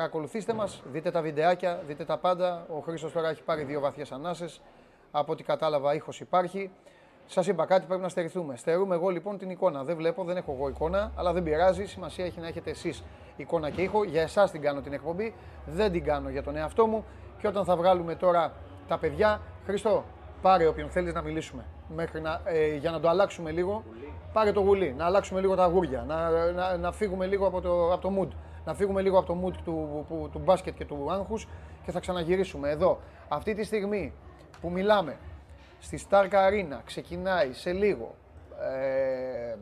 Παρακολουθήστε μας, δείτε τα βιντεάκια, δείτε τα πάντα. Ο Χρήστος τώρα έχει πάρει δύο βαθιές ανάσες. Από ό,τι κατάλαβα ήχος υπάρχει. Σας είπα κάτι, πρέπει να στερηθούμε. Στερούμε εγώ λοιπόν την εικόνα. Δεν βλέπω, δεν έχω εγώ εικόνα, αλλά δεν πειράζει. Σημασία έχει να έχετε εσείς εικόνα και ήχο. Για εσάς την κάνω την εκπομπή, δεν την κάνω για τον εαυτό μου. Και όταν θα βγάλουμε τώρα τα παιδιά, Χρήστο, πάρε όποιον θέλεις να μιλήσουμε. Μέχρι να, ε, για να το αλλάξουμε λίγο, πάρε το γουλί, να αλλάξουμε λίγο τα αγούρια, να, να, να φύγουμε λίγο από το, από το mood να φύγουμε λίγο από το mood του, του, του μπάσκετ και του άγχους και θα ξαναγυρίσουμε εδώ. Αυτή τη στιγμή που μιλάμε στη Stark Arena ξεκινάει σε λίγο ε,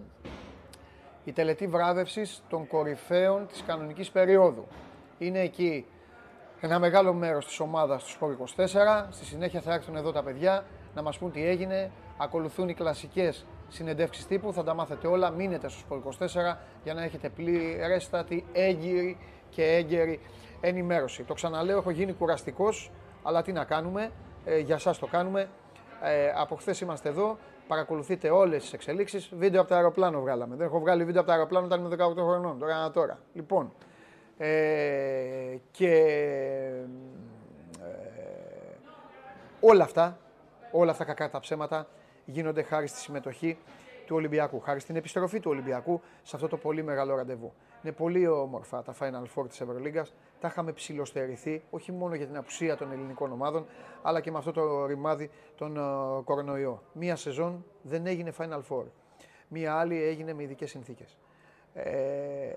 η τελετή βράβευσης των κορυφαίων της κανονικής περίοδου. Είναι εκεί ένα μεγάλο μέρος της ομάδας του Sport 24. Στη συνέχεια θα έρθουν εδώ τα παιδιά να μας πούν τι έγινε. Ακολουθούν οι κλασικές συνεντεύξεις τύπου, θα τα μάθετε όλα. Μείνετε στο Sport 24 για να έχετε πληρέστατη, έγκυρη και έγκαιρη ενημέρωση. Το ξαναλέω, έχω γίνει κουραστικός, αλλά τι να κάνουμε, ε, για σας το κάνουμε. Ε, από χθες είμαστε εδώ, παρακολουθείτε όλες τις εξελίξεις. Βίντεο από το αεροπλάνο βγάλαμε. Δεν έχω βγάλει βίντεο από το αεροπλάνο όταν είμαι 18 χρονών, τώρα τώρα. Λοιπόν, ε, και ε, όλα αυτά, όλα αυτά κακά τα ψέματα γίνονται χάρη στη συμμετοχή του Ολυμπιακού, χάρη στην επιστροφή του Ολυμπιακού σε αυτό το πολύ μεγάλο ραντεβού. Είναι πολύ όμορφα τα Final Four της Ευρωλίγκας. Τα είχαμε ψηλοστερηθεί, όχι μόνο για την απουσία των ελληνικών ομάδων, αλλά και με αυτό το ρημάδι τον uh, κορονοϊό. Μία σεζόν δεν έγινε Final Four. Μία άλλη έγινε με ειδικές συνθήκες. Ε,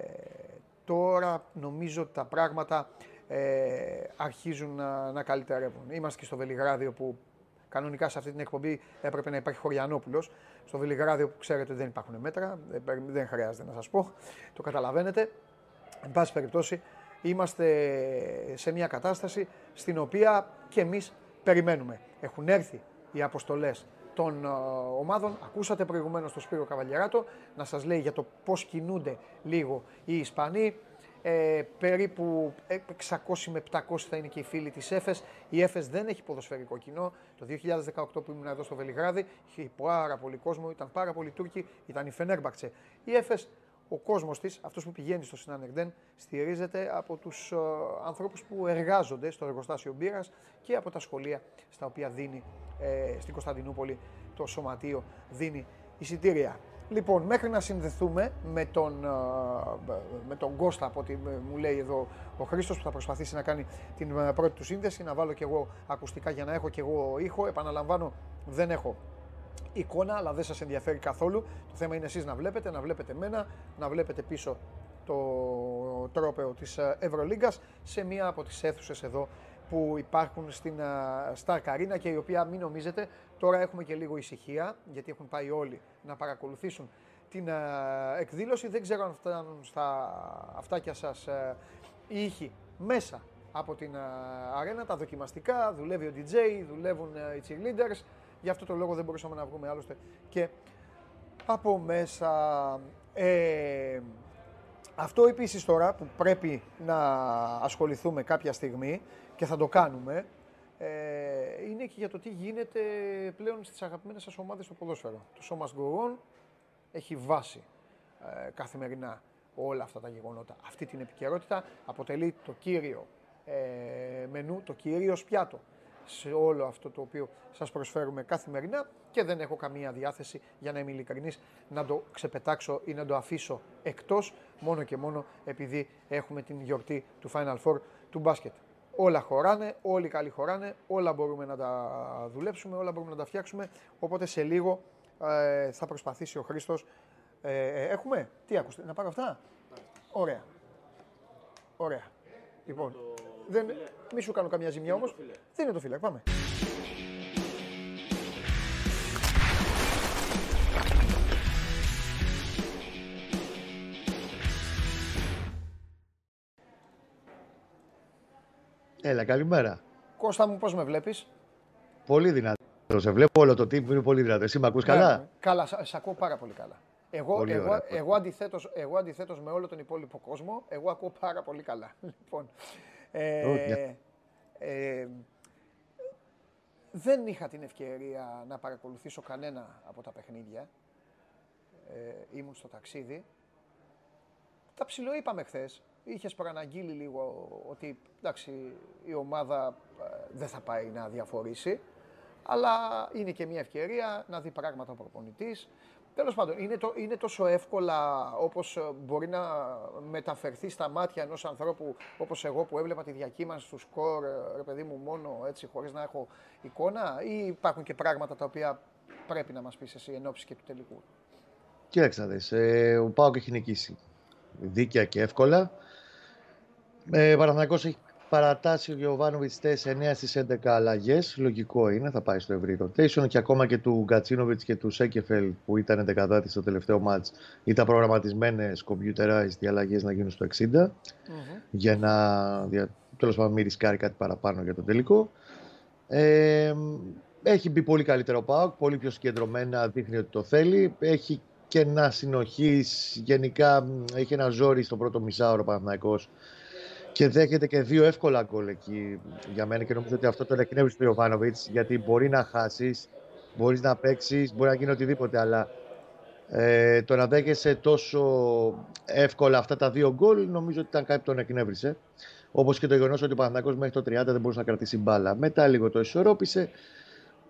τώρα νομίζω ότι τα πράγματα ε, αρχίζουν να, να καλυτερεύουν. Είμαστε και στο Βελιγράδιο που Κανονικά σε αυτή την εκπομπή έπρεπε να υπάρχει Χωριανόπουλος. Στο Βελιγράδιο που ξέρετε δεν υπάρχουν μέτρα, δεν χρειάζεται να σας πω. Το καταλαβαίνετε. Εν πάση περιπτώσει, είμαστε σε μια κατάσταση στην οποία και εμείς περιμένουμε. Έχουν έρθει οι αποστολές των ε, ομάδων. Ακούσατε προηγουμένως τον Σπύρο Καβαλιαράτο να σας λέει για το πώς κινούνται λίγο οι Ισπανοί. Ε, περίπου 600 με 700 θα είναι και οι φίλοι της ΕΦΕΣ. Η ΕΦΕΣ δεν έχει ποδοσφαιρικό κοινό. Το 2018 που ήμουν εδώ στο Βελιγράδι είχε πάρα πολύ κόσμο, ήταν πάρα πολλοί Τούρκοι, ήταν η Φενέρμπαξε. Η ΕΦΕΣ, ο κόσμος της, αυτός που πηγαίνει στο Συνανεγδέν, στηρίζεται από τους uh, ανθρώπους που εργάζονται στο εργοστάσιο μπύρας και από τα σχολεία στα οποία δίνει ε, στην Κωνσταντινούπολη το σωματείο δίνει εισιτήρια. Λοιπόν, μέχρι να συνδεθούμε με τον, με τον Κώστα, από ό,τι μου λέει εδώ ο Χρήστος, που θα προσπαθήσει να κάνει την πρώτη του σύνδεση, να βάλω και εγώ ακουστικά για να έχω και εγώ ήχο. Επαναλαμβάνω, δεν έχω εικόνα, αλλά δεν σας ενδιαφέρει καθόλου. Το θέμα είναι εσείς να βλέπετε, να βλέπετε μένα, να βλέπετε πίσω το τρόπεο της Ευρωλίγκας σε μία από τις αίθουσες εδώ που υπάρχουν στην Star Arena και η οποία μην νομίζετε τώρα έχουμε και λίγο ησυχία γιατί έχουν πάει όλοι να παρακολουθήσουν την εκδήλωση. Δεν ξέρω αν φτάνουν στα αυτάκια σας οι ήχοι μέσα από την αρένα, τα δοκιμαστικά, δουλεύει ο DJ, δουλεύουν οι cheerleaders. Γι' αυτό το λόγο δεν μπορούσαμε να βγούμε άλλωστε και από μέσα. Ε, αυτό επίσης τώρα που πρέπει να ασχοληθούμε κάποια στιγμή και θα το κάνουμε, ε, είναι και για το τι γίνεται πλέον στις αγαπημένες σας ομάδες στο ποδόσφαιρο. Το σώμα Γκορών έχει βάση ε, καθημερινά όλα αυτά τα γεγονότα. Αυτή την επικαιρότητα αποτελεί το κύριο ε, μενού, το κύριο πιάτο σε όλο αυτό το οποίο σας προσφέρουμε καθημερινά και δεν έχω καμία διάθεση, για να είμαι ειλικρινής, να το ξεπετάξω ή να το αφήσω εκτός, μόνο και μόνο επειδή έχουμε την γιορτή του Final Four του μπάσκετ. Όλα χωράνε, όλοι καλοί χωράνε, όλα μπορούμε να τα δουλέψουμε, όλα μπορούμε να τα φτιάξουμε, οπότε σε λίγο ε, θα προσπαθήσει ο Χρήστος. Ε, ε έχουμε, τι άκουστε, να πάρω αυτά; Ωραία. Ωραία. Λοιπόν, δεν, μη σου κάνω καμιά ζημιά όμως. Δεν είναι το φύλακ, πάμε. Έλα, καλημέρα. Κώστα μου, πώς με βλέπεις; Πολύ δυνατό. Σε βλέπω όλο το τύπο, είναι πολύ δυνατό. Εσύ με ακούς καλά; Ναι, καλά, σε ακούω πάρα πολύ καλά. Εγώ, εγώ, εγώ, αντιθέτως, εγώ αντιθέτως με όλο τον υπόλοιπο κόσμο, εγώ ακούω πάρα πολύ καλά. Λοιπόν, ε, ε, δεν είχα την ευκαιρία να παρακολουθήσω κανένα από τα παιχνίδια. Ε, ήμουν στο ταξίδι. τα ψιλοείπαμε χθες. Είχε προαναγγείλει λίγο ότι εντάξει, η ομάδα ε, δεν θα πάει να διαφορήσει. Αλλά είναι και μια ευκαιρία να δει πράγματα ο προπονητής. Τέλος πάντων, είναι, το, είναι τόσο εύκολα όπως μπορεί να μεταφερθεί στα μάτια ενός ανθρώπου όπως εγώ που έβλεπα τη διακύμανση του σκορ, ρε παιδί μου, μόνο έτσι χωρίς να έχω εικόνα, ή υπάρχουν και πράγματα τα οποία πρέπει να μας πεις εσύ εν ώψη και του τελικού; Κοίταξε ε, ο Πάοκ έχει νικήσει δίκαια και εύκολα. Ε, Παναθηναϊκός έχει παρατάσει ο Γιωβάνοβιτς 9 στις 11 αλλαγές. Λογικό είναι, θα πάει στο ευρύ rotation και ακόμα και του Γκατσίνοβιτς και του Σέκεφελ που ήταν 11 στο τελευταίο match ήταν προγραμματισμένες computerized οι αλλαγές να γίνουν στο 60 mm-hmm. για να τέλος πάντων μην ρισκάρει κάτι παραπάνω για το τελικό. Ε, έχει μπει πολύ καλύτερο ο Πάοκ, πολύ πιο συγκεντρωμένα, δείχνει ότι το θέλει. Έχει κενά συνοχής. Γενικά έχει ένα ζόρι στο πρώτο μισάωρο Παναθηναϊκός και δέχεται και δύο εύκολα γκολ εκεί για μένα και νομίζω ότι αυτό το εκνεύει του Ιωβάνοβιτς γιατί μπορεί να χάσεις, μπορείς να παίξεις, μπορεί να γίνει οτιδήποτε, αλλά ε, το να δέχεσαι τόσο εύκολα αυτά τα δύο γκολ νομίζω ότι ήταν κάτι που τον εκνεύρισε. Όπως και το γεγονός ότι ο Παναθηναϊκός μέχρι το 30 δεν μπορούσε να κρατήσει μπάλα. Μετά λίγο το ισορρόπησε.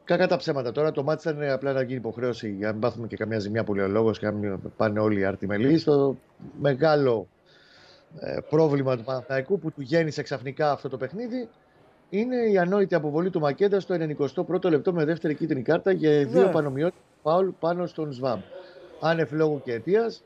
Κακά τα ψέματα. Τώρα το μάτι ήταν απλά να γίνει υποχρέωση για να μην πάθουμε και καμιά ζημιά που λέει ο λόγος και να μην πάνε όλοι οι αρτιμελείς. Το μεγάλο ε, πρόβλημα του Παναθηναϊκού που του γέννησε ξαφνικά αυτό το παιχνίδι είναι η ανόητη αποβολή του Μακέντα στο 91ο λεπτό με δεύτερη κίτρινη κάρτα για ναι. δύο πανομοιότητε φάουλ πάνω στον ΣΒΑΜ. Άνευ λόγου και αιτίας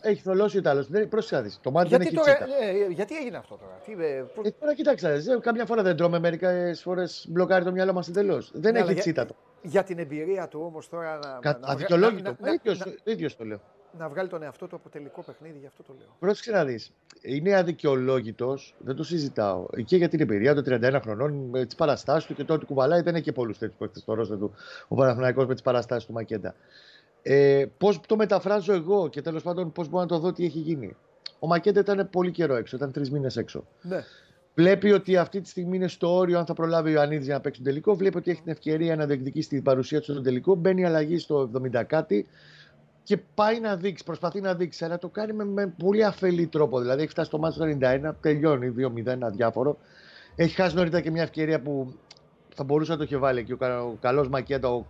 έχει θολώσει ο Ιταλός. Πρόσεχε Το μάτι γιατί δεν έχει τσίτα. Ε, γιατί έγινε αυτό τώρα; Τι, ε, τώρα κοιτάξτε, ε, κάμια φορά δεν τρώμε, μερικές φορές μπλοκάρει το μυαλό μας εντελώς. Δεν ναι, έχει τσίτα. Για, την εμπειρία του όμως τώρα. Να, Κα, να, αδικαιολόγητο. Να, ίδιο το λέω να βγάλει τον εαυτό του από τελικό παιχνίδι, γι' αυτό το λέω. Πρόσεξε να δεις. Είναι αδικαιολόγητος, δεν το συζητάω. Και για την εμπειρία των 31 χρονών, με τις παραστάσεις του και τότε κουβαλάει, δεν έχει και πολλούς τέτοιους παίχτε στο ρόστερ του ο Παναθηναϊκός με τις παραστάσεις του Μακέντα. Ε, πώς το μεταφράζω εγώ και τέλος πάντων πώς μπορώ να το δω τι έχει γίνει. Ο Μακέντα ήταν πολύ καιρό έξω, ήταν τρεις μήνες έξω. Ναι. Βλέπει ότι αυτή τη στιγμή είναι στο όριο, αν θα προλάβει ο Ιωαννίδη για να παίξει τον τελικό. Βλέπει ότι έχει την ευκαιρία να διεκδικήσει την παρουσία του στον τελικό. Μπαίνει αλλαγή στο 70 κάτι και πάει να δείξει, προσπαθεί να δείξει, αλλά το κάνει με, με πολύ αφελή τρόπο. Δηλαδή έχει φτάσει στο μάτι το 91, τελειώνει 2-0, αδιάφορο. Έχει χάσει νωρίτερα και μια ευκαιρία που θα μπορούσε να το είχε βάλει εκεί. Ο, ο καλός Μακέντα, ο,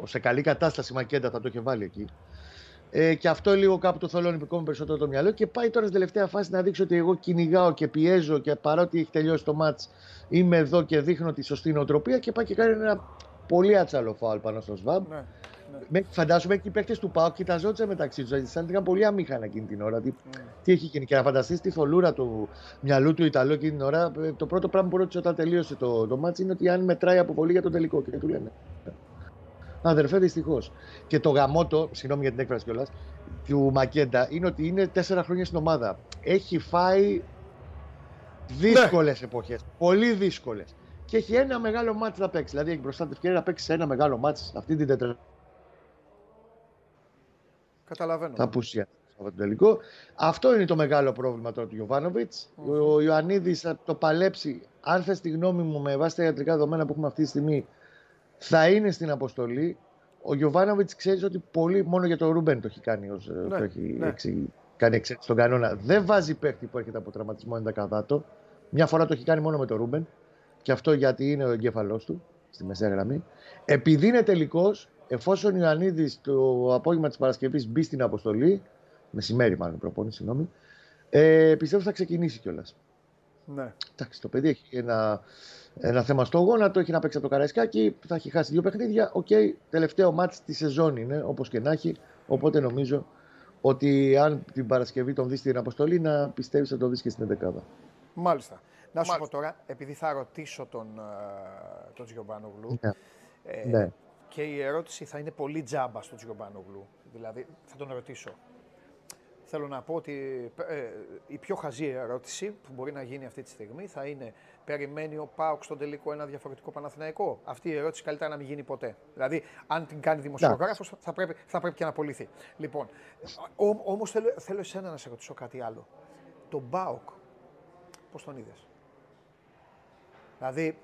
ο, σε καλή κατάσταση Μακέντα θα το είχε βάλει εκεί. Ε, και αυτό λίγο κάπου το θολώνει ακόμα περισσότερο το μυαλό και πάει τώρα στην τελευταία φάση να δείξει ότι εγώ κυνηγάω και πιέζω και παρότι έχει τελειώσει το μάτς είμαι εδώ και δείχνω τη σωστή νοοτροπία και πάει και κάνει ένα πολύ άτσαλο φάουλ πάνω στο ΣΒΑΜ. Ναι. Ναι. Φαντάζομαι και οι παίκτες του Πάου κοιταζόντουσαν μεταξύ τους. Δηλαδή, σαν ήταν πολύ αμήχανα εκείνη την ώρα. Τι, mm. τι έχει γίνει. Και να φανταστείς τη θολούρα του μυαλού του Ιταλού εκείνη την ώρα. Ε, το πρώτο πράγμα που ρώτησε όταν τελείωσε το, το μάτσο είναι ότι αν μετράει αποβολή για το τελικό. Και του λένε. Αδερφέ, δυστυχώς. Και το γαμότο, συγγνώμη για την έκφραση κιόλας, του Μακέντα είναι ότι είναι τέσσερα χρόνια στην ομάδα. Έχει φάει δύσκολες ναι. εποχές. Πολύ δύσκολες. Και έχει ένα μεγάλο μάτι να παίξει. Δηλαδή έχει μπροστά την ευκαιρία να παίξει ένα μεγάλο μάτι αυτή την τετραγωνία Καταλαβαίνω. Θα απουσιάσει από το τελικό. Αυτό είναι το μεγάλο πρόβλημα τώρα του Γιοβάνοβιτς. Ο Ιωαννίδης θα το παλέψει. Αν θες τη γνώμη μου, με βάση τα ιατρικά δεδομένα που έχουμε αυτή τη στιγμή, θα είναι στην αποστολή. Ο Γιοβάνοβιτς ξέρεις ότι πολύ μόνο για τον Ρούμπεν το έχει κάνει, ως, ναι, το έχει ναι. εξι, κάνει εξέλιξη στον κανόνα. Δεν βάζει παίχτη που έρχεται από τραυματισμό 11 Μια φορά το έχει κάνει μόνο με τον Ρούμπεν. Και αυτό γιατί είναι ο εγκέφαλός του στη μεσαία γραμμή. Επειδή είναι τελικός, εφόσον ο Ιωαννίδης το απόγευμα της Παρασκευής μπει στην αποστολή, μεσημέρι μάλλον προπόνηση, συγγνώμη, ε, πιστεύω θα ξεκινήσει κιόλας. Ναι. Εντάξει, το παιδί έχει ένα, ένα θέμα στο γόνατο, έχει να παίξει από το Καραϊσκάκι, θα έχει χάσει δύο παιχνίδια. OK, okay, τελευταίο ματς της σεζόν είναι, όπως και να έχει. Οπότε νομίζω ότι αν την Παρασκευή τον δεις στην αποστολή, να πιστεύεις ότι τον δεις και στην 11 Μάλιστα. Να σου πω τώρα, επειδή θα ρωτήσω τον, ε, τον Τζιομπάνογλου. Ναι. Ε, ναι. Και η ερώτηση θα είναι πολύ τζάμπα στον Τζιομπάνογλου. Δηλαδή, θα τον ρωτήσω. Θέλω να πω ότι ε, η πιο χαζή ερώτηση που μπορεί να γίνει αυτή τη στιγμή θα είναι περιμένει ο Πάουκ στον τελικό ένα διαφορετικό Παναθηναϊκό; Αυτή η ερώτηση καλύτερα να μην γίνει ποτέ. Δηλαδή, αν την κάνει δημοσιογράφος, θα πρέπει, θα πρέπει και να απολυθεί. Λοιπόν, όμως θέλω, θέλω εσένα να σε ρωτήσω κάτι άλλο. Τον Πάουκ, πώς τον είδες; Δηλαδή,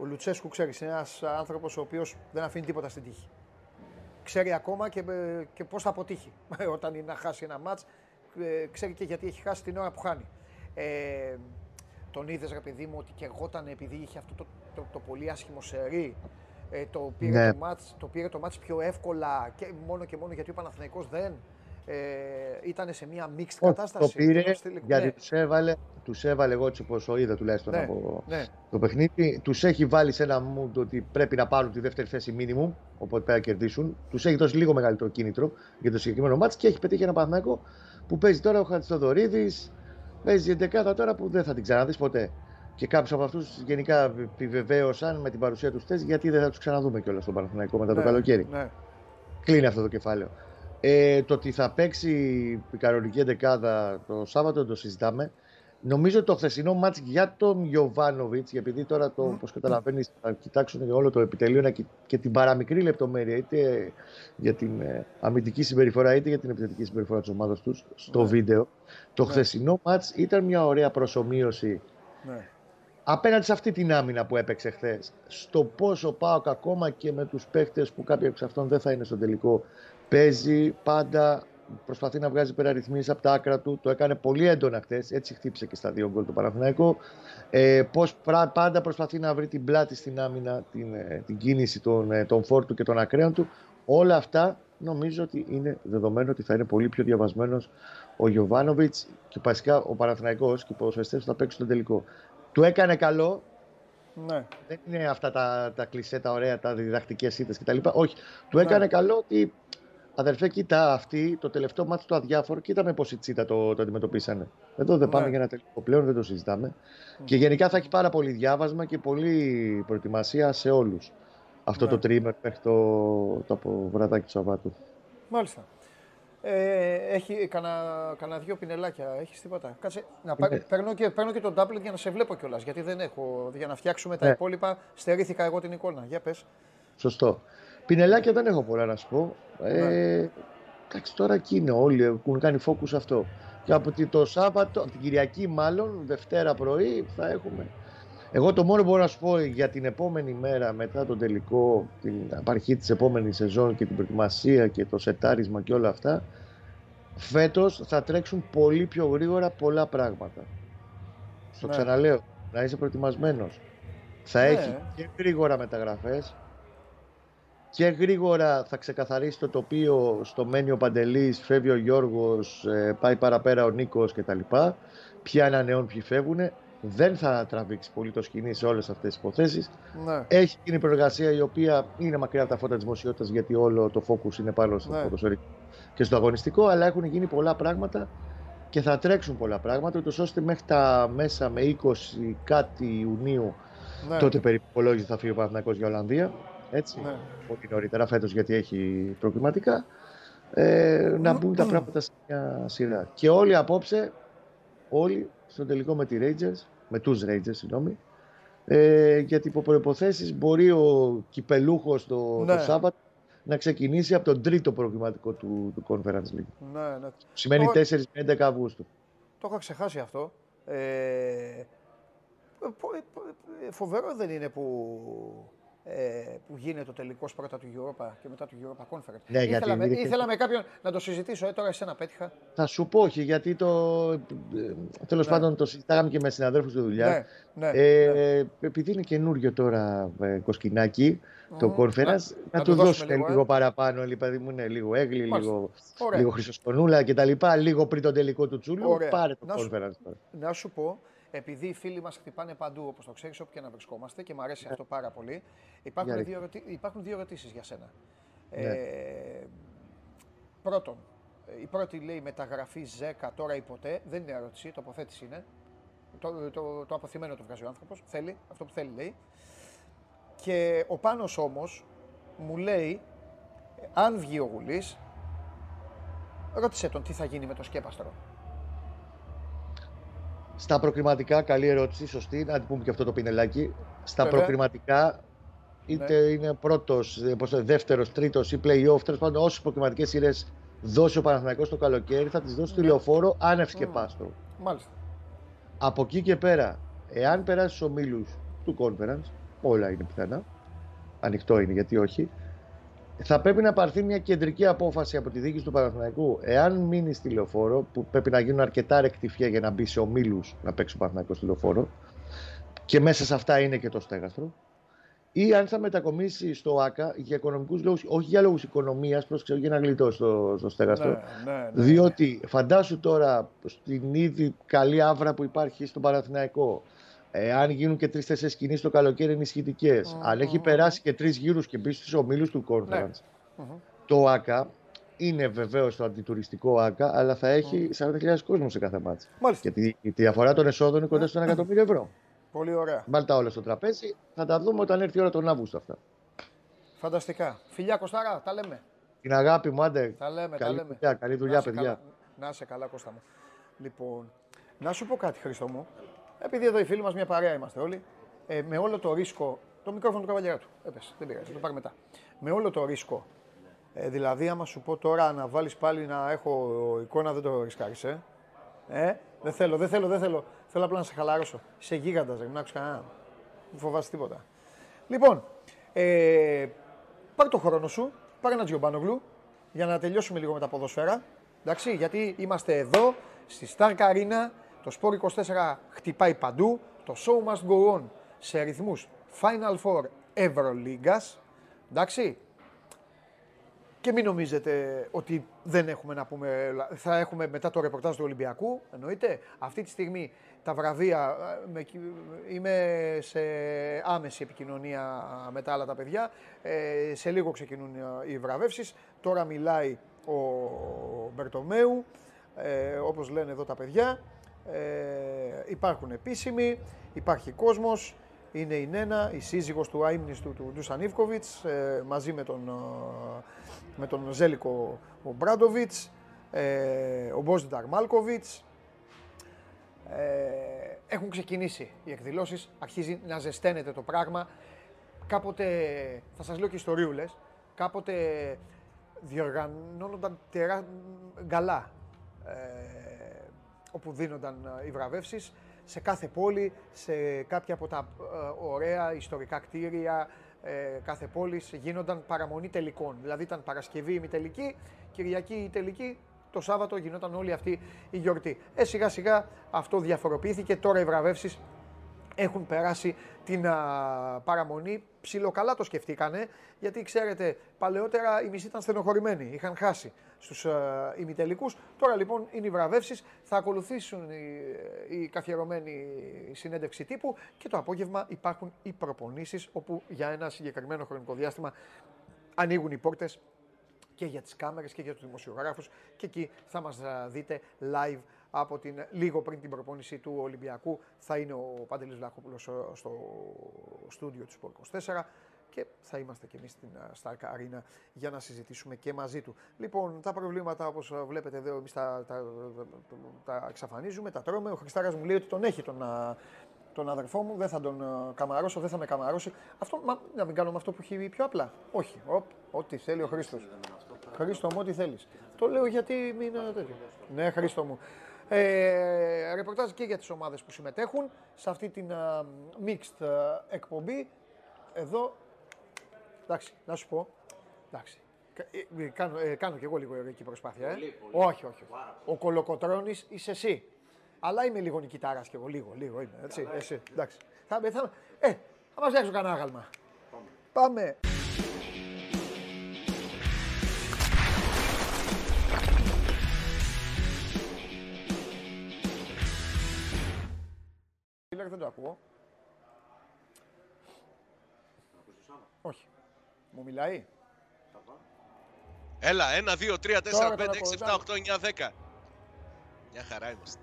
ο Λουτσέσκου, ξέρεις, είναι ένας άνθρωπος ο οποίος δεν αφήνει τίποτα στην τύχη. Ξέρει ακόμα και, και πώς θα αποτύχει. Όταν είναι να χάσει ένα μάτς, ε, ξέρει και γιατί έχει χάσει την ώρα που χάνει. Ε, τον είδες, ρε παιδί μου, ότι και εγώταν επειδή είχε αυτό το, το, το πολύ άσχημο σερί. Ε, το, πήρε Ναι. το, μάτς, το πήρε το μάτς πιο εύκολα και μόνο και μόνο γιατί ο Παναθηναϊκός δεν ε, ήταν σε μια mixed Όχι, κατάσταση. Το πήρε Ενώ στη- γιατί ναι, τους έβαλε, τους έβαλε εγώ έτσι όπως το είδα τουλάχιστον ναι, από ναι, το παιχνίδι. Τους έχει βάλει σε ένα mood ότι πρέπει να πάρουν τη δεύτερη θέση minimum, οπότε πρέπει να κερδίσουν. Τους έχει δώσει λίγο μεγαλύτερο κίνητρο για το συγκεκριμένο μάτς και έχει πετύχει ένα Παναθηναϊκό που παίζει τώρα ο Χατζηδωρίδης, παίζει η 11 τώρα που δεν θα την ξαναδείς ποτέ. Και κάποιους από αυτούς γενικά επιβεβαίωσαν με την παρουσία τους θέση γιατί δεν θα τους ξαναδούμε κιόλας στον Παναθηναϊκό μετά το ναι, καλοκαίρι. Ναι, Κλείνει αυτό το κεφάλαιο. Ε, το ότι θα παίξει η κανονική εντεκάδα το Σάββατο το συζητάμε. Νομίζω το χθεσινό μάτς για τον Γιωβάνοβιτς, επειδή τώρα το, Μμ. όπως καταλαβαίνεις, θα κοιτάξουν όλο το επιτελείο να κοι- και την παραμικρή λεπτομέρεια, είτε για την ε, αμυντική συμπεριφορά, είτε για την επιθετική συμπεριφορά της ομάδας τους στο Ναι. βίντεο. Το Ναι. χθεσινό μάτς ήταν μια ωραία προσωμείωση ναι. απέναντι σε αυτή την άμυνα που έπαιξε χθες, στο πόσο πάω ακόμα και με τους παίχτες που κάποιοι από αυτών δεν θα είναι στο τελικό, παίζει πάντα, προσπαθεί να βγάζει υπεραριθμίσεις από τα άκρα του, το έκανε πολύ έντονα χθες, έτσι χτύπησε και στα δύο γκολ το Παναθηναϊκό, ε, πώς πρά- πάντα προσπαθεί να βρει την πλάτη στην άμυνα, την, ε, την κίνηση των, ε, των φόρτου και των ακραίων του, όλα αυτά νομίζω ότι είναι δεδομένο ότι θα είναι πολύ πιο διαβασμένος ο Γιωβάνοβιτς και βασικά ο Παναθηναϊκός και οι ποδοσφαιριστές που θα παίξουν τον τελικό. Του έκανε καλό. ναι. Δεν είναι αυτά τα, τα κλισέ, τα ωραία, τα διδακτικές ήττες κτλ. Όχι. Του Ναι. έκανε καλό ότι αδερφέ, κοίτα αυτοί το τελευταίο μάτι του αδιάφορο, κοίτα με πόση τσίτα το, το αντιμετωπίσανε. Εδώ δεν πάμε Ναι. για ένα τελικό πλέον, δεν το συζητάμε. Και γενικά θα έχει πάρα πολύ διάβασμα και πολύ προετοιμασία σε όλους. Αυτό Ναι. το τρίμερ μέχρι το, το από βραδάκι του Σαββάτου. Μάλιστα. Ε, έχει κανένα, κανένα δύο πινελάκια, έχεις τίποτα; Κάτσε, να πάρ, Ναι. παίρνω, και, παίρνω και τον tablet για να σε βλέπω κιόλας. Γιατί δεν έχω. Για να φτιάξουμε τα Ναι. υπόλοιπα, στερήθηκα εγώ την εικόνα. Για πες. Σωστό. Πινελάκια δεν έχω πολλά να σου πω. Ε, εντάξει, τώρα εκεί είναι όλοι, έχουν κάνει focus αυτό. Και από τη- το Σάββατο, από την Κυριακή μάλλον, Δευτέρα πρωί, θα έχουμε. Εγώ το μόνο που μπορώ να σου πω για την επόμενη μέρα μετά τον τελικό, την απαρχή της επόμενης σεζόν και την προετοιμασία και το σετάρισμα και όλα αυτά, φέτος θα τρέξουν πολύ πιο γρήγορα πολλά πράγματα. Στο Ναι. ξαναλέω, να είσαι προετοιμασμένος. Θα Ναι. έχεις και γρήγορα μεταγραφές και γρήγορα θα ξεκαθαρίσει το τοπίο στο μένει ο Παντελής, φεύγει ο Γιώργος, ε, πάει παραπέρα ο Νίκος κτλ. Ποιοι ανανεώνουν, ποιοι φεύγουν. Δεν θα τραβήξει πολύ το σκηνή σε όλες αυτές τις υποθέσεις. Ναι. Έχει γίνει προεργασία η οποία είναι μακριά από τα φώτα της δημοσιότητας γιατί όλο το focus είναι πάνω στο Ναι. ποδοσφαιρικό και στο αγωνιστικό, αλλά έχουν γίνει πολλά πράγματα και θα τρέξουν πολλά πράγματα, ούτως ώστε μέχρι τα μέσα με 20 κάτι Ιουνίου ναι. τότε περίπου υπολόγιζε θα φύγει ο Παναθηναϊκός για Ολλανδία. Έτσι. Ναι. Πολύ νωρίτερα φέτος γιατί έχει προκληματικά. Ε, να μπουν τα πράγματα σε μια σειρά. Και όλοι απόψε, όλοι στο τελικό με τη Rangers, με τους Rangers, συγγνώμη, ε, γιατί υπό προϋποθέσεις μπορεί ο κυπελούχος το, Ναι. το Σάββατο να ξεκινήσει από τον τρίτο προβληματικό του, του Conference League. ναι, ναι. Σημαίνει Το- 4 με 11 Αυγούστου. Το είχα ξεχάσει αυτό. Ε, πο- ε, φοβερό δεν είναι που, ε, που γίνεται το τελικός πρώτα του Europa και μετά του Europa Conference. Ναι, γιατί ήθελα, με, είναι και- ήθελα με κάποιον να το συζητήσω, ε, τώρα εσένα πέτυχα. Θα σου πω όχι, γιατί το, ε, τέλος Ναι. πάντων το συζητάγαμε και με συναδέλφους στη δουλειά. Ναι, ναι. Ε, Επειδή είναι καινούριο τώρα ε, κοσκινάκι το Μμμ. conference, Να- να, να του του δώσουμε δώσουν λίγο, λίγο, ε. παραπάνω. λίγο, παιδί μου είναι λίγο έγλι, Μάλιστα. λίγο, Ωραία. λίγο χρυσοσκονούλα κτλ. Λίγο πριν το τελικό του Τσούλου. Ωραία. Πάρε το Να σου- conference τώρα. Να σου πω, επειδή οι φίλοι μας χτυπάνε παντού, όπως το ξέρεις, όπου και να βρισκόμαστε και μου αρέσει αυτό πάρα πολύ, υπάρχουν, Για δύο, ερωτη- υπάρχουν δύο ερωτήσεις για σένα. Ναι. Ε, πρώτον, ε, η πρώτη λέει μεταγραφή 10 τώρα ή ποτέ, δεν είναι ερώτηση, τοποθέτηση είναι. Το, το, το αποθυμένο το βγάζει ο άνθρωπος, θέλει, αυτό που θέλει λέει. Και ο Πάνος όμως μου λέει, ε, αν βγει ο Γουλής, ρώτησε τον τι θα γίνει με το σκέπαστρο. Στα προκριματικά, καλή ερώτηση, σωστή. Να την πούμε και αυτό το πινελάκι. Στα Βέβαια. προκριματικά, είτε είναι πρώτος, δεύτερος, τρίτος ή playoff, τέλος πάντων, όσες προκριματικές σειρές δώσει ο Παναθηναϊκός το καλοκαίρι, θα τις δώσει στο Ναι. λεωφόρο άνευς σκεπάστρο. Μάλιστα. Από εκεί και πέρα, εάν περάσεις στους ομίλους του conference, όλα είναι πιθανά. Ανοιχτό είναι, γιατί όχι. Θα πρέπει να πάρθει μια κεντρική απόφαση από τη δίκη του Παναθηναϊκού. Εάν μείνει στη λεωφόρο, που πρέπει να γίνουν αρκετά ρεκτιφιά για να μπει σε ομίλους να παίξει ο Παναθηναϊκός στη λεωφόρο, και μέσα σε αυτά είναι και το στέγαστρο, ή αν θα μετακομίσει στο ΑΚΑ για οικονομικούς λόγους, όχι για λόγους οικονομίας, πρόσεξε, για να γλιτώσει στο, στο στέγαστρο. Ναι, ναι, ναι. Διότι φαντάσου τώρα στην ήδη καλή άβρα που υπάρχει στον Παναθηναϊκό, ε, αν γίνουν και τρει-τέσσερι κινήσεις το καλοκαίρι ενισχυτικέ, αν έχει περάσει και τρεις γύρους και μπει στους ομίλους του Conference, το ΑΚΑ είναι βεβαίως το αντιτουριστικό ΑΚΑ, αλλά θα έχει 40.000 κόσμος σε κάθε μάτσα. Μάλιστα. Γιατί η διαφορά των εσόδων είναι κοντά στο 1 εκατομμύριο ευρώ. Πολύ ωραία. Βάλτε τα όλα στο τραπέζι, θα τα δούμε όταν έρθει η ώρα τον Αύγουστο αυτά. Φανταστικά. Φιλιά Κωστάρα, τα λέμε. Την αγάπη μου, άντε. Τα λέμε, καλή τα λέμε. δουλειά, καλή δουλειά, Να είσαι παιδιά. καλά. Να σε καλά, Κώστα μου. Λοιπόν, να σου πω κάτι, Χρήστο μου. Επειδή εδώ οι φίλοι μας μια παρέα είμαστε όλοι, ε, με όλο το ρίσκο. Το μικρόφωνο του καβαλιέρα του. Έπεσε, δεν πειράζει, θα το πάρει μετά. Με όλο το ρίσκο. Ε, δηλαδή, άμα σου πω τώρα να βάλεις πάλι να έχω εικόνα, δεν το ρισκάρεις, ε. ε. Δεν θέλω, δεν θέλω, δεν θέλω. Θέλω απλά να σε χαλαρώσω. Είσαι γίγαντας, δεν άκουσα κανέναν. Δεν φοβάσαι τίποτα. Λοιπόν, ε, πάρε το χρόνο σου, πάρε ένα Τζιομπάνογλου για να τελειώσουμε λίγο με τα ποδοσφαίρα. Εντάξει, γιατί είμαστε εδώ στη Stark Arena, το Sport 24 χτυπάει παντού, το show must go on σε ρυθμούς Final Four Euroligas. Εντάξει, και μην νομίζετε ότι δεν έχουμε να πούμε. Θα έχουμε μετά το ρεπορτάζ του Ολυμπιακού. Εννοείται. Αυτή τη στιγμή τα βραβεία. ε, με, είμαι σε άμεση επικοινωνία με τα άλλα τα παιδιά. Ε, σε λίγο ξεκινούν ε, οι βραβεύσεις. Τώρα μιλάει ο Μπερτομέου. Ε, όπως λένε εδώ τα παιδιά. Ε, υπάρχουν επίσημοι. Υπάρχει κόσμος. Είναι η Νένα, η σύζυγος του αείμνης του, του Ντούσαν Ιβκοβιτς, ε, μαζί με τον, ε, με τον Ζέλικο ο Μπράντοβιτς, ε, ο Μπόζινταρ Μάλκοβιτς. Ε, έχουν ξεκινήσει οι εκδηλώσεις, αρχίζει να ζεσταίνεται το πράγμα. Κάποτε, θα σας λέω και ιστορίουλες, κάποτε διοργανώνονταν τερά γκαλά ε, όπου δίνονταν ε, οι βραβεύσεις σε κάθε πόλη, σε κάποια από τα ε, ωραία ιστορικά κτίρια ε, κάθε πόλης γίνονταν παραμονή τελικών. Δηλαδή ήταν Παρασκευή ημιτελική, Κυριακή η τελική, το Σάββατο γινόταν όλη αυτή η γιορτή. Ε, σιγά σιγά αυτό διαφοροποιήθηκε, τώρα οι βραβεύσεις έχουν περάσει την α, παραμονή. Ψιλοκαλά το σκεφτήκανε, γιατί ξέρετε, παλαιότερα οι μισοί ήταν στενοχωρημένοι, είχαν χάσει στους α, ημιτελικούς. Τώρα λοιπόν είναι οι βραβεύσεις, θα ακολουθήσουν η, η καθιερωμένη συνέντευξη τύπου και το απόγευμα υπάρχουν οι προπονήσεις, όπου για ένα συγκεκριμένο χρονικό διάστημα ανοίγουν οι πόρτες και για τις κάμερες και για τους δημοσιογράφους και εκεί θα μας α, δείτε live από την, λίγο πριν την προπόνηση του Ολυμπιακού θα είναι ο Παντελής Βλαχόπουλος ε, στο στούντιο του Sport 24 και θα είμαστε και εμείς στην α, Stark Arena για να συζητήσουμε και μαζί του. Λοιπόν, τα προβλήματα όπως α, βλέπετε εδώ εμείς τα, τα, τα, τα εξαφανίζουμε, τα τρώμε. Ο Χριστάρας μου λέει ότι τον έχει τον, α, τον αδερφό μου, δεν θα τον α, καμαρώσω, δεν θα με καμαρώσει. Αυτό, μα, να μην κάνουμε αυτό που έχει πει πιο απλά. Όχι, Οπ, ό,τι θέλει ο Χρήστος. Χρήστο μου, ό,τι θέλεις. Το λέω γιατί μην είναι τέτοιο. Ναι, Χρήστο μου. Ε, ρεπορτάζ και για τις ομάδες που συμμετέχουν σε αυτή την α, mixed α, εκπομπή. Εδώ, εντάξει, να σου πω, εντάξει, κα- ε, ε, κάνω, ε, κάνω κι εγώ λίγο ερωτική προσπάθεια. Ε. όχι, όχι, όχι. Ο Κολοκοτρώνης είσαι εσύ. Αλλά είμαι λίγο νικητάρας κι εγώ, λίγο, λίγο είμαι, έτσι, εσύ, εντάξει. Θα, θα, ε, θα μας φτιάξω κανένα άγαλμα. Πάμε. Φίλε, δεν το ακούω. Όχι. Μου μιλάει. Έλα, 1, 2, 3, 4, Τώρα 5, τον 6, 7, ακούω, 8, 9, 10. Μια χαρά είμαστε.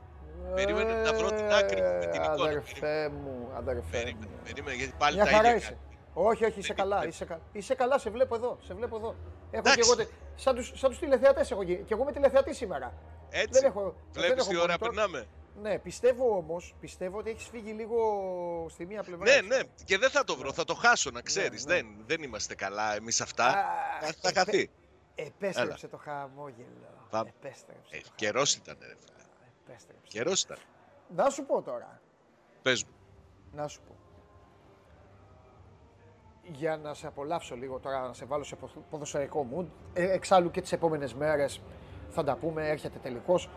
Περίμενε να βρω την άκρη μου με την Ε, εικόνα. Αδερφέ μου, αδερφέ Περίμενε, μου. περίμενε, γιατί πάλι Μια τα χαρά ίδια είσαι. κάνει. Όχι, όχι, είσαι Δεν καλά, είναι. είσαι, κα... είσαι καλά, σε βλέπω εδώ, σε βλέπω εδώ. Έχω Εντάξει. και εγώ, τε- σαν τους, σαν τους τηλεθεατές έχω γίνει, και εγώ είμαι τηλεθεατής σήμερα. Έτσι, Δεν έχω- δεν βλέπεις έχω τι ώρα monitor. περνάμε. Ναι, πιστεύω όμως, πιστεύω ότι έχεις φύγει λίγο στη μία πλευρά. Ναι, έτσι. ναι, και δεν θα το βρω, θα το χάσω να ξέρεις. ναι. Δεν, δεν είμαστε καλά εμείς αυτά. Α, Θα- Θα επέ- χαθεί. Επέστρεψε το χαμόγελο. Πάμε. Επέστρεψε. Ε, το καιρός χαμόγελο. ήταν, ρε φίλε. Επέστρεψε. Καιρός ήταν. Να σου πω τώρα. Πες μου. Να σου πω. για να σε απολαύσω λίγο τώρα, να σε βάλω σε ποδοσφαιρικό mood. Ε, εξάλλου και τις επόμενες μέρες θα τα πούμε, έρχεται τελικός.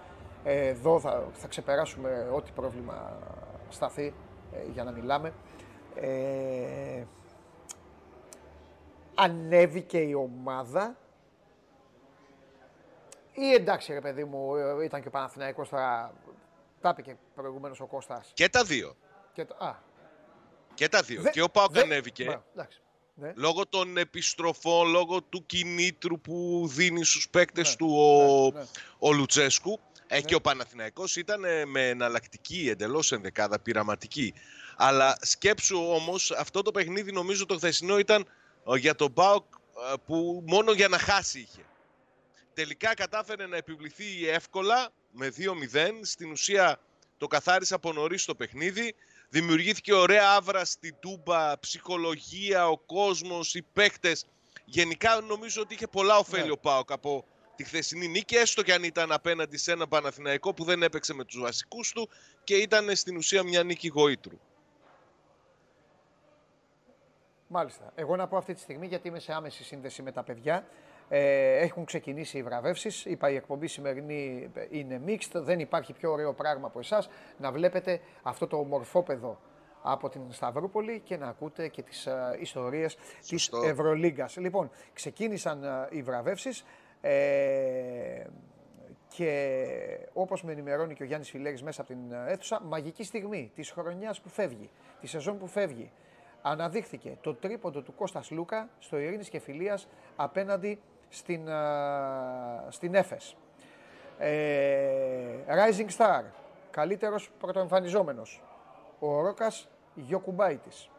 Ε, εδώ θα, θα ξεπεράσουμε ό,τι πρόβλημα σταθεί ε, για να μιλάμε. Ε, ανέβηκε η ομάδα ή εντάξει ρε παιδί μου, ε, ήταν και ο Παναθηναϊκός τώρα, τα είπε και προηγουμένως ο Κώστας. Και τα δύο. Και, α, και τα δύο. Και ο Πάοκ ανέβηκε. Ναι. Λόγω των επιστροφών, λόγω του κινήτρου που δίνει στους παίκτες ναι. του ο, ναι, ναι. ο Λουτσέσκου. Ε, και ο Παναθηναϊκός ήταν ε, με εναλλακτική, εντελώς ενδεκάδα, πειραματική. Αλλά σκέψου όμως, αυτό το παιχνίδι νομίζω το χθεσινό ήταν ε, για τον Πάοκ που μόνο για να χάσει είχε. Τελικά κατάφερε να επιβληθεί εύκολα με 2-0. Στην ουσία το καθάρισε από νωρίς το παιχνίδι. Δημιουργήθηκε ωραία άβρα στην Τούμπα, ψυχολογία, ο κόσμος, οι παίκτες. Γενικά νομίζω ότι είχε πολλά ωφέλη ναι. ο Πάοκ από τη χθεσινή νίκη, έστω και αν ήταν απέναντι σε ένα Παναθηναϊκό που δεν έπαιξε με τους βασικούς του και ήταν στην ουσία μια νίκη γοήτρου. Μάλιστα. Εγώ να πω αυτή τη στιγμή γιατί είμαι σε άμεση σύνδεση με τα παιδιά. Ε, έχουν ξεκινήσει οι βραβεύσεις. Είπα η εκπομπή σημερινή είναι mixed. Δεν υπάρχει πιο ωραίο πράγμα από εσάς να βλέπετε αυτό το μορφόπεδο από την Σταυρούπολη και να ακούτε και τις uh, ιστορίες της Ευρωλίγκας. Λοιπόν, ξεκίνησαν uh, οι βραβεύσεις ε, και όπως με ενημερώνει και ο Γιάννης Φιλέρης μέσα από την αίθουσα, μαγική στιγμή της χρονιάς που φεύγει, της σεζόν που φεύγει, αναδείχθηκε το τρίποντο του Κώστας Λούκα στο Ειρήνης και Φιλίας απέναντι στην, στην Έφες. Ε, Rising Star, καλύτερος πρωτοεμφανιζόμενος, ο Ρόκας Γιοκουμπάιτης.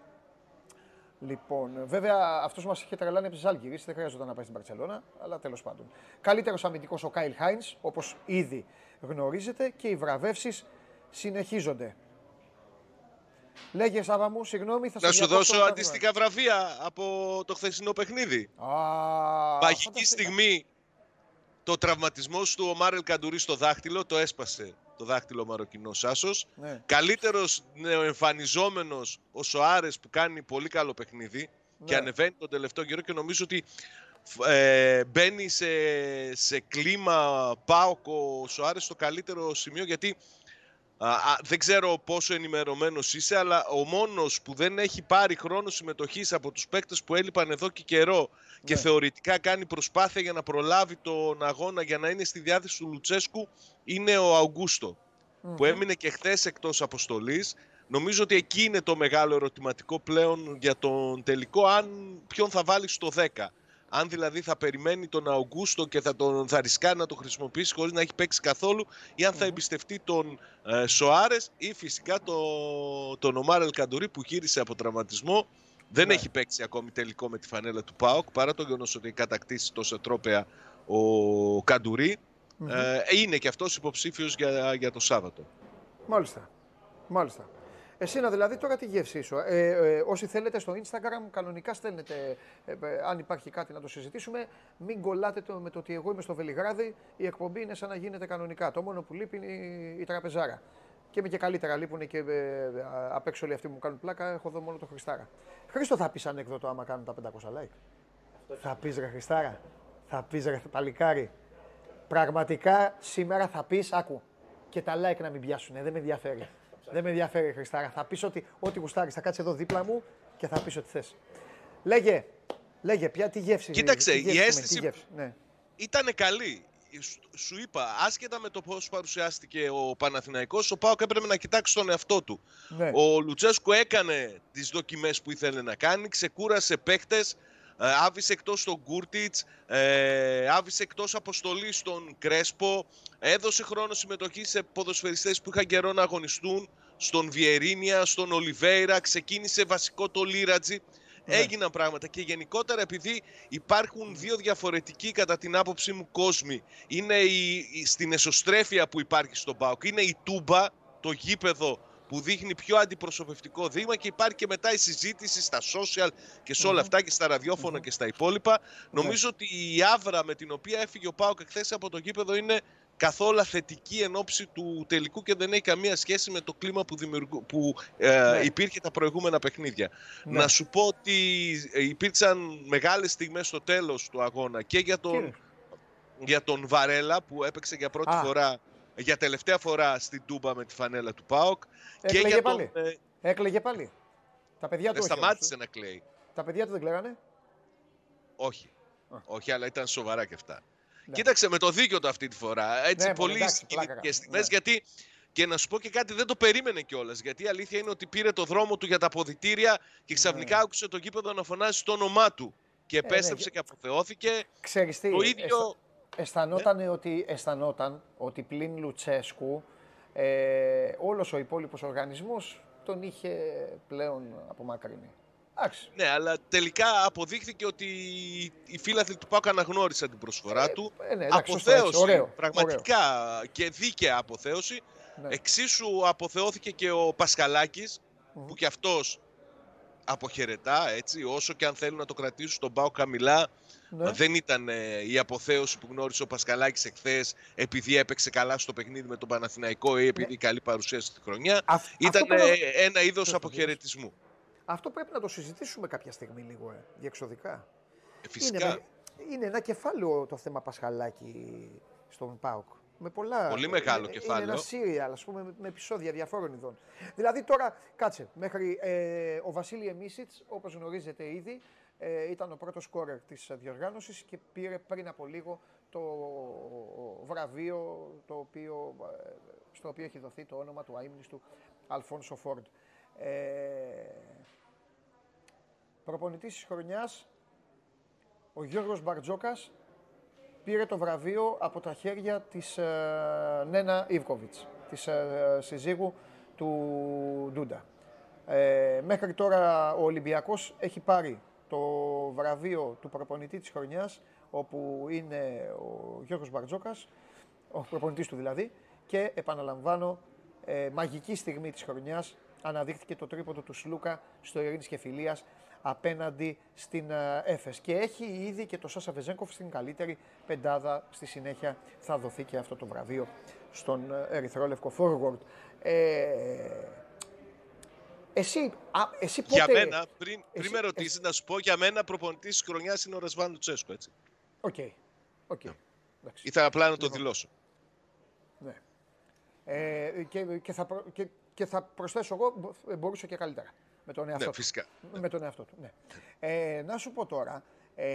Λοιπόν, βέβαια αυτός μας είχε τρελάνει από τις Άλγηρε, δεν χρειάζεται να πάει στην Παρσελώνα, αλλά τέλος πάντων. Καλύτερος αμυντικός ο Κάιλ Χάιν, όπως ήδη γνωρίζετε, και οι βραβεύσεις συνεχίζονται. Λέγε Σάβα μου, συγγνώμη, θα Να σου δώσω αντίστοιχα βραβεία από το χθεσινό παιχνίδι. Α, Μαγική στιγμή το τραυματισμό του ο Μάρελ Καντουρί στο δάχτυλο, το έσπασε το δάχτυλο Μαροκινός Άσος. Ναι. Καλύτερος νεοεμφανιζόμενος ο Σοάρες που κάνει πολύ καλό παιχνίδι ναι. και ανεβαίνει τον τελευταίο καιρό και νομίζω ότι ε, μπαίνει σε, σε κλίμα πάοκο ο Σοάρες στο καλύτερο σημείο γιατί Α, δεν ξέρω πόσο ενημερωμένος είσαι, αλλά ο μόνος που δεν έχει πάρει χρόνο συμμετοχής από τους παίκτες που έλειπαν εδώ και καιρό και ναι. θεωρητικά κάνει προσπάθεια για να προλάβει τον αγώνα για να είναι στη διάθεση του Λουτσέσκου είναι ο αουγκουστο που έμεινε και χθες εκτός αποστολής. Νομίζω ότι εκεί είναι το μεγάλο ερωτηματικό πλέον για τον τελικό, αν ποιον θα βάλει στο 10. Αν δηλαδή θα περιμένει τον Αουγκούστο και θα, τον, θα ρισκάρει να το χρησιμοποιήσει χωρίς να έχει παίξει καθόλου ή αν θα εμπιστευτεί τον ε, Σοάρες ή φυσικά το, τον Ομάρ Καντουρί που γύρισε από τραυματισμό. Δεν ναι. έχει παίξει ακόμη τελικό με τη φανέλα του ΠΑΟΚ παρά το γεγονός ότι έχει κατακτήσει τόσα τρόπαια ο καντουρι Ε, είναι και αυτός υποψήφιος για, για το Σάββατο. Μάλιστα. Μάλιστα. Εσένα δηλαδή τώρα τη γεύσή σου. Ε, ε, όσοι θέλετε στο Instagram, κανονικά στέλνετε. Ε, ε, αν υπάρχει κάτι να το συζητήσουμε, μην κολλάτε το, με το ότι εγώ είμαι στο Βελιγράδι. Η εκπομπή είναι σαν να γίνεται κανονικά. Το μόνο που λείπει είναι η, η τραπεζάρα. Και με και καλύτερα λείπουν και ε, απ' έξω όλοι αυτοί που μου κάνουν πλάκα. Έχω εδώ μόνο το Χριστάρα. Χρήστο, θα πεις ανέκδοτο άμα κάνουν τα 500 like; Θα πεις ρε Χριστάρα. Θα πεις ρε παλικάρι. Πραγματικά σήμερα θα πεις, άκου, και τα like να μην πιάσουν. Δεν με ενδιαφέρει. Δεν με ενδιαφέρει, Χριστάρα. Θα πεις ότι ό,τι γουστάρεις, θα κάτσεις εδώ δίπλα μου και θα πεις ό,τι θες. Λέγε, λέγε, πια τι γεύση. Κοίταξε, η αίσθηση ναι. ήταν καλή. Σου είπα, άσχετα με το πώς παρουσιάστηκε ο Παναθηναϊκός, ο Πάοκ έπρεπε να κοιτάξει τον εαυτό του. Ναι. Ο Λουτσέσκο έκανε τις δοκιμές που ήθελε να κάνει, ξεκούρασε παίχτε, ε, άφησε εκτός τον Γκούρτιτς, ε, άφησε εκτός αποστολή τον Κρέσπο, έδωσε χρόνο συμμετοχή σε ποδοσφαιριστές που είχαν καιρό να αγωνιστούν, στον Βιερίνια, στον Ολιβέηρα, ξεκίνησε βασικό το Λίρατζι. Ναι. Έγιναν πράγματα και γενικότερα επειδή υπάρχουν δύο διαφορετικοί κατά την άποψή μου κόσμοι. Είναι η, στην εσωστρέφεια που υπάρχει στον ΠΑΟΚ. Είναι η Τούμπα, το γήπεδο που δείχνει πιο αντιπροσωπευτικό δείγμα και υπάρχει και μετά η συζήτηση στα social και σε όλα αυτά και στα ραδιοφωνα και στα υπόλοιπα. Ναι. Νομίζω ότι η άβρα με την οποία έφυγε ο Πάοκ εχθές από το γήπεδο είναι καθόλου θετική εν ώψη του τελικού και δεν έχει καμία σχέση με το κλίμα που, δημιουργού, που ε, ναι. υπήρχε τα προηγούμενα παιχνίδια. Ναι. Να σου πω ότι υπήρξαν μεγάλες στιγμές στο τέλος του αγώνα και για τον, για τον Βαρέλα που έπαιξε για πρώτη φορά για τελευταία φορά στην Τούμπα με τη φανέλα του ΠΑΟΚ. Έκλαιγε και για πάλι. Τον, ε... Έκλαιγε πάλι. Τα παιδιά του σταμάτησε να κλαίει. Τα παιδιά του δεν κλαίγανε; Όχι. Όχι, αλλά ήταν σοβαρά και αυτά. Ναι. Κοίταξε με το δίκιο του αυτή τη φορά. Έτσι, ναι, πολύ σκηνικές στιγμές, ναι. γιατί και να σου πω και κάτι, δεν το περίμενε κιόλας. Γιατί η αλήθεια είναι ότι πήρε το δρόμο του για τα αποδητήρια και ξαφνικά ναι. άκουσε το γήπεδο να φωνάζει το όνομά του. Και ε, ναι, επέστρεψε και αποθεώθηκε. Ξέρεις τι, το ίδιο. Αισθανόταν, ναι. ότι, αισθανόταν ότι πλην Λουτσέσκου ε, όλος ο υπόλοιπος οργανισμός τον είχε πλέον απομακρύνει. Ναι, αλλά τελικά αποδείχθηκε ότι οι φίλαθλοι του Πάουκ αναγνώρισαν την προσφορά ε, του. Ε, ναι, αποθέωση, πραγματικά και δίκαια αποθέωση. Ναι. Εξίσου αποθεώθηκε και ο πασκαλακης που και αυτός αποχαιρετά, έτσι, όσο και αν θέλουν να το κρατήσουν τον Πάουκ χαμηλά. Ναι. Δεν ήταν ε, η αποθέωση που γνώρισε ο Πασκαλάκης εχθές επειδή έπαιξε καλά στο παιχνίδι με τον Παναθηναϊκό ή επειδή ναι. καλή παρουσίαση στη χρονιά. ήταν ένα είδος αποχαιρετισμού. Αυτό πρέπει να το συζητήσουμε κάποια στιγμή λίγο ε, διεξοδικά. Ε, φυσικά. Είναι, είναι ένα κεφάλαιο το θέμα Πασχαλάκη στον ΠΑΟΚ. Με πολλά, Πολύ μεγάλο είναι, κεφάλαιο. Είναι ένα σύριαλ, ας πούμε, με επεισόδια διαφόρων ειδών. Δηλαδή τώρα, κάτσε, μέχρι ε, ο Βασίλη Εμίσιτς, όπως γνωρίζετε ήδη, ε, ήταν ο πρώτος σκόρερ της διοργάνωσης και πήρε πριν από λίγο το βραβείο το οποίο, ε, στο οποίο έχει δοθεί το όνομα του αείμνηστου Αλφόνσο Φόρντ. Ε, προπονητής της χρονιάς, ο Γιώργος Μπαρτζόκας, πήρε το βραβείο από τα χέρια της ε, Νένα Ιβκοβιτς, της ε, συζύγου του Ντούντα. Ε, μέχρι τώρα ο Ολυμπιακός έχει πάρει το βραβείο του προπονητή της χρονιάς, όπου είναι ο Γιώργος Μπαρτζόκας, ο προπονητής του δηλαδή, και επαναλαμβάνω, ε, μαγική στιγμή της χρονιάς αναδείχθηκε το τρίποντο του Σλούκα στο Ειρήνης και Φιλίας απέναντι στην ε, Έφες. Και έχει ήδη και το Σάσα Βεζέγκοφ στην καλύτερη πεντάδα. Στη συνέχεια θα δοθεί και αυτό το βραβείο στον ε, Ερυθρόλευκο Forward. Ε, εσύ, α, εσύ πότε... Για μένα, πριν, πριν με ρωτήσεις, να σου πω, για μένα προπονητής της χρονιάς είναι ο Ραζβάν Λουτσέσκο, έτσι. OK. Okay. Okay. Ναι. Ήθελα απλά να το λοιπόν. δηλώσω. Ναι. Ε, και, και, θα, και, και θα προσθέσω εγώ, μπορούσα και καλύτερα με τον εαυτό ναι, φυσικά. του. Με τον εαυτό του. Ναι. Ε, να σου πω τώρα, ε,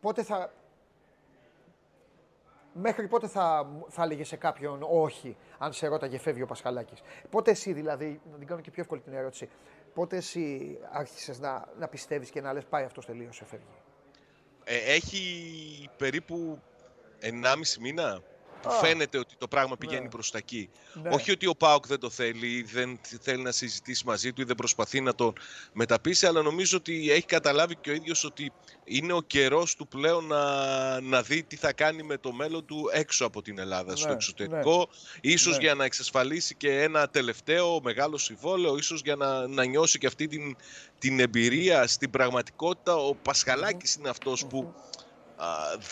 πότε θα, μέχρι πότε θα, θα έλεγε σε κάποιον όχι, αν σε ρώταγε φεύγει ο Πασχαλάκης; Πότε εσύ δηλαδή, να την κάνω και πιο εύκολη την ερώτηση, πότε εσύ άρχισες να, να πιστεύεις και να λες πάει αυτός τελείωσε, φεύγει. Ε, έχει περίπου 1,5 μήνα που φαίνεται ότι το πράγμα πηγαίνει ναι. προς τα εκεί. Ναι. Όχι ότι ο Πάοκ δεν το θέλει, δεν θέλει να συζητήσει μαζί του ή δεν προσπαθεί να τον μεταπίσει, αλλά νομίζω ότι έχει καταλάβει και ο ίδιος ότι είναι ο καιρός του πλέον να, να δει τι θα κάνει με το μέλλον του έξω από την Ελλάδα, στο ναι, εξωτερικό, ναι. ίσως για να εξασφαλίσει και ένα τελευταίο μεγάλο συμβόλαιο, ίσως για να, να νιώσει και αυτή την, την εμπειρία στην πραγματικότητα. Ο Πασχαλάκης είναι αυτός που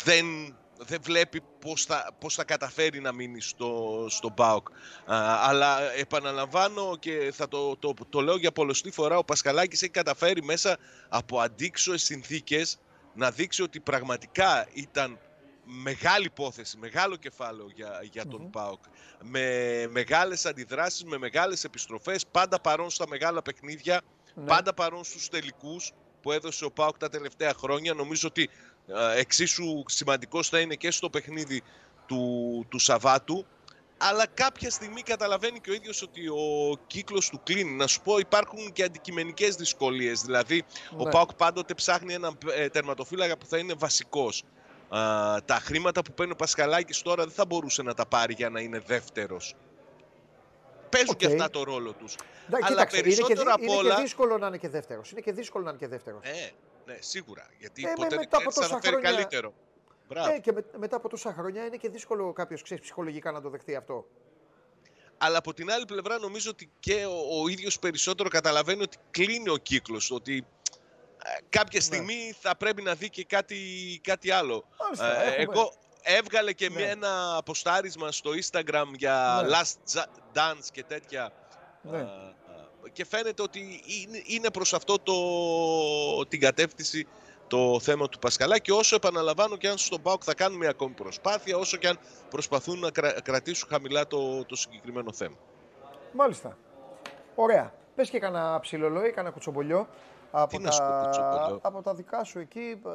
δεν δεν βλέπει πώς θα, πώς θα καταφέρει να μείνει στο, στο ΠΑΟΚ. αλλά επαναλαμβάνω και θα το, το, το, λέω για πολλωστή φορά, ο Πασκαλάκης έχει καταφέρει μέσα από αντίξωες συνθήκες να δείξει ότι πραγματικά ήταν μεγάλη υπόθεση, μεγάλο κεφάλαιο για, για τον mm ΠΑΟΚ. Με μεγάλες αντιδράσεις, με μεγάλες επιστροφές, πάντα παρόν στα μεγάλα παιχνίδια, ναι. πάντα παρόν στους τελικούς που έδωσε ο ΠΑΟΚ τα τελευταία χρόνια. Νομίζω ότι εξίσου σημαντικός θα είναι και στο παιχνίδι του, του Σαββάτου. Αλλά κάποια στιγμή καταλαβαίνει και ο ίδιος ότι ο κύκλος του κλείνει. Να σου πω υπάρχουν και αντικειμενικές δυσκολίες. Δηλαδή ο ναι. Πάοκ πάντοτε ψάχνει ένα ε, τερματοφύλακα που θα είναι βασικός. τα χρήματα που παίρνει ο Πασχαλάκης τώρα δεν θα μπορούσε να τα πάρει για να είναι δεύτερος. Παίζουν και αυτά το ρόλο τους. Αλλά περισσότερο είναι και, είναι και δύσκολο να είναι και δεύτερος. Είναι και δύσκολο να είναι και δεύτερος. Ε, ναι, σίγουρα. Γιατί ε, ποτέ δεν ξέρεις θα φέρει καλύτερο. Μπράβο. Ε, και με, μετά από τόσα χρόνια είναι και δύσκολο κάποιος ψυχολογικά να το δεχτεί αυτό. Αλλά από την άλλη πλευρά νομίζω ότι και ο, ο ίδιος περισσότερο καταλαβαίνει ότι κλείνει ο κύκλος. Ότι ε, κάποια ναι. στιγμή θα πρέπει να δει και κάτι, κάτι άλλο. Μάλιστα, ε, έχουμε... Εγώ, έβγαλε και ναι. ένα αποστάρισμα στο Instagram για ναι. Last Dance και τέτοια. Ναι. Και φαίνεται ότι είναι, είναι προς αυτό το, την κατεύθυνση το θέμα του Πασκαλά και όσο επαναλαμβάνω και αν στον ΠΑΟΚ θα κάνουν μια ακόμη προσπάθεια, όσο και αν προσπαθούν να κρατήσουν χαμηλά το, το συγκεκριμένο θέμα. Μάλιστα. Ωραία. Πες και κανένα ψιλολόι, κανένα κουτσομπολιό. Από, τα, από τα δικά σου εκεί. Ε...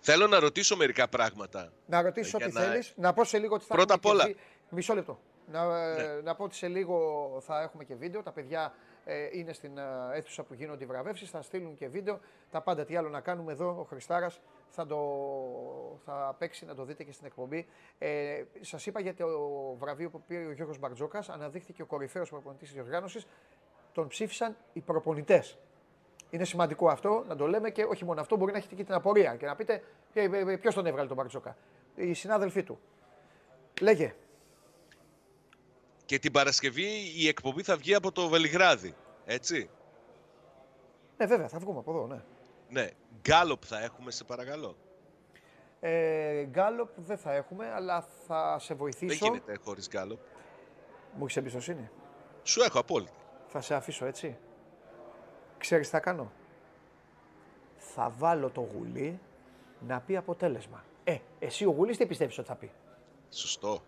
Θέλω να ρωτήσω μερικά πράγματα. Να ρωτήσω ό,τι να... θέλεις. Να πω σε λίγο ότι θα Πρώτα απ' όλα. Μισό λεπτό. Να, ναι. να πω ότι σε λίγο θα έχουμε και βίντεο. Τα παιδιά ε, είναι στην ε, αίθουσα που γίνονται οι βραβεύσεις, θα στείλουν και βίντεο. Τα πάντα τι άλλο να κάνουμε εδώ, ο Χριστάρας θα, το, θα παίξει να το δείτε και στην εκπομπή. Ε, σας είπα για το βραβείο που πήρε ο Γιώργος Μπαρτζόκας, αναδείχθηκε ο κορυφαίος προπονητής της διοργάνωσης, τον ψήφισαν οι προπονητές. Είναι σημαντικό αυτό να το λέμε και όχι μόνο αυτό, μπορεί να έχετε και την απορία και να πείτε ε, ποιος τον έβγαλε τον Μπαρτζόκα. Οι συνάδελφοί του. Λέγε. Και την Παρασκευή η εκπομπή θα βγει από το Βελιγράδι, έτσι; Ναι, βέβαια, θα βγούμε από εδώ, ναι. Ναι. Γκάλοπ θα έχουμε, σε παρακαλώ. Ε, γκάλοπ δεν θα έχουμε, αλλά θα σε βοηθήσω. Δεν γίνεται χωρίς γκάλοπ. Μου έχεις εμπιστοσύνη. Σου έχω απόλυτη. Θα σε αφήσω έτσι. Ξέρεις τι θα κάνω; Θα βάλω το Γουλή να πει αποτέλεσμα. Ε, εσύ ο Γουλής τι πιστεύεις ότι θα πει; Σωστό.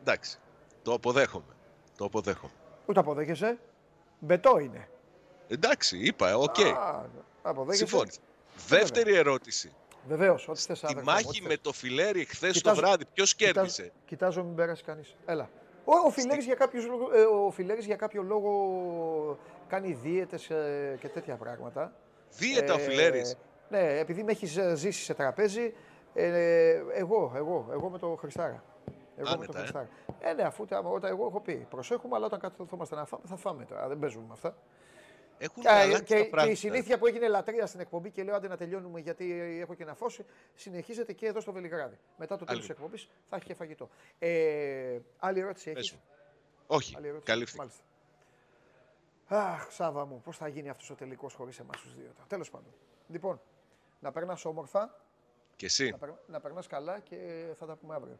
Εντάξει. Το αποδέχομαι. Το αποδέχομαι. Ούτε αποδέχεσαι. Μπετό είναι. Εντάξει, είπα, OK. Okay. Συμφώνησα. Δεύτερη ερώτηση. Βεβαίως, ό,τι θες Τη μάχη με το φιλέρι χθες το βράδυ, ποιος κέρδισε; Κοιτάζω, μην πέρασε κανείς. Έλα. Ο, ο Φιλέρης για, κάποιο, ε, ο Φιλέρης για κάποιο λόγο κάνει δίαιτες ε, και τέτοια πράγματα. Δίαιτα ε, ο Φιλέρης; Ναι, επειδή με έχει ζήσει σε τραπέζι, ε, εγώ, εγώ, εγώ με το Χριστάρα. Εγώ Άνετα, με το Χριστάρα. Ε. ε, ναι, αφού όταν εγώ έχω πει, προσέχουμε, αλλά όταν καθόμαστε να φάμε, θα φάμε τώρα. Δεν παίζουμε με αυτά. Έχουν και, και, και η συνήθεια που έγινε λατρεία στην εκπομπή και λέω άντε να τελειώνουμε γιατί έχω και να φώσει, συνεχίζεται και εδώ στο Βελιγράδι. Μετά το τέλος της εκπομπής θα έχει και φαγητό. Ε, άλλη ερώτηση έχεις; Όχι, καλύφθηκε. Μάλιστα. Αχ, Σάβα μου, πώς θα γίνει αυτός ο τελικός χωρίς εμάς τους δύο. Τέλος πάντων. Λοιπόν, να περνάς όμορφα. Και εσύ. Να, περ, να περνάς καλά και θα τα πούμε αύριο.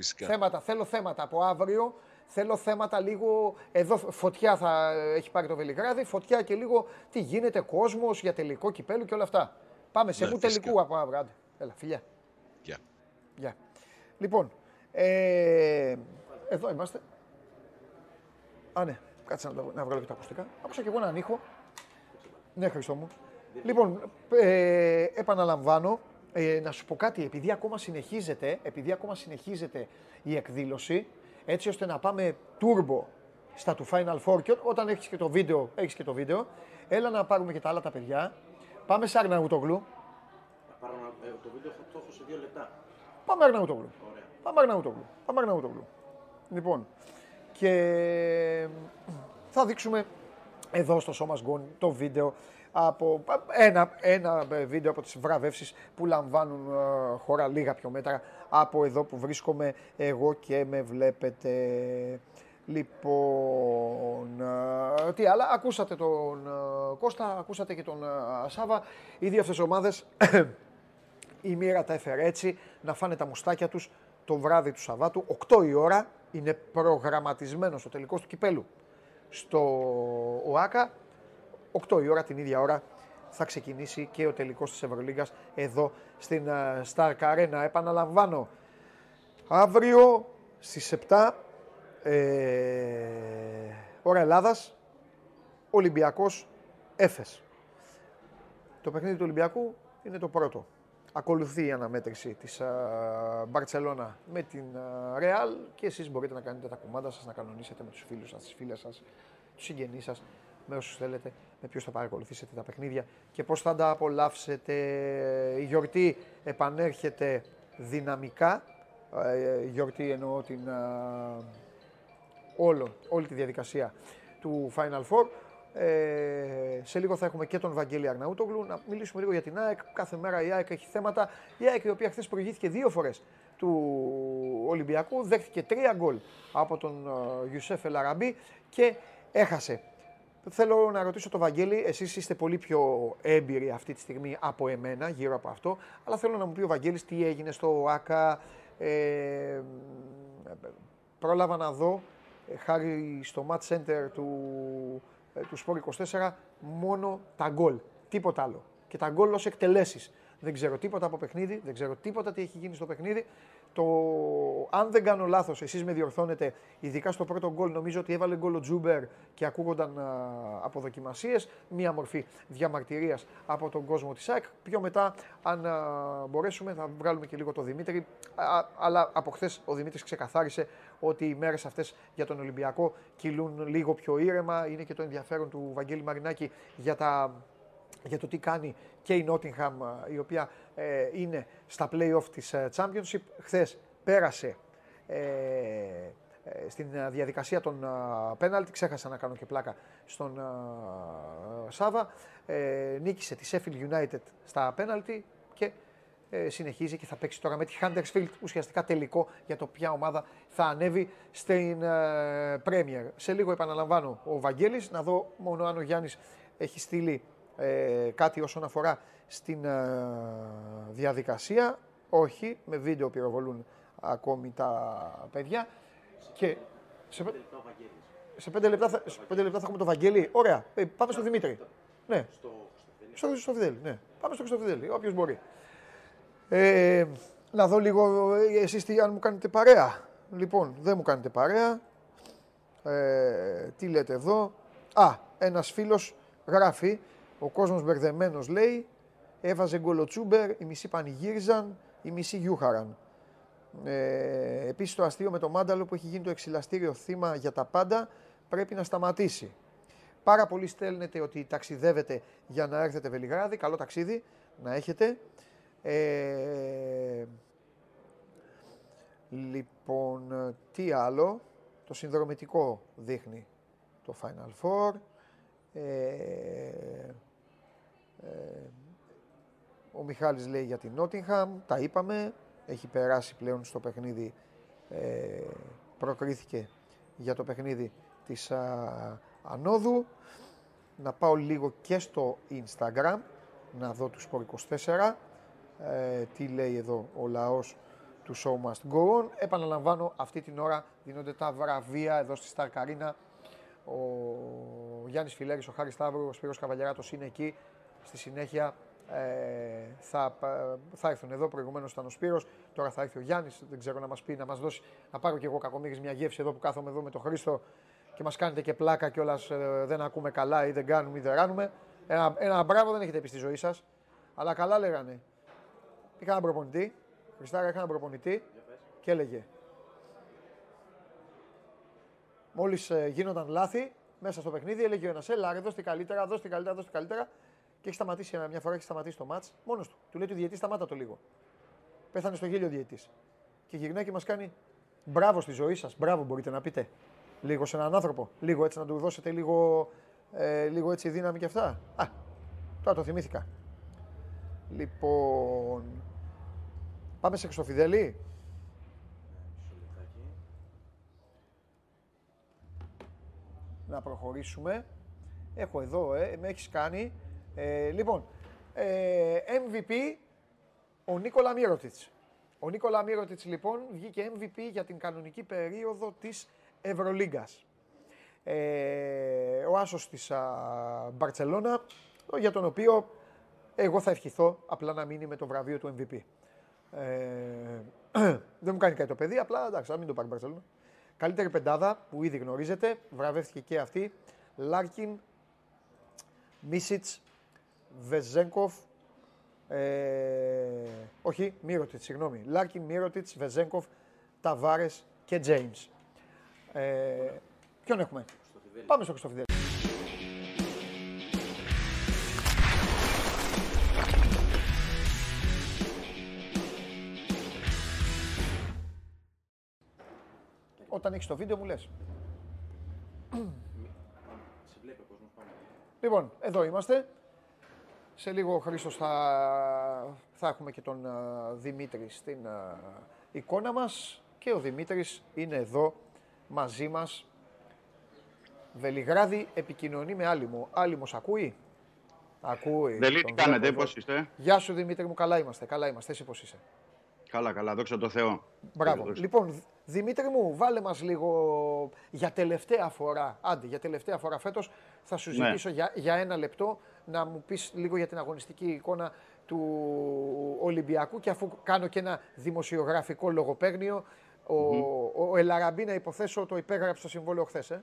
Φυσικά. Θέματα, θέλω θέματα από αύριο. Θέλω θέματα λίγο. Εδώ φωτιά θα έχει πάρει το Βελιγράδι. Φωτιά και λίγο τι γίνεται, κόσμος για τελικό κυπέλου και όλα αυτά. Πάμε σε ναι, μου τελικού από αύριο. Άντε. Έλα, φιλιά. Γεια. Γεια. Λοιπόν, ε, εδώ είμαστε. Α, ναι. Κάτσε να, να βγάλω και τα ακουστικά. Άκουσα και εγώ έναν ήχο. Ναι, Χριστό μου. Λοιπόν, ε, επαναλαμβάνω, ε, να σου πω κάτι, επειδή ακόμα συνεχίζεται, επειδή ακόμα συνεχίζεται η εκδήλωση, έτσι ώστε να πάμε turbo στα του Final Four και όταν έχεις και το βίντεο, έχεις και το βίντεο, έλα να πάρουμε και τα άλλα τα παιδιά. Πάμε σε Αρναούτογλου. Ε, το βίντεο το έχω σε δύο λεπτά. Πάμε Αρναούτογλου. Πάμε Αρναούτογλου. Πάμε Αρναούτογλου. Λοιπόν, και θα δείξουμε εδώ στο Σώμα Γκον το βίντεο από ένα, ένα βίντεο από τις βραβεύσεις που λαμβάνουν ε, χώρα λίγα πιο μέτρα από εδώ που βρίσκομαι εγώ και με βλέπετε. Λοιπόν, ε, τι άλλα, ακούσατε τον ε, Κώστα, ακούσατε και τον Σάβα. Οι δύο αυτές ομάδες, η μοίρα τα έφερε έτσι, να φάνε τα μουστάκια τους το βράδυ του Σαββάτου, 8 η ώρα, είναι προγραμματισμένο στο τελικό του κυπέλου στο ΟΑΚΑ 8 η ώρα την ίδια ώρα θα ξεκινήσει και ο τελικός της Ευρωλίγκας εδώ στην Star Arena. Επαναλαμβάνω, αύριο στις 7 ε, ώρα Ελλάδας, Ολυμπιακός Έφες. Το παιχνίδι του Ολυμπιακού είναι το πρώτο. Ακολουθεί η αναμέτρηση της Μπαρτσελώνα με την Ρεάλ και εσείς μπορείτε να κάνετε τα κουμάντα σας, να κανονίσετε με τους φίλους σας, τις φίλες σας, τους συγγενείς σας με όσους θέλετε, με ποιου θα παρακολουθήσετε τα παιχνίδια και πώς θα τα απολαύσετε. Η γιορτή επανέρχεται δυναμικά. Ε, η γιορτή εννοώ την, όλο, όλη τη διαδικασία του Final Four. Ε, σε λίγο θα έχουμε και τον Βαγγέλη Αρναούτογλου. Να μιλήσουμε λίγο για την ΑΕΚ. Κάθε μέρα η ΑΕΚ έχει θέματα. Η ΑΕΚ η οποία χθες προηγήθηκε δύο φορές του Ολυμπιακού. Δέχτηκε τρία γκολ από τον Ιουσέφ Ελαραμπή και έχασε Θέλω να ρωτήσω το Βαγγέλη, εσείς είστε πολύ πιο έμπειροι αυτή τη στιγμή από εμένα γύρω από αυτό, αλλά θέλω να μου πει ο Βαγγέλης τι έγινε στο ΆΚΑ, ε, πρόλαβα να δω, ε, χάρη στο Match Center του, ε, του Sport 24, μόνο τα γκολ, τίποτα άλλο. Και τα γκολ ως εκτελέσεις. Δεν ξέρω τίποτα από παιχνίδι, δεν ξέρω τίποτα τι έχει γίνει στο παιχνίδι. Το, αν δεν κάνω λάθος, εσείς με διορθώνετε, ειδικά στο πρώτο γκολ, νομίζω ότι έβαλε γκολ ο Τζούμπερ και ακούγονταν αποδοκιμασίες. Μία μορφή διαμαρτυρίας από τον κόσμο της ΑΕΚ. Πιο μετά, αν α, μπορέσουμε, θα βγάλουμε και λίγο το Δημήτρη. Α, αλλά από χθες ο Δημήτρης ξεκαθάρισε ότι οι μέρες αυτές για τον Ολυμπιακό κυλούν λίγο πιο ήρεμα. Είναι και το ενδιαφέρον του Βαγγέλη Μαρινάκη για τα για το τι κάνει και η Nottingham η οποία ε, είναι στα play-off της ε, Championship. Χθες πέρασε ε, ε στην διαδικασία των πέναλτι, ξέχασα να κάνω και πλάκα στον Σάβα, νίκησε τη Sheffield United στα πέναλτι και συνεχίζει και θα παίξει τώρα με τη Huddersfield ουσιαστικά τελικό για το ποια ομάδα θα ανέβει στην Premier. Σε λίγο επαναλαμβάνω ο Βαγγέλης, να δω μόνο αν ο Γιάννης έχει στείλει ε, κάτι όσον αφορά στην ε, διαδικασία. Όχι, με βίντεο πυροβολούν ακόμη τα παιδιά. Και σε, σε πέντε λεπτά, θα, σε πέντε λεπτά θα έχουμε το Βαγγέλη. Ωραία, ε, πάμε στο Δημήτρη. Ναι, στο, στο Φιδέλη. Ναι. Πάμε στο Χρυστοφιδέλη, όποιος μπορεί. Ε, να δω λίγο εσείς τι, αν μου κάνετε παρέα. Λοιπόν, δεν μου κάνετε παρέα. Ε, τι λέτε εδώ. Α, ένας φίλος γράφει ο κόσμος μπερδεμένος λέει, έβαζε γκολοτσούμπερ, οι μισοί πανηγύριζαν, οι μισοί γιούχαραν. Ε, Επίσης το αστείο με το Μάνταλο που έχει γίνει το εξυλαστήριο θύμα για τα πάντα πρέπει να σταματήσει. Πάρα πολλοί στέλνετε ότι ταξιδεύετε για να έρθετε Βελιγράδι. Καλό ταξίδι να έχετε. Ε, λοιπόν, τι άλλο. Το συνδρομητικό δείχνει το Final Four. Ε, ε, ο Μιχάλης λέει για την Νότιγχαμ, τα είπαμε, έχει περάσει πλέον στο παιχνίδι, ε, προκρίθηκε για το παιχνίδι της Ανόδου. Να πάω λίγο και στο Instagram, να δω τους Sport 24, ε, τι λέει εδώ ο λαός του Show Must Go On. Επαναλαμβάνω, αυτή την ώρα δίνονται τα βραβεία εδώ στη Σταρκαρίνα. Ο Γιάννης Φιλέρης, ο Χάρης Σταύρου, ο Σπύρος Καβαλιαράτος είναι εκεί. Στη συνέχεια ε, θα, θα έρθουν εδώ. Προηγουμένως ήταν ο Σπύρος, τώρα θα έρθει ο Γιάννης. Δεν ξέρω να μας πει, να μας δώσει. Να πάρω κι εγώ κακομίρι μια γεύση εδώ που κάθομαι εδώ με τον Χρήστο και μας κάνετε και πλάκα κιόλας. Ε, δεν ακούμε καλά ή δεν κάνουμε ή δεν ράνουμε. Ένα, ένα μπράβο δεν έχετε πει στη ζωή σας. Αλλά καλά λέγανε. Είχα έναν προπονητή. Χριστάρα, είχα έναν προπονητή και έλεγε. Μόλις ε, γίνονταν λάθη μέσα στο παιχνίδι, έλεγε ο ένας: Έλα, δώστε καλύτερα, δώστε καλύτερα, δώστε καλύτερα και έχει σταματήσει μια φορά, έχει σταματήσει το μάτ μόνος του. Του λέει του διαιτή, σταμάτα το λίγο. Πέθανε στο γέλιο ο διαιτής. Και γυρνάει και μας κάνει μπράβο στη ζωή σας. Μπράβο, μπορείτε να πείτε. Λίγο σε έναν άνθρωπο. Λίγο έτσι να του δώσετε λίγο, ε, λίγο έτσι δύναμη και αυτά. Α, τώρα το θυμήθηκα. Λοιπόν. Πάμε σε Χρυσοφιδέλη. Να προχωρήσουμε. Έχω εδώ, ε, με έχεις κάνει ε, λοιπόν, ε, MVP ο Νίκολα Μύρωτιτς. Ο Νίκολα Μύρωτιτς λοιπόν βγήκε MVP για την κανονική περίοδο της Ευρωλίγκας. Ε, ο άσος της Μπαρτσελόνα, για τον οποίο εγώ θα ευχηθώ απλά να μείνει με το βραβείο του MVP. Ε, δεν μου κάνει κάτι το παιδί, απλά εντάξει, να μην το πάρει η Μπαρτσελόνα. Καλύτερη πεντάδα που ήδη γνωρίζετε, βραβεύτηκε και αυτή. Λάρκιν, Μίσιτς, Βεζένκοφ, ε, όχι, Μίροτιτς, συγγνώμη. Λάρκιν, Μίροτιτς, Βεζένκοφ, Ταβάρες και Τζέιμς. Ε, ποιον έχουμε, στο Πάμε στο Χρυστοφιδέλη. Όταν έχεις το βίντεο μου λες. Λοιπόν, εδώ είμαστε. Σε λίγο ο Χρήστος θα, θα έχουμε και τον Δημήτρη στην εικόνα μας και ο Δημήτρης είναι εδώ μαζί μας Βελιγράδι επικοινωνεί με Άλυμο. Άλυμος ακούει; Ακούει. Δελή, τι κάνετε, πώς είστε; Γεια σου Δημήτρη μου, καλά είμαστε. Καλά είμαστε. Εσύ πώς είσαι; Καλά, καλά, δόξα τω Θεώ. Μπράβο. Λοιπόν, Δημήτρη μου, βάλε μας λίγο για τελευταία φορά, άντε, για τελευταία φορά φέτος, θα σου ναι. ζητήσω για, για ένα λεπτό να μου πεις λίγο για την αγωνιστική εικόνα του Ολυμπιακού και αφού κάνω και ένα δημοσιογραφικό λογοπαίγνιο, ο, mm-hmm. ο Ελαραμπή να υποθέσω το υπέγραψε το συμβόλαιο χθες. Ε;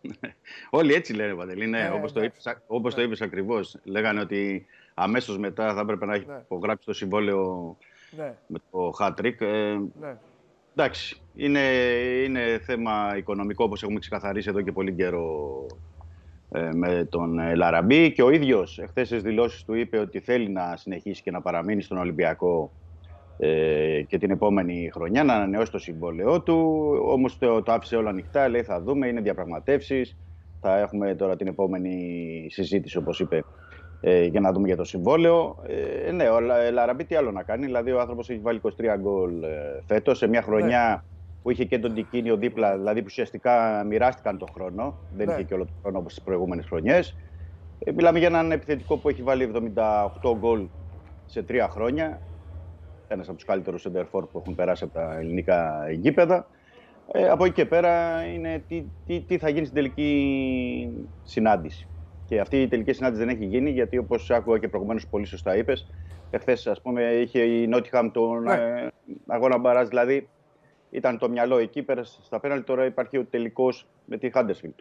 Όλοι έτσι λένε, Παντελή. Ναι, ε, όπως, το είπες, όπως το ναι. είπες ακριβώς. Λέγανε ότι αμέσως μετά θα έπρεπε να έχει ναι. υπογράψει το συμβόλαιο ναι. με το hat-trick. Ε, ναι. Εντάξει, είναι, είναι θέμα οικονομικό όπως έχουμε ξεκαθαρίσει εδώ και πολύ καιρό ε, με τον ε, Λαραμπή και ο ίδιος εχθές στις δηλώσεις του είπε ότι θέλει να συνεχίσει και να παραμείνει στον Ολυμπιακό ε, και την επόμενη χρονιά να ανανεώσει το συμβόλαιό του. Όμως το, το άφησε όλα ανοιχτά, λέει θα δούμε, είναι διαπραγματεύσεις. Θα έχουμε τώρα την επόμενη συζήτηση όπως είπε ε, για να δούμε για το συμβόλαιο. Ε, ναι, ο Λαραμπή τι άλλο να κάνει. Δηλαδή, ο άνθρωπος έχει βάλει 23 γκολ ε, φέτος σε μια χρονιά ναι. Που είχε και τον Τικίνιο δίπλα, δηλαδή που ουσιαστικά μοιράστηκαν τον χρόνο. Δεν ναι. είχε και όλο τον χρόνο όπως τις προηγούμενες χρονιές. Ε, μιλάμε για έναν επιθετικό που έχει βάλει 78 γκολ σε τρία χρόνια. Ένας από τους καλύτερους σεντερφόρ που έχουν περάσει από τα ελληνικά γήπεδα. Ε, από εκεί και πέρα είναι τι, τι, τι θα γίνει στην τελική συνάντηση. Και αυτή η τελική συνάντηση δεν έχει γίνει, γιατί όπως άκουγα και προηγουμένως πολύ σωστά είπες, εχθές ας πούμε είχε η Νότιχαμ τον ναι. ε, αγώνα μπαράζ, δηλαδή ήταν το μυαλό εκεί, πέρασε στα πέναλ, τώρα υπάρχει ο τελικός με τη Χάντεσφιλτ.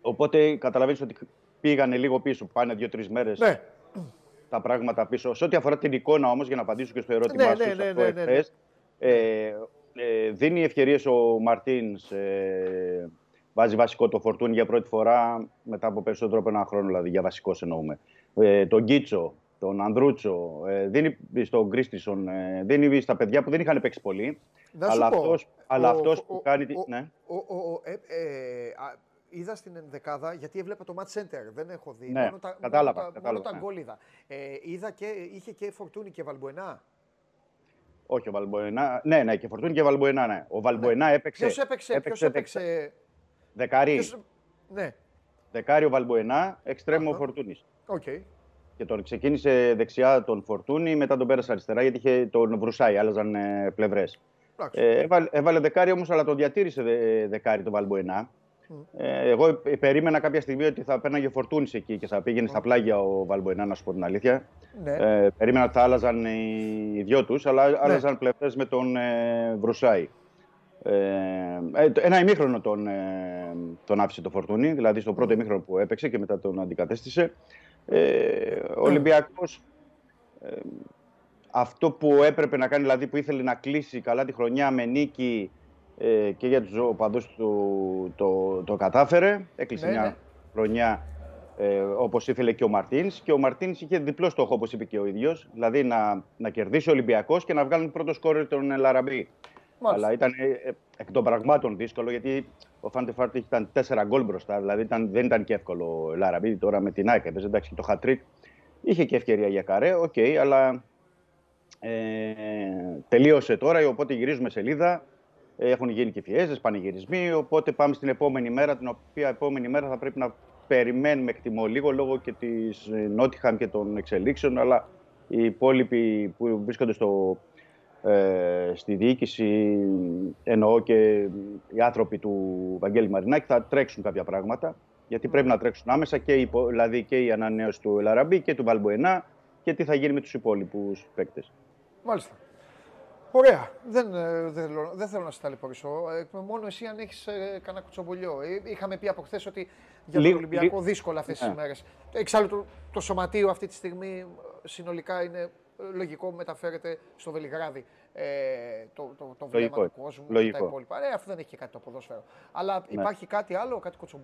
Οπότε καταλαβαίνεις ότι πήγανε λίγο πίσω, πάνε δύο-τρεις μέρες ναι. τα πράγματα πίσω. Σε ό,τι αφορά την εικόνα όμως, για να απαντήσω και στο ερώτημά ναι, σου, ναι, ναι, ναι, ναι, ε, ε, δίνει ευκαιρίες ο Μαρτίνς ε, βάζει βασικό το φορτούνι για πρώτη φορά μετά από περισσότερο από ένα χρόνο, δηλαδή για βασικό εννοούμε. Ε, τον Γκίτσο, τον Ανδρούτσο, ε, δίνει στον Κρίστισον, ε, δίνει στα παιδιά που δεν είχαν παίξει πολύ. Να αλλά αυτό αλλά αυτός που κάνει. Ο, ναι. ο, ο, ε, ε, είδα στην ενδεκάδα, γιατί έβλεπα το Match Center, δεν έχω δει. Ναι, μόνο τα, κατάλαβα, μόνο, κατάλαβα, μόνο τα γκολ είδα. Ε, είδα και, είχε και Φορτούνι και Βαλμποενά. Όχι, ο Βαλμποενά. Ναι, ναι, και Φορτούνι και Βαλμποενά, ναι. Ο Βαλμποενά ναι. έπαιξε. Ποιος έπαιξε, έπαιξε, ποιος έπαιξε Δεκάρι. Ποιος... Ναι. Δεκάριο Βαλμποενά, εξτρέμο uh-huh. Φορτούνης. Okay. Και τον ξεκίνησε δεξιά τον Φορτούνη, μετά τον πέρασε αριστερά γιατί είχε τον Βρουσάη, άλλαζαν ε, πλευρές. Ε, έβαλε, έβαλε δεκάρι όμως, αλλά τον διατήρησε δε, δεκάρι τον Βαλμποενά. Ε, εγώ περίμενα κάποια στιγμή ότι θα πέρναγε φορτούνης εκεί και θα πήγαινε στα πλάγια ο Βαλμποενά, να σου πω την αλήθεια. Ναι. Ε, περίμενα ότι θα άλλαζαν οι δυο τους, αλλά ναι. άλλαζαν πλευρές με τον ε, Βρουσάη. Ε, ε, ένα ημίχρονο τον, ε, τον άφησε το Φορτούνι, δηλαδή στο πρώτο ημίχρονο που έπαιξε και μετά τον αντικατέστησε. Ε, ο Ολυμπιακός ε, αυτό που έπρεπε να κάνει, δηλαδή που ήθελε να κλείσει καλά τη χρονιά με νίκη ε, και για τους οπαδούς του το, το κατάφερε. Έκλεισε ναι, μια ναι. χρονιά ε, όπως ήθελε και ο Μαρτίνς και ο Μαρτίνς είχε διπλό στόχο όπως είπε και ο ίδιος, δηλαδή να, να κερδίσει ο Ολυμπιακός και να βγάλουν πρώτο σκόρερ τον Ελ Αραμπί. Αλλά ήταν ε, εκ των πραγμάτων δύσκολο γιατί ο Φαν Βέερτ ήταν τέσσερα γκολ μπροστά. Δηλαδή ήταν, δεν ήταν και εύκολο ο Ελ Αραμπί τώρα με την ΑΕΚ. Έπαιζε εντάξει και το χατ τρικ. Είχε και ευκαιρία για καρέ, OK, okay, αλλά ε, τελείωσε τώρα. Οπότε γυρίζουμε σελίδα. Έχουν γίνει και φιέστες, πανηγυρισμοί. Οπότε πάμε στην επόμενη μέρα, την οποία επόμενη μέρα θα πρέπει να περιμένουμε, εκτιμώ λίγο, λόγω και της Νότιγχαμ και των εξελίξεων. Αλλά οι υπόλοιποι που βρίσκονται στο ε, στη διοίκηση, εννοώ και οι άνθρωποι του Βαγγέλη Μαρινάκη, θα τρέξουν κάποια πράγματα. Γιατί πρέπει να τρέξουν άμεσα και η, δηλαδή και η ανανέωση του Ελαραμπή και του Βαλμποενά και τι θα γίνει με τους υπόλοιπους παίκτες. Μάλιστα. Ωραία. Δεν, ε, δεν, δεν θέλω να σε ταλαιπωρήσω. Ε, μόνο εσύ αν έχεις ε, κανένα κουτσομπολιό. Είχαμε πει από χθες ότι για τον Ολυμπιακό δύσκολα αυτές τις ναι. ημέρε. Εξάλλου το, το σωματείο αυτή τη στιγμή συνολικά είναι λογικό μεταφέρεται στο Βελιγράδι ε, το, το, το βλέμμα του κόσμου και τα υπόλοιπα. Ε, αυτό δεν έχει και κάτι το ποδόσφαιρο. Αλλά ναι. υπάρχει κάτι άλλο, κάτι κοτσο...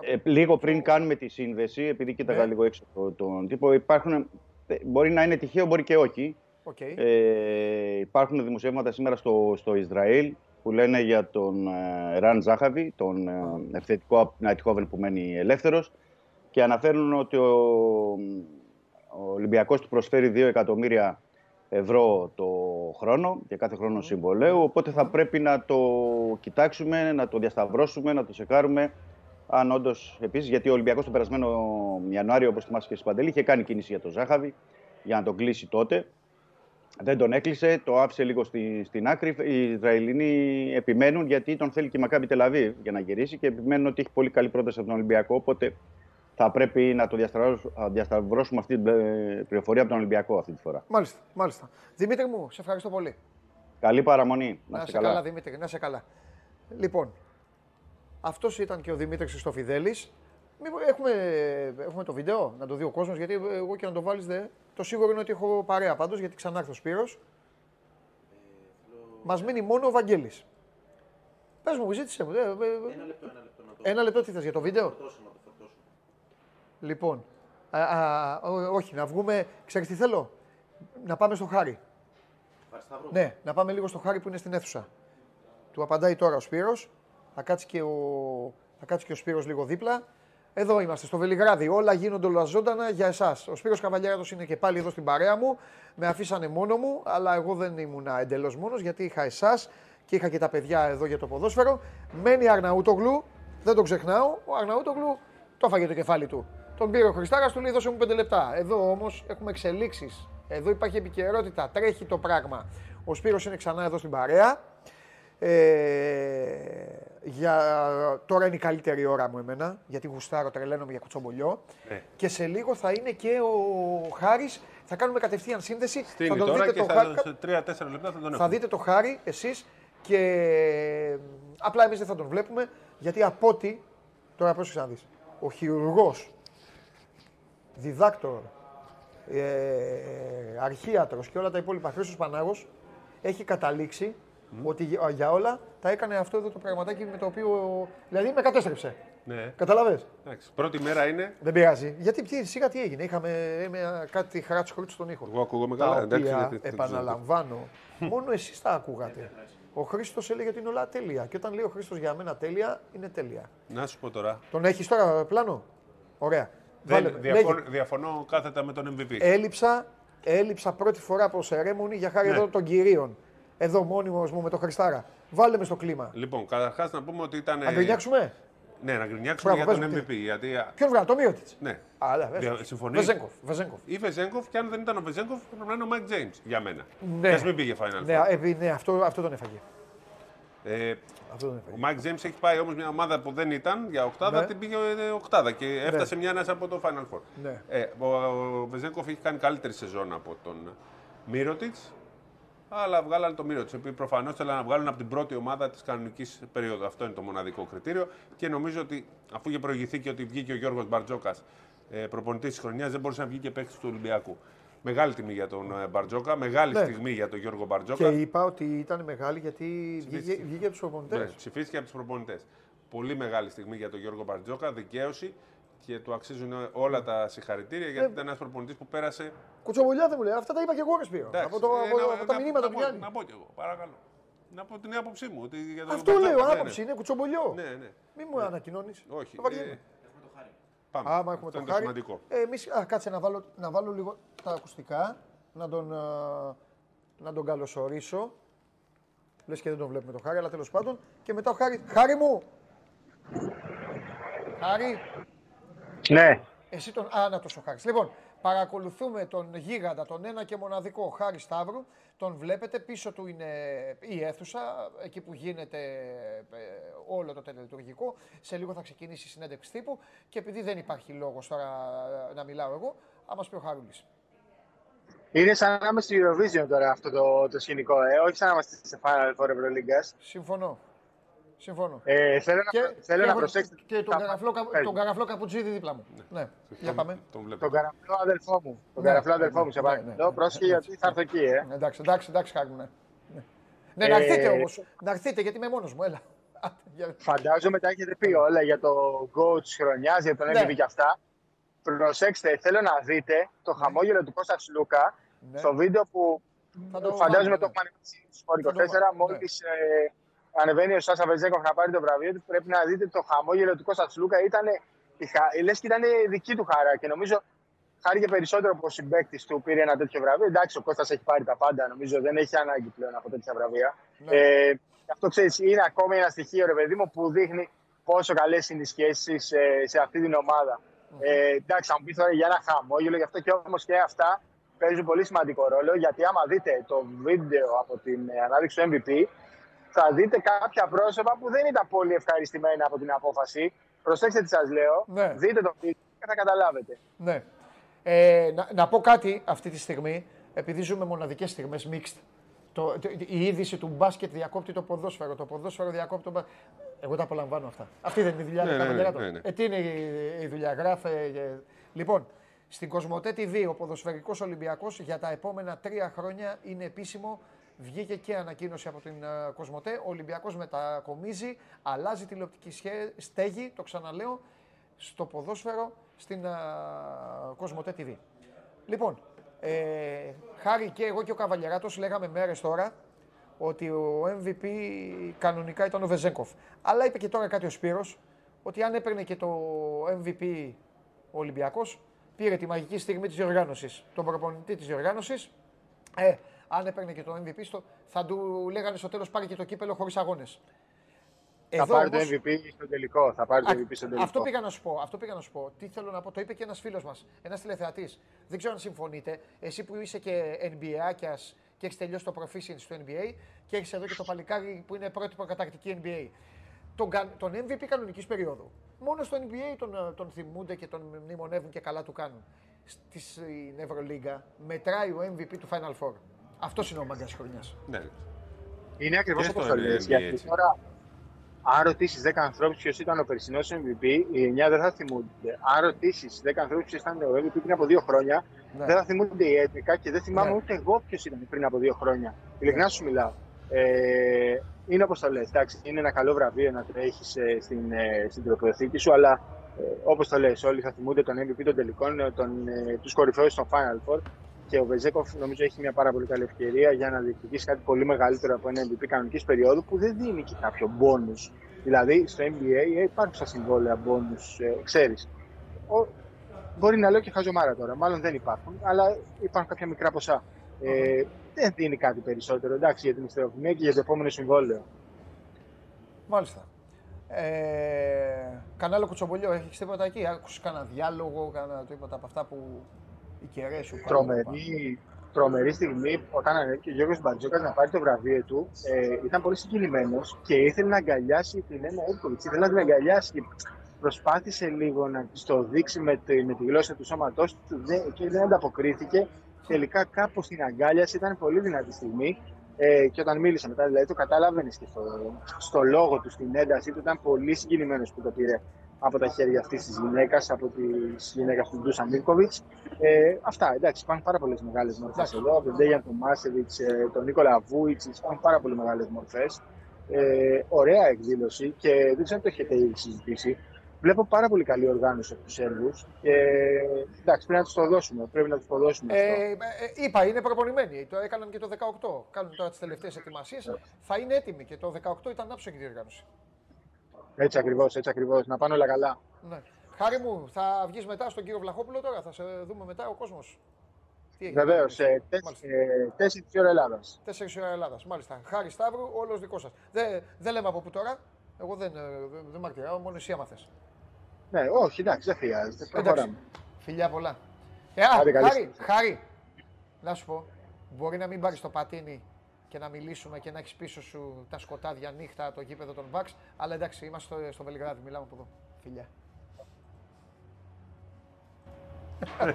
Ε, λίγο πριν κάνουμε τη σύνδεση, επειδή κοίταγα ναι. λίγο έξω τον, τον τύπο, υπάρχουν, ε, μπορεί να είναι τυχαίο, μπορεί και όχι. Okay. Ε, υπάρχουν δημοσιεύματα σήμερα στο, στο Ισραήλ που λένε για τον ε, Ραν Ζάχαβη, τον ε, ευθετικό Ναϊτχόβεν που μένει ελεύθερος και αναφέρουν ότι ο, ο Ολυμπιακός του προσφέρει 2 εκατομμύρια ευρώ το χρόνο για κάθε χρόνο συμβολέου. Οπότε θα πρέπει να το κοιτάξουμε, να το διασταυρώσουμε, να το τσεκάρουμε. Αν όντως επίσης, γιατί ο Ολυμπιακός τον περασμένο Ιανουάριο, όπως θυμάσαι και στην Παντελή, είχε κάνει κίνηση για τον Ζάχαβη για να τον κλείσει τότε. Δεν τον έκλεισε, το άφησε λίγο στη, στην άκρη. Οι Ισραηλινοί επιμένουν γιατί τον θέλει και η Μακάμπη Τελαβή για να γυρίσει και επιμένουν ότι έχει πολύ καλή πρόταση από τον Ολυμπιακό. Οπότε θα πρέπει να το διασταυρώσουμε αυτή την ε, πληροφορία από τον Ολυμπιακό αυτή τη φορά. Μάλιστα, μάλιστα. Δημήτρη μου, σε ευχαριστώ πολύ. Καλή παραμονή. Να, να σε καλά. καλά. Δημήτρη, να σε καλά. Λοιπόν, αυτός ήταν και ο Δημήτρης Χριστοφιδέλης. Έχουμε, έχουμε το βίντεο να το δει ο κόσμος, γιατί εγώ και να το βάλεις δε. Το σίγουρο είναι ότι έχω παρέα πάντως, γιατί ξανά έρθει ο Σπύρος. Μας μείνει μόνο ο Βαγγέλης. Πες μου, ζήτησε μου. Ένα λεπτό, ένα λεπτό. Ένα λεπτό τι θες για το βίντεο; Λοιπόν, α, α, όχι, να βγούμε. Ξέρεις τι θέλω; Να πάμε στο Χάρη. Ναι, να πάμε λίγο στο Χάρη που είναι στην αίθουσα. Του απαντάει τώρα ο Σπύρος. Θα κάτσει και ο, θα κάτσει και ο Σπύρος λίγο δίπλα. Εδώ είμαστε, στο Βελιγράδι. Όλα γίνονται όλα ζωντανά για εσάς. Ο Σπύρος Καβαλιάρας είναι και πάλι εδώ στην παρέα μου. Με αφήσανε μόνο μου, αλλά εγώ δεν ήμουν εντελώς μόνος γιατί είχα εσάς και είχα και τα παιδιά εδώ για το ποδόσφαιρο. Μένει Αρναούτογλου, δεν τον ξεχνάω. Ο Αρναούτογλου το έφαγε το κεφάλι του. Τον πήρε ο Χριστάρας, του λέει δώσε μου 5 λεπτά. Εδώ όμως έχουμε εξελίξεις. Εδώ υπάρχει επικαιρότητα, τρέχει το πράγμα. Ο Σπύρος είναι ξανά εδώ στην παρέα. Ε, για... Τώρα είναι η καλύτερη ώρα μου εμένα, γιατί γουστάρω, τρελαίνομαι για κουτσομπολιό. Ναι. Και σε λίγο θα είναι και ο Χάρης, θα κάνουμε κατευθείαν σύνδεση. Στην θα τον τώρα δείτε και το θα, σε 3-4 λεπτά θα τον έχουμε. Θα δείτε το Χάρη εσείς και απλά εμείς δεν θα τον βλέπουμε, γιατί από ό,τι, τώρα πρόσεξε να δεις, ο χειρουργός, διδάκτορ, ε, αρχίατρος και όλα τα υπόλοιπα, Χρήστος Πανάγος, έχει καταλήξει ότι για όλα τα έκανε αυτό εδώ το πραγματάκι με το οποίο. Δηλαδή με κατέστρεψε. Ναι. Καταλαβέ. Πρώτη μέρα είναι. Δεν πειράζει. Γιατί τι, σιγά τι έγινε. Είχαμε με, κάτι χαράτσο χρήτη στον ήχο. Εγώ ακούγομαι καλά. οποία, επαναλαμβάνω, μόνο εσείς τα ακούγατε. Ο Χρήστος έλεγε ότι είναι όλα τέλεια. Και όταν λέει ο Χρήστος για μένα τέλεια, είναι τέλεια. Να σου πω τώρα. Τον έχεις τώρα πλάνο; Ωραία. Δεν, διαφωνώ, διαφωνώ κάθετα με τον MVP. Έλειψα, έλειψα πρώτη φορά από σερέμονη για χάρη ναι. εδώ των κυρίων εδώ μόνιμος μου με το Χριστάρα. Βάλε με στο κλίμα. Λοιπόν, καταρχάς να πούμε ότι ήταν. Να γκρινιάξουμε; Ναι, να γκρινιάξουμε για τον MVP. Γιατί... Ποιον βγάλει, τον Μίροτιτς. Ναι. Αλλά, Συμφωνεί. Βεζένκοφ. Βεζένκοφ. Ή Βεζένκοφ, και αν δεν ήταν ο Βεζένκοφ, πρέπει να είναι ο Μάικ Τζέιμς για μένα. Ναι. Και μην πήγε Final ναι, ε, ναι, αυτό, αυτό τον έφαγε. Ε, αυτό τον έφαγε. Ο Μάικ Τζέιμς έχει πάει όμως μια ομάδα που δεν ήταν για οκτάδα, ναι. την πήγε ε, οκτάδα και ναι. έφτασε ναι. μια ένας από το Final Four. Ναι. Ε, ο, ο Βεζένκοφ έχει κάνει καλύτερη σεζόν από τον Μίροτιτς αλλά βγάλανε τον Μίροτιτς. Επειδή προφανώς θέλανε να βγάλουν από την πρώτη ομάδα της κανονικής περίοδου. Αυτό είναι το μοναδικό κριτήριο. Και νομίζω ότι αφού είχε προηγηθεί και ότι βγήκε ο Γιώργος Μπαρτζόκας ε, προπονητής της χρονιάς, δεν μπορούσε να βγει και παίκτης του Ολυμπιακού. Μεγάλη τιμή για τον ε, Μπαρτζόκα, μεγάλη ναι. στιγμή για τον Γιώργο Μπαρτζόκα. Και είπα ότι ήταν μεγάλη γιατί βγήκε, βγήκε από τους προπονητές. Ναι, ψηφίστηκε από τους προπονητές. Πολύ μεγάλη στιγμή για τον Γιώργο Μπαρτζόκα, δικαίωση και του αξίζουν όλα τα συγχαρητήρια γιατί ε, ήταν ένας προπονητής που πέρασε. Κουτσοβολιά δεν μου λέει. Αυτά τα είπα και εγώ, Ρεσπίρο. Από, το, ε, από, από τα μηνύματα του Γιάννη. Να πω κι εγώ, παρακαλώ. Να πω την άποψη μου. Ότι για το Αυτό λέω, ναι, άποψη ναι. είναι κουτσομπολιό. Ναι, ναι. Μην μου ναι. ανακοινώνεις. Όχι. Ε, Πάμε. Άμα έχουμε το χάρη. Σημαντικό. Ε, εμείς, α, κάτσε να βάλω, να βάλω λίγο τα ακουστικά, να τον, α, να τον καλωσορίσω. Λες και δεν τον βλέπουμε το χάρη, αλλά τέλος πάντων. Και μετά ο χάρη, χάρη μου! Χάρη, ναι. Εσύ τον. Α, να το σοχάρι. Λοιπόν, παρακολουθούμε τον γίγαντα, τον ένα και μοναδικό Χάρης Σταύρου. Τον βλέπετε, πίσω του είναι η αίθουσα, εκεί που γίνεται ε, όλο το τελετουργικό. Σε λίγο θα ξεκινήσει η συνέντευξη τύπου και επειδή δεν υπάρχει λόγος τώρα να μιλάω εγώ, θα μας πει ο Χαρούλης. Είναι σαν να είμαστε στη Eurovision τώρα αυτό το, το σκηνικό, ε; όχι σαν να είμαστε σε Final Four Ευρωλίγκας. Συμφωνώ. Συμφωνώ. Ε, θέλω και, να, θέλω και να προσέξετε. Και τον, καραφλό, τον καραφλό καπουτζίδι δίπλα μου. Ναι, ναι. για πάμε. Τον, τον καραφλό αδελφό μου. Τον ναι, καραφλό αδελφό ναι, μου, σε ναι, παρακαλώ. Ναι, ναι, Πρόσχε γιατί θα έρθω εκεί, ε. Εντάξει, εντάξει, εντάξει, χάρη ναι. Ναι, να έρθετε όμως. Να έρθετε γιατί είμαι μόνος μου, έλα. Φαντάζομαι τα έχετε πει όλα για το go της χρονιάς, για τον MVP και αυτά. Προσέξτε, θέλω να δείτε το χαμόγελο του Κώστας Λούκα στο βίντεο που φαντάζομαι το έχουμε ανοίξει στο 24 μόλις ανεβαίνει ο Σάσα Βεζέκοφ να πάρει το βραβείο του, πρέπει να δείτε το χαμόγελο του Κώστα Τσλούκα. Ήταν, λες και ήταν δική του χαρά και νομίζω χάρηκε περισσότερο που ο συμπέκτη του πήρε ένα τέτοιο βραβείο. Εντάξει, ο Κώστας έχει πάρει τα πάντα, νομίζω δεν έχει ανάγκη πλέον από τέτοια βραβεία. Ναι. Ε, αυτό ξέρεις, είναι ακόμη ένα στοιχείο, ρε παιδί μου, που δείχνει πόσο καλές είναι οι σχέσεις σε, σε αυτή την ομάδα. Ε, εντάξει, θα μου πεις τώρα για ένα χαμόγελο, γι' αυτό και όμως και αυτά παίζουν πολύ σημαντικό ρόλο. Γιατί άμα δείτε το βίντεο από την ανάδειξη του MVP, θα δείτε κάποια πρόσωπα που δεν ήταν πολύ ευχαριστημένα από την απόφαση. Προσέξτε τι σας λέω. Ναι. Δείτε το βίντεο και θα καταλάβετε. Ναι. Ε, να, να πω κάτι αυτή τη στιγμή, επειδή ζούμε μοναδικές στιγμές mixed. Το, η είδηση του μπάσκετ διακόπτει το ποδόσφαιρο, το ποδόσφαιρο διακόπτει το μπάσκετ. Εγώ τα απολαμβάνω αυτά. Αυτή δεν είναι η δουλειά ναι, ναι, ναι, ναι, ναι. Ε, τι είναι η, η δουλειά, γράφε. Ε, λοιπόν, στην Κοσμοτέ TV ο ποδοσφαιρικός Ολυμπιακός για τα επόμενα τρία χρόνια είναι επίσημο. Βγήκε και ανακοίνωση από την uh, Κοσμοτέ. Ο Ολυμπιακός μετακομίζει, αλλάζει τηλεοπτική στέγη, το ξαναλέω, στο ποδόσφαιρο στην uh, Κοσμοτέ TV. Λοιπόν, ε, χάρη και εγώ και ο Καβαλιαράτος λέγαμε μέρες τώρα ότι ο MVP κανονικά ήταν ο Βεζέγκοφ. Αλλά είπε και τώρα κάτι ο Σπύρος, ότι αν έπαιρνε και το MVP ο Ολυμπιακός, πήρε τη μαγική στιγμή της διοργάνωσης, τον προπονητή της διοργάνωσης, ε, αν έπαιρνε και το MVP, στο, θα του λέγανε στο τέλος πάρει και το κύπελο χωρίς αγώνες. Θα πάρει το MVP στο τελικό. Θα πάρει το MVP στο τελικό. Αυτό πήγα να σου πω. Αυτό πήγα να σου πω. Τι θέλω να πω. Το είπε και ένας φίλος μας, ένας τηλεθεατής. Δεν ξέρω αν συμφωνείτε. Εσύ που είσαι και NBA και έχεις τελειώσει το proficiency στο NBA και έχεις εδώ και το παλικάρι που είναι πρώτη προκατακτική NBA. Τον, τον MVP κανονικής περίοδου. Μόνο στο NBA τον, τον θυμούνται και τον μνημονεύουν και καλά του κάνουν. Στην Ευρωλίγκα μετράει ο MVP του Final Four. Αυτός είναι ο μαγκα χρονιά. Ναι. Είναι ακριβώς όπως το λες. Γιατί τώρα αν ρωτήσεις 10 ανθρώπους ποιος ήταν ο περσινός MVP, οι 9 δεν θα θυμούνται. Αν ρωτήσεις 10 ανθρώπους ποιος ήταν ο MVP πριν από 2 χρόνια, ναι. δεν θα θυμούνται οι 11 και δεν θυμάμαι ναι. ούτε εγώ ποιος ήταν πριν από 2 χρόνια. Ειλικρινά σου μιλάω. Ε, είναι όπως το λες. Είναι ένα καλό βραβείο να τρέχεις ε, στην, ε, στην τροφοδοθήκη σου, αλλά ε, όπως το λες, όλοι θα θυμούνται τον MVP των τελικών, τον, ε, τους κορυφαίους στο Final Four και ο Βεζέκοφ νομίζω έχει μια πάρα πολύ καλή ευκαιρία για να διεκδικήσει κάτι πολύ μεγαλύτερο από ένα MVP κανονικής περίοδου που δεν δίνει και κάποιο bonus. Δηλαδή στο NBA υπάρχουν στα συμβόλαια bonus, ε, ξέρεις. Μπορεί να λέω και χαζομάρα τώρα, μάλλον δεν υπάρχουν, αλλά υπάρχουν κάποια μικρά ποσά. Ε, δεν δίνει κάτι περισσότερο εντάξει, για την ιστεροφημία και για το επόμενο συμβόλαιο. Μάλιστα. Ε, κανάλι Κουτσομπολιό, έχεις τίποτα εκεί, άκουσες κανένα διάλογο, κανένα τίποτα από αυτά που οι κεραίες σου Τρομερή, τρομερή στιγμή όταν ανέβηκε ο Γιώργος Μπατζόκας να πάρει το βραβείο του. Ε, ήταν πολύ συγκινημένος και ήθελε να αγκαλιάσει την Ένα Εύκολη. Ήθελε να την αγκαλιάσει και προσπάθησε λίγο να της το δείξει με τη, με τη γλώσσα του σώματός του και δεν ανταποκρίθηκε. Τελικά κάπως την αγκάλιασε, ήταν πολύ δυνατή στιγμή. Ε, και όταν μίλησε μετά, δηλαδή το κατάλαβε και στο, στο λόγο του, στην ένταση του, ήταν πολύ συγκινημένος που το πήρε από τα χέρια αυτής της γυναίκας, από τη γυναίκα του Ντούσαν Μίρκοβιτ. Ε, αυτά, εντάξει, υπάρχουν πάρα πολλές μεγάλες μορφές εδώ. Από τον Ντέγιαν Τομάσεβιτς, ε, τον Νίκολα Βούιτ, υπάρχουν πάρα πολύ μεγάλες μορφές. Ε, ωραία εκδήλωση και δεν ξέρω αν το έχετε ήδη συζητήσει. Βλέπω πάρα πολύ καλή οργάνωση από τους Σέρβου. Και εντάξει, πρέπει να τους το δώσουμε. Πρέπει να τους το δώσουμε. Ε, ε, είπα, είναι προπονημένοι. Το έκαναν και το 18. Κάνουν τώρα τις τελευταίες ετοιμασίες. Θα είναι έτοιμοι και το 18 ήταν άψογη διοργάνωση. Έτσι ακριβώς, έτσι ακριβώς. Να πάνε όλα καλά. Ναι. Χάρη μου, θα βγεις μετά στον κύριο Βλαχόπουλο τώρα, θα σε δούμε μετά ο κόσμος. Βεβαίως, σε 4 ώρα Ελλάδας. 4 ώρα Ελλάδας, μάλιστα. Χάρη Σταύρου, όλος δικός σας. Δεν, δεν λέμε από πού τώρα. Εγώ δεν, δεν, δεν μαρτυράω, μόνο εσύ άμα θες. Ναι, όχι, εντάξει, δεν χρειάζεται. Προχωράμε. Φιλιά πολλά. Ε, α, χάρη, χάρη, να σου πω, μπορεί να μην πάρεις το πατίνι και να μιλήσουμε και να έχεις πίσω σου τα σκοτάδια νύχτα, το γήπεδο των Μπαξ. Αλλά εντάξει, είμαστε στο, στο Βελιγράδι, μιλάμε από εδώ. Φιλιά.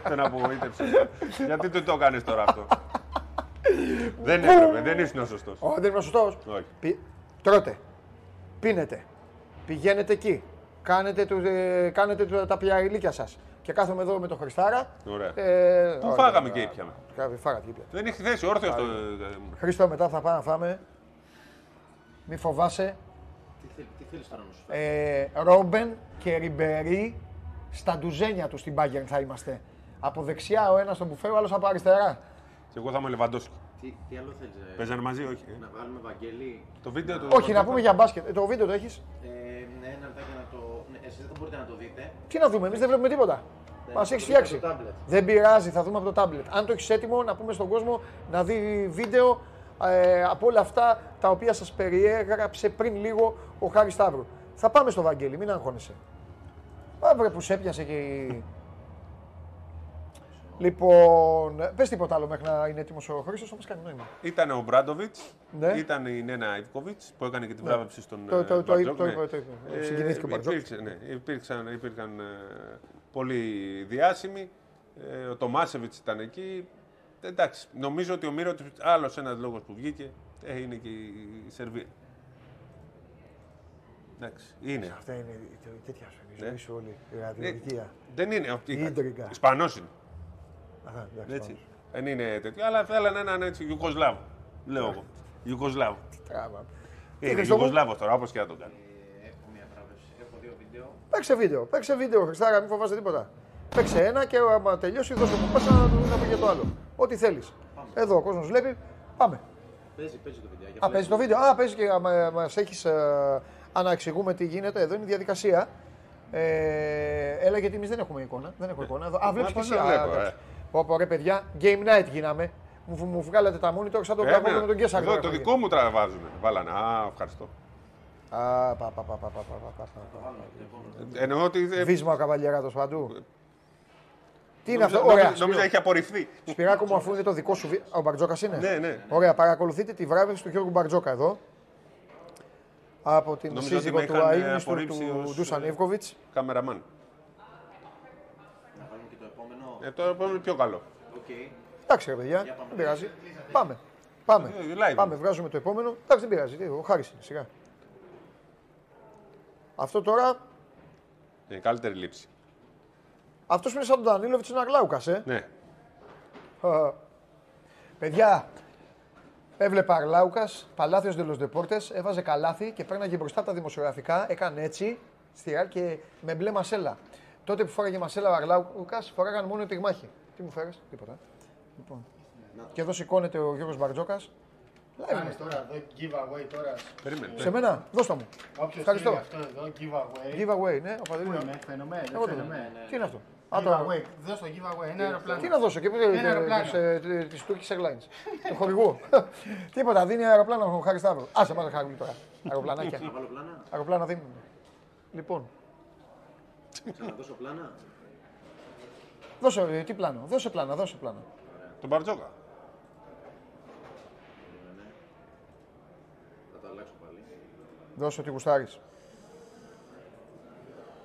Τον απογοήτευσε. Γιατί του το κάνεις τώρα αυτό; δεν έπρεπε, δεν ήσουν ο σωστός. Όχι, δεν είμαι ο σωστός. Τρώτε. Πίνετε. Πηγαίνετε εκεί. Κάνετε, τους, ε, κάνετε τα πιαριλίκια σας και κάθομαι εδώ με τον Χριστάρα. Ωραία. Ε, Πού φάγαμε και ήπιαμε. Φάγατε και Δεν έχει θέση, όρθιο το. Χρήστο, μετά θα πάμε να φάμε. Μη φοβάσαι. Τι, τι θέλει τώρα να σου ε, Ρόμπεν και Ριμπερί στα ντουζένια του στην Bayern θα είμαστε. Από δεξιά ο ένα στον μπουφέ, ο άλλο από αριστερά. Και εγώ θα είμαι Λεβαντόσκι. Τι, τι άλλο θέλει. Ε? Παίζανε μαζί, όχι. Ε? Να βγάλουμε Βαγγέλη. Το βίντεο του. Όχι, να πούμε για μπάσκετ. Ε, το βίντεο το έχει. Ε, ναι, ένα λεπτάκι να το. Ναι, εσείς δεν μπορείτε να το δείτε. Τι να δούμε, εμεί δεν βλέπουμε τίποτα. Μας έχεις φτιάξει. Δεν πειράζει, θα δούμε από το τάμπλετ. Αν το έχεις έτοιμο, να πούμε στον κόσμο να δει βίντεο ε, από όλα αυτά τα οποία σας περιέγραψε πριν λίγο ο Χάρης Σταύρου. Θα πάμε στο Βαγγέλη, μην αγχώνεσαι. Πάμε που σε έπιασε και η... Λοιπόν, πες τίποτα άλλο μέχρι να είναι έτοιμος ο Χρήστος, όμω κάνει νόημα. Ήταν ο Μπράντοβιτς, ναι. ήταν η Νένα Ιβκοβιτ που έκανε και την ναι. βράβευση στον το, το, το, το, ε, Συγκινήθηκε ο Μπαρτζόκ. Ναι, υπήρξαν, υπήρχαν ε, πολύ διάσημοι. Ε, ο Τομάσεβιτς ήταν εκεί. Εντάξει, νομίζω ότι ο Μύρο άλλος ένας λόγος που βγήκε ε, είναι και η Σερβία. Εντάξει, είναι. Αυτά είναι τέτοια σου. Η ζωή σου όλη. Η ραδιολογία. Δεν είναι. Η Ισπανός είναι. Έτσι. Δεν είναι τέτοιο, αλλά θέλανε έναν έτσι Ιουκοσλάβο. Λέω εγώ. Ιουκοσλάβο. Είναι Ιουκοσλάβος τώρα, όπως και να το κάνει. Έχω μια πράγμα. Έχω δύο βίντεο. Παίξε βίντεο. Παίξε βίντεο, Χριστάρα, μην φοβάσαι τίποτα. Παίξε ένα και άμα τελειώσει, δώσε μου πάσα να δούμε για το άλλο. Ό,τι θέλεις. Εδώ ο κόσμος βλέπει. Πάμε. Παίζει, παίζει το βίντεο. Α, παίζει το βίντεο. Α, παίζει και μα έχεις. Ε, αναξηγούμε τι γίνεται. Εδώ είναι η διαδικασία. Ε, έλα γιατί εμείς δεν έχουμε εικόνα. Δεν έχω εικόνα. Α, βλέπεις και εσύ. Πω, πω, ρε παιδιά, game night γίναμε. Μου, μου βγάλατε τα monitor σαν τον ε, με τον Κέσσα. Εδώ το δικό μου τραβάζουν. Βάλανε. Α, ευχαριστώ. Εννοώ ότι... Βίσμα ο καβαλιεράτος παντού. Τι είναι αυτό, ωραία. Νομίζω έχει απορριφθεί. Σπυράκο μου, αφού είναι το δικό σου. Ο Μπαρτζόκας είναι; Ναι, ναι. Ωραία, παρακολουθείτε τη βράβευση του Γιώργου Μπαρτζόκα εδώ. Από την σύζυγο του αείμνηστου του Ντούσαν Ιβκοβιτς. Καμεραμάν. Ε, το επόμενο είναι πιο καλό. Okay. Εντάξει, ρε παιδιά, δεν πειράζει. Πάμε. Πάμε. Ε, Πάμε, βγάζουμε το επόμενο. Εντάξει, δεν πειράζει. Ο Χάρης είναι, σιγά. Αυτό τώρα. Είναι καλύτερη λήψη. Αυτός που είναι σαν τον Δανίλοβιτ είναι αγλάουκας, ε. Ναι. παιδιά, έβλεπα Αγλάουκας, Παλάθιος Δελο Δεπόρτε, έβαζε καλάθι και πέρναγε μπροστά τα δημοσιογραφικά, έκανε έτσι, στη και με μπλε μασέλα. Τότε που φόραγε μασέλα ο Αγλάουκας, φοράγαν μόνο τη μάχη. Τι μου φέρες, τίποτα. Λοιπόν. Και εδώ σηκώνεται ο Γιώργος Μπαρτζόκας. Κάνεις τώρα εδώ giveaway τώρα. Περίμενε. Σε μένα, δώσ' μου. Όποιος Ευχαριστώ. αυτό εδώ, giveaway. Giveaway, ναι. Ο Πού είμαι, φαινομένο. Τι είναι αυτό; Giveaway, δώσ' το giveaway, ένα αεροπλάνο. Τι να δώσω και της Turkish Airlines. Το χορηγού. Τίποτα, δίνει αεροπλάνο ο Χάρης Σταύρος. Άσε πάμε χάρη τώρα. Αεροπλανάκια. Αεροπλάνα δίνουν. Λοιπόν. Να δώσω πλάνα. Δώσε, τι πλάνο, δώσε πλάνα, δώσε πλάνα. Τον Μπαρτζόκα. Δώσε ότι γουστάρεις.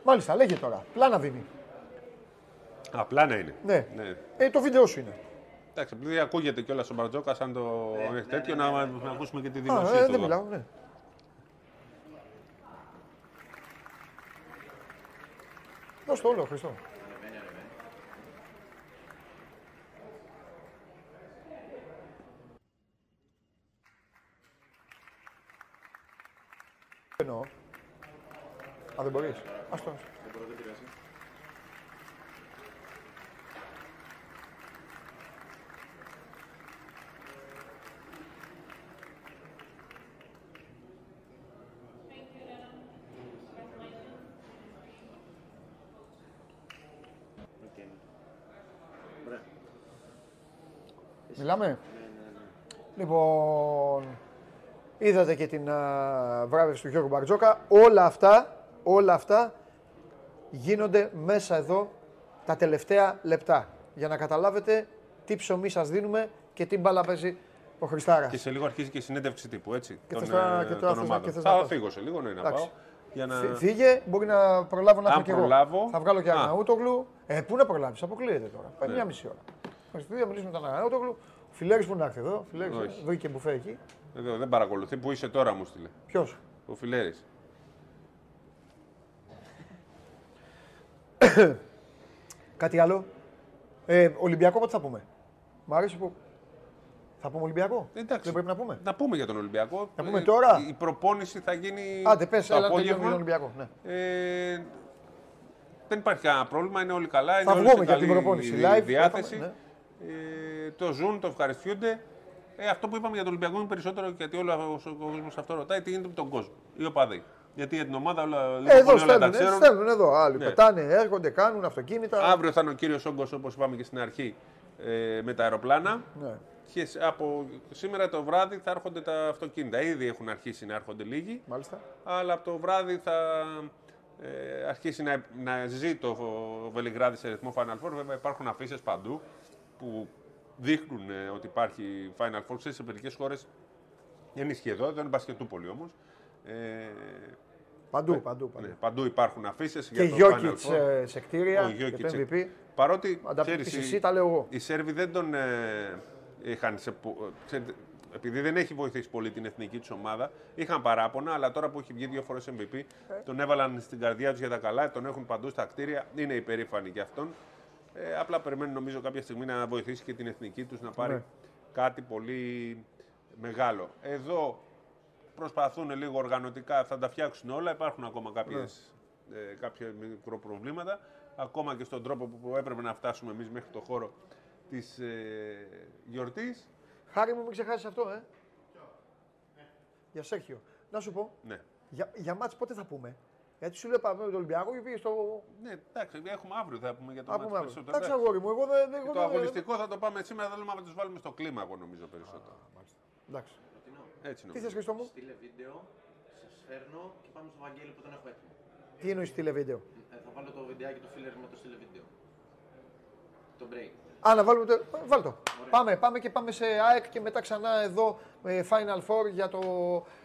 Μάλιστα, λέγε τώρα. Πλάνα δίνει. Α, πλάνα είναι. Ναι. ναι. Ε, το βίντεο σου είναι. Εντάξει, επειδή ακούγεται κιόλας ο Μπαρτζόκας, αν το ναι, έχει τέτοιο, ναι, ναι, να, να ακούσουμε και τη δημοσία. Ε, δεν μιλάω, ναι. Δώσ' το όλο, Χριστό. Εννοώ. Α, δεν μπορείς. Ας το. Δεν μπορώ, δεν πειράζει. Μιλάμε; Ναι, ναι, ναι. Λοιπόν, Είδατε και την α, βράβευση του Γιώργου Μπαρτζόκα. Όλα αυτά, όλα αυτά γίνονται μέσα εδώ τα τελευταία λεπτά. Για να καταλάβετε τι ψωμί σας δίνουμε και τι μπάλα παίζει ο Χριστάρας. Και σε λίγο αρχίζει και η συνέντευξη τύπου, έτσι. Και τον, θα, ε, και τον και θα φύγω σε λίγο, ναι, να πάω. Για να... Φύγε, μπορεί να προλάβω να έρθω και εγώ. Θα βγάλω και Αγναούτογλου. Ε, πού να προλάβεις, αποκλείεται τώρα. Πάει ναι. μια μισή ώρα. Θα μιλήσουμε με τον Αγναούτογλου. Ο Φιλέρη που να έρθει εδώ. Φιλέρης, βρήκε μπουφέ εκεί. Εδώ δεν παρακολουθεί. Πού είσαι τώρα, μου στείλε. Ποιος; Ο Φιλέρη. Κάτι άλλο. Ε, Ολυμπιακό πότε θα πούμε; Μ' αρέσει που. Θα πούμε Ολυμπιακό; Εντάξει. Δεν πρέπει να πούμε; Να πούμε για τον Ολυμπιακό. Να πούμε τώρα; Η προπόνηση θα γίνει. Άντε, πες, έλα τον Ολυμπιακό. Ναι. Ε, δεν υπάρχει κανένα πρόβλημα, είναι όλοι καλά. Θα είναι βγούμε για την προπόνηση. Live, διάθεση. Ναι. Ε, το ζουν, το ευχαριστούνται. Ε, αυτό που είπαμε για τον Ολυμπιακό είναι περισσότερο γιατί όλο ο κόσμος αυτό ρωτάει τι γίνεται με τον κόσμο. Οι οπαδοί. Γιατί για την ομάδα όλα, ε, εδώ όλα τα ξέρουν. Στέλνουν εδώ. Άλλοι ναι. πετάνε, έρχονται, κάνουν αυτοκίνητα. Αύριο θα είναι ο κύριος Όγκος, όπως είπαμε και στην αρχή, ε, με τα αεροπλάνα. Ναι. Και από σήμερα το βράδυ θα έρχονται τα αυτοκίνητα. Ήδη έχουν αρχίσει να έρχονται λίγοι. Μάλιστα. Αλλά από το βράδυ θα ε, αρχίσει να, να ζει το Βελιγράδι σε ρυθμό Final Four. Βέβαια υπάρχουν αφήσεις παντού που δείχνουν ε, ότι υπάρχει Final Four σε μερικές χώρες. Δεν ισχύει εδώ, δεν είναι Μπασκετούπολη όμως. Ε, παντού, ε, παντού, παντού. Ναι, παντού υπάρχουν αφήσεις. Και Γιώκητς σε, σε κτίρια. Ο και το MVP. Παρότι ξέρεις, εσύ, τα λέω εγώ. οι Σέρβοι δεν τον ε, είχαν σε, ξέρετε, επειδή δεν έχει βοηθήσει πολύ την εθνική τους ομάδα, είχαν παράπονα, αλλά τώρα που έχει βγει δύο φορές MVP, ε. τον έβαλαν στην καρδιά τους για τα καλά, τον έχουν παντού στα κτίρια, είναι υπερήφανοι για αυτόν. Ε, απλά περιμένουν νομίζω κάποια στιγμή να βοηθήσει και την εθνική τους να πάρει ναι. κάτι πολύ μεγάλο. Εδώ προσπαθούν λίγο οργανωτικά, θα τα φτιάξουν όλα. Υπάρχουν ακόμα κάποιες, ναι. ε, κάποια μικροπροβλήματα. Ακόμα και στον τρόπο που έπρεπε να φτάσουμε εμείς μέχρι το χώρο της ε, γιορτής. Χάρη μου, μην ξεχάσεις αυτό, ε. Για Σέρχιο. Να σου πω. Ναι. Για, για μάτς πότε θα πούμε; Γιατί σου λέω πάμε με τον Ολυμπιακό και πήγε στο. Ναι, εντάξει, έχουμε αύριο θα πούμε για το μάτι περισσότερο. Εντάξει, αγόρι μου, εγώ δεν. Εγώ το αγωνιστικό θα το πάμε σήμερα, θέλουμε να τους βάλουμε στο κλίμα, εγώ νομίζω περισσότερο. Α, εντάξει. Έτσι Τι θες, Χριστό μου; Στείλε βίντεο, σας φέρνω και πάμε στο Βαγγέλη που τον έχω έτοιμο. Τι εννοείς στείλε βίντεο; Ε, θα βάλω το βιντεάκι του φίλερ με το στείλε βίντεο. Το break. Α, να βάλουμε το. Βάλ το. Πάμε, πάμε και πάμε σε ΑΕΚ και μετά ξανά εδώ ε, Final Four για το,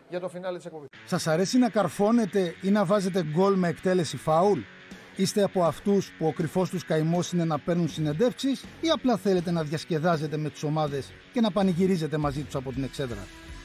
για το φινάλε της εκπομπής. Σας αρέσει να καρφώνετε ή να βάζετε γκολ με εκτέλεση φάουλ; Είστε από αυτούς που ο κρυφός τους καημός είναι να παίρνουν συνεντεύξεις ή απλά θέλετε να διασκεδάζετε με τις ομάδες και να πανηγυρίζετε μαζί τους από την εξέδρα;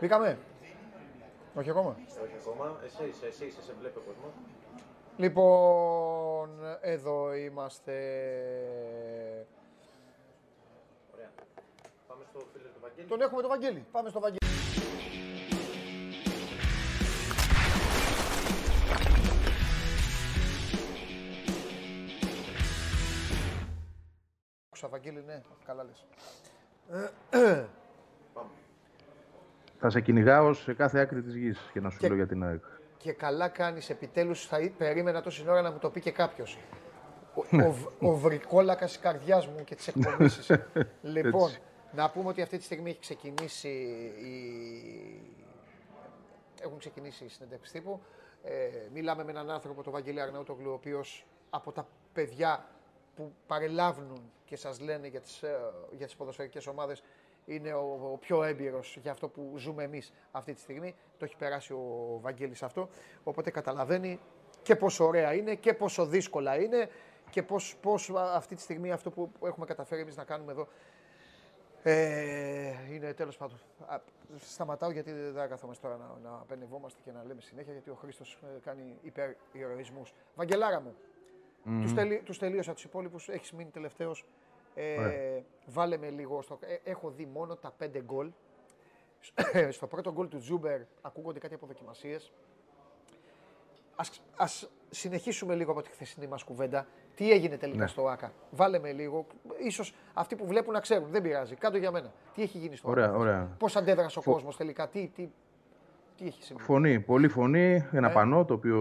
Μπήκαμε. Όχι ακόμα. Όχι ακόμα. Εσύ, εσύ, εσύ, σε βλέπει ο κόσμος. Λοιπόν, εδώ είμαστε. Ωραία. Πάμε στο φίλο του Βαγγέλη. Τον έχουμε το Βαγγέλη. Πάμε στο Βαγγέλη. Άκουσα Βαγγέλη, ναι. Καλά λες. Πάμε. Θα σε κυνηγάω σε κάθε άκρη της γης και να σου λέω για την ΑΕΚ. Και καλά κάνεις επιτέλους. Θα περίμενα τόση ώρα να μου το πει και κάποιος. Ο, ο, ο βρικόλακας της καρδιάς μου και της εκπομπή. λοιπόν, να πούμε ότι αυτή τη στιγμή έχει ξεκινήσει η... έχουν ξεκινήσει οι συνεντεύξεις τύπου. Ε, μιλάμε με έναν άνθρωπο, τον Βαγγέλη Αρναούτογλου, ο οποίος από τα παιδιά που παρελάβουν και σας λένε για τις, ε, για τις ποδοσφαιρικές ομάδες είναι ο, ο πιο έμπειρος για αυτό που ζούμε εμείς αυτή τη στιγμή. Το έχει περάσει ο Βαγγέλης αυτό. Οπότε καταλαβαίνει και πόσο ωραία είναι και πόσο δύσκολα είναι και πώς, πώς αυτή τη στιγμή αυτό που έχουμε καταφέρει εμείς να κάνουμε εδώ ε, είναι τέλος πάντων. Σταματάω γιατί δεν καθόμαστε τώρα να, να απενευόμαστε και να λέμε συνέχεια γιατί ο Χρήστος ε, κάνει υπερηρωισμούς. Βαγγελάρα μου, mm. τους, τελει, τους τελείωσα τους υπόλοιπους. Έχεις μείνει τελευταίος ε, βάλε με λίγο. Στο, ε, έχω δει μόνο τα πέντε γκολ. στο πρώτο γκολ του Τζούμπερ ακούγονται κάτι από δοκιμασίες. Ας, ας συνεχίσουμε λίγο από τη χθεσινή μας κουβέντα. Τι έγινε τελικά ναι. στο ΟΑΚΑ; Βάλε με λίγο. Ίσως αυτοί που βλέπουν να ξέρουν. Δεν πειράζει. Κάτω για μένα. Τι έχει γίνει στο ωραία, ΟΑΚΑ; Ωραία. Πώς αντέδρασε ο Φο... κόσμος τελικά; Τι, τι, τι έχει συμβεί; Φωνή, πολύ φωνή, ένα ε. πανό το οποίο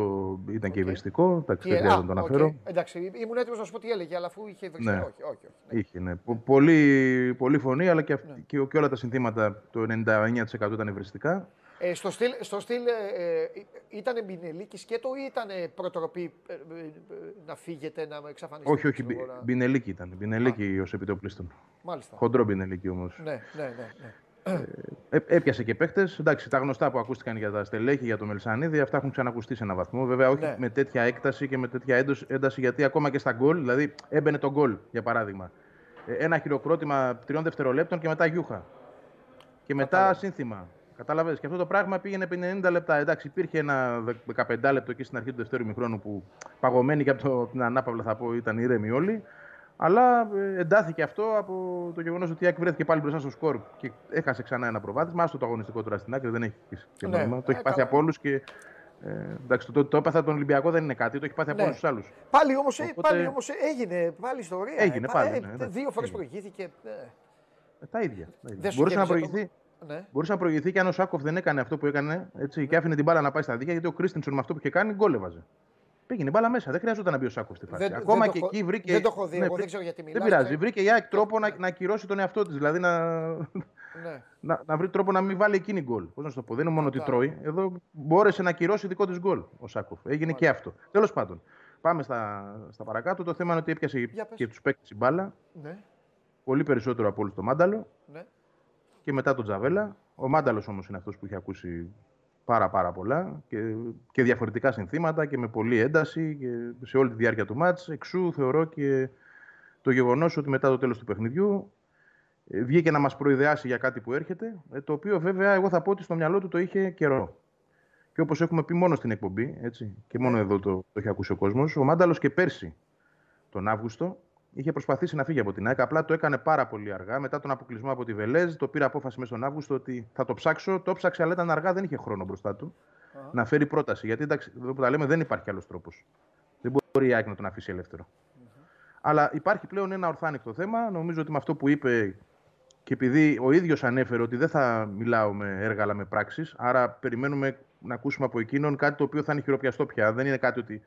ήταν okay. και υβριστικό. Εντάξει, δεν χρειάζεται να το αναφέρω. Εντάξει, ήμουν έτοιμος να σου πω τι έλεγε, αλλά αφού είχε υβριστικό. Ναι. Όχι, όχι, όχι. Ναι. Είχε, ναι. Πολύ, πολύ φωνή, αλλά και, ναι. και, και όλα τα συνθήματα, το 99% ήταν υβριστικά. Ε, στο στυλ, στο στυλ ε, ε, ήταν Μπινελίκης σκέτο ή ήταν προτροπή ε, ε, να φύγετε, να εξαφανιστείτε. Όχι, όχι, Μπινελίκη ήταν. Μπινελίκη ως επιτοπλίστων. Μάλιστα. Χοντρό Μπινελίκη όμως. Ναι, ναι, ναι. ναι. Ε, έπιασε και παίχτε. Εντάξει, τα γνωστά που ακούστηκαν για τα στελέχη, για το Μελσανίδη, αυτά έχουν ξανακουστεί σε έναν βαθμό. Βέβαια, όχι ναι. με τέτοια έκταση και με τέτοια ένταση, γιατί ακόμα και στα γκολ, δηλαδή έμπαινε το γκολ, για παράδειγμα. Ε, ένα χειροκρότημα τριών δευτερολέπτων και μετά γιούχα. Και μετά σύνθημα. Κατάλαβε. Και αυτό το πράγμα πήγαινε 50 λεπτά. Εντάξει, υπήρχε ένα 15 λεπτό εκεί στην αρχή του δευτέρου μηχρόνου που παγωμένοι και από το, την ανάπαυλα θα πω ήταν ήρεμοι όλοι. Αλλά ε, εντάθηκε αυτό από το γεγονός ότι η Άκη βρέθηκε πάλι μπροστά στο σκορ και έχασε ξανά ένα προβάδισμα. Άστο το αγωνιστικό τώρα στην άκρη δεν έχει και ναι, νόημα. το έχει ε, πάθει από όλους και. Ε, εντάξει, το, το, έπαθα τον Ολυμπιακό δεν είναι κάτι, το έχει πάθει ναι. από όλους τους άλλους. Πάλι όμως Οπότε... όμως, έγινε πάλι ιστορία. Έγινε πάλι. Ναι, δύο φορές προηγήθηκε. τα ίδια. Τα ίδια. Μπορούσε να προηγηθεί. Ναι. Μπορούσε να προηγηθεί και αν ο Σάκοφ δεν έκανε αυτό που έκανε έτσι, και άφηνε την μπάλα να πάει στα δίκαια, γιατί ο Κρίστινσον με αυτό που είχε κάνει γκολ Πήγαινε μπάλα μέσα. Δεν χρειάζεται να μπει ο Σάκος στη φάση. Δεν, Ακόμα δεν και εκεί βρήκε. Δεν το έχω δει. Ναι, εγώ δεν ξέρω γιατί μιλάει. Δεν πειράζει. Βρήκε η ΑΕΚ τρόπο να, να ακυρώσει τον εαυτό της. Δηλαδή να, ναι. να, να βρει τρόπο να μην βάλει εκείνη γκολ. Πώς να σου το πω. Δεν είναι μόνο ότι τρώει. Εδώ μπόρεσε να ακυρώσει δικό της γκολ ο Σάκοφ. Έγινε και αυτό. Τέλος πάντων. Πάμε στα, στα παρακάτω. Το θέμα είναι ότι έπιασε και τους παίκτες η μπάλα. Ναι. Πολύ περισσότερο από όλους το Μάνταλο. Ναι. Και μετά τον Τζαβέλα. Ο Μάνταλος όμως είναι αυτός που είχε ακούσει πάρα πάρα πολλά και, και διαφορετικά συνθήματα και με πολλή ένταση και σε όλη τη διάρκεια του μάτς. Εξού θεωρώ και το γεγονός ότι μετά το τέλος του παιχνιδιού ε, βγήκε να μας προειδεάσει για κάτι που έρχεται, ε, το οποίο βέβαια εγώ θα πω ότι στο μυαλό του το είχε καιρό. Και όπως έχουμε πει μόνο στην εκπομπή, έτσι, και μόνο εδώ το, το έχει ακούσει ο κόσμος, ο Μάνταλος και πέρσι τον Αύγουστο είχε προσπαθήσει να φύγει από την ΑΕΚ. Απλά το έκανε πάρα πολύ αργά. Μετά τον αποκλεισμό από τη Βελέζ, το πήρε απόφαση μέσα στον Αύγουστο ότι θα το ψάξω. Το ψάξε, αλλά ήταν αργά, δεν είχε χρόνο μπροστά του να φέρει πρόταση. Γιατί εντάξει, εδώ που τα λέμε δεν υπάρχει άλλος τρόπος. Δεν μπορεί η ΑΕΚ να τον αφήσει ελεύθερο. Αλλά υπάρχει πλέον ένα ορθάνικτο θέμα. Νομίζω ότι με αυτό που είπε και επειδή ο ίδιος ανέφερε ότι δεν θα μιλάω με έργα αλλά με πράξεις, άρα περιμένουμε να ακούσουμε από εκείνον κάτι το οποίο θα είναι χειροπιαστό πια. Δεν είναι κάτι ότι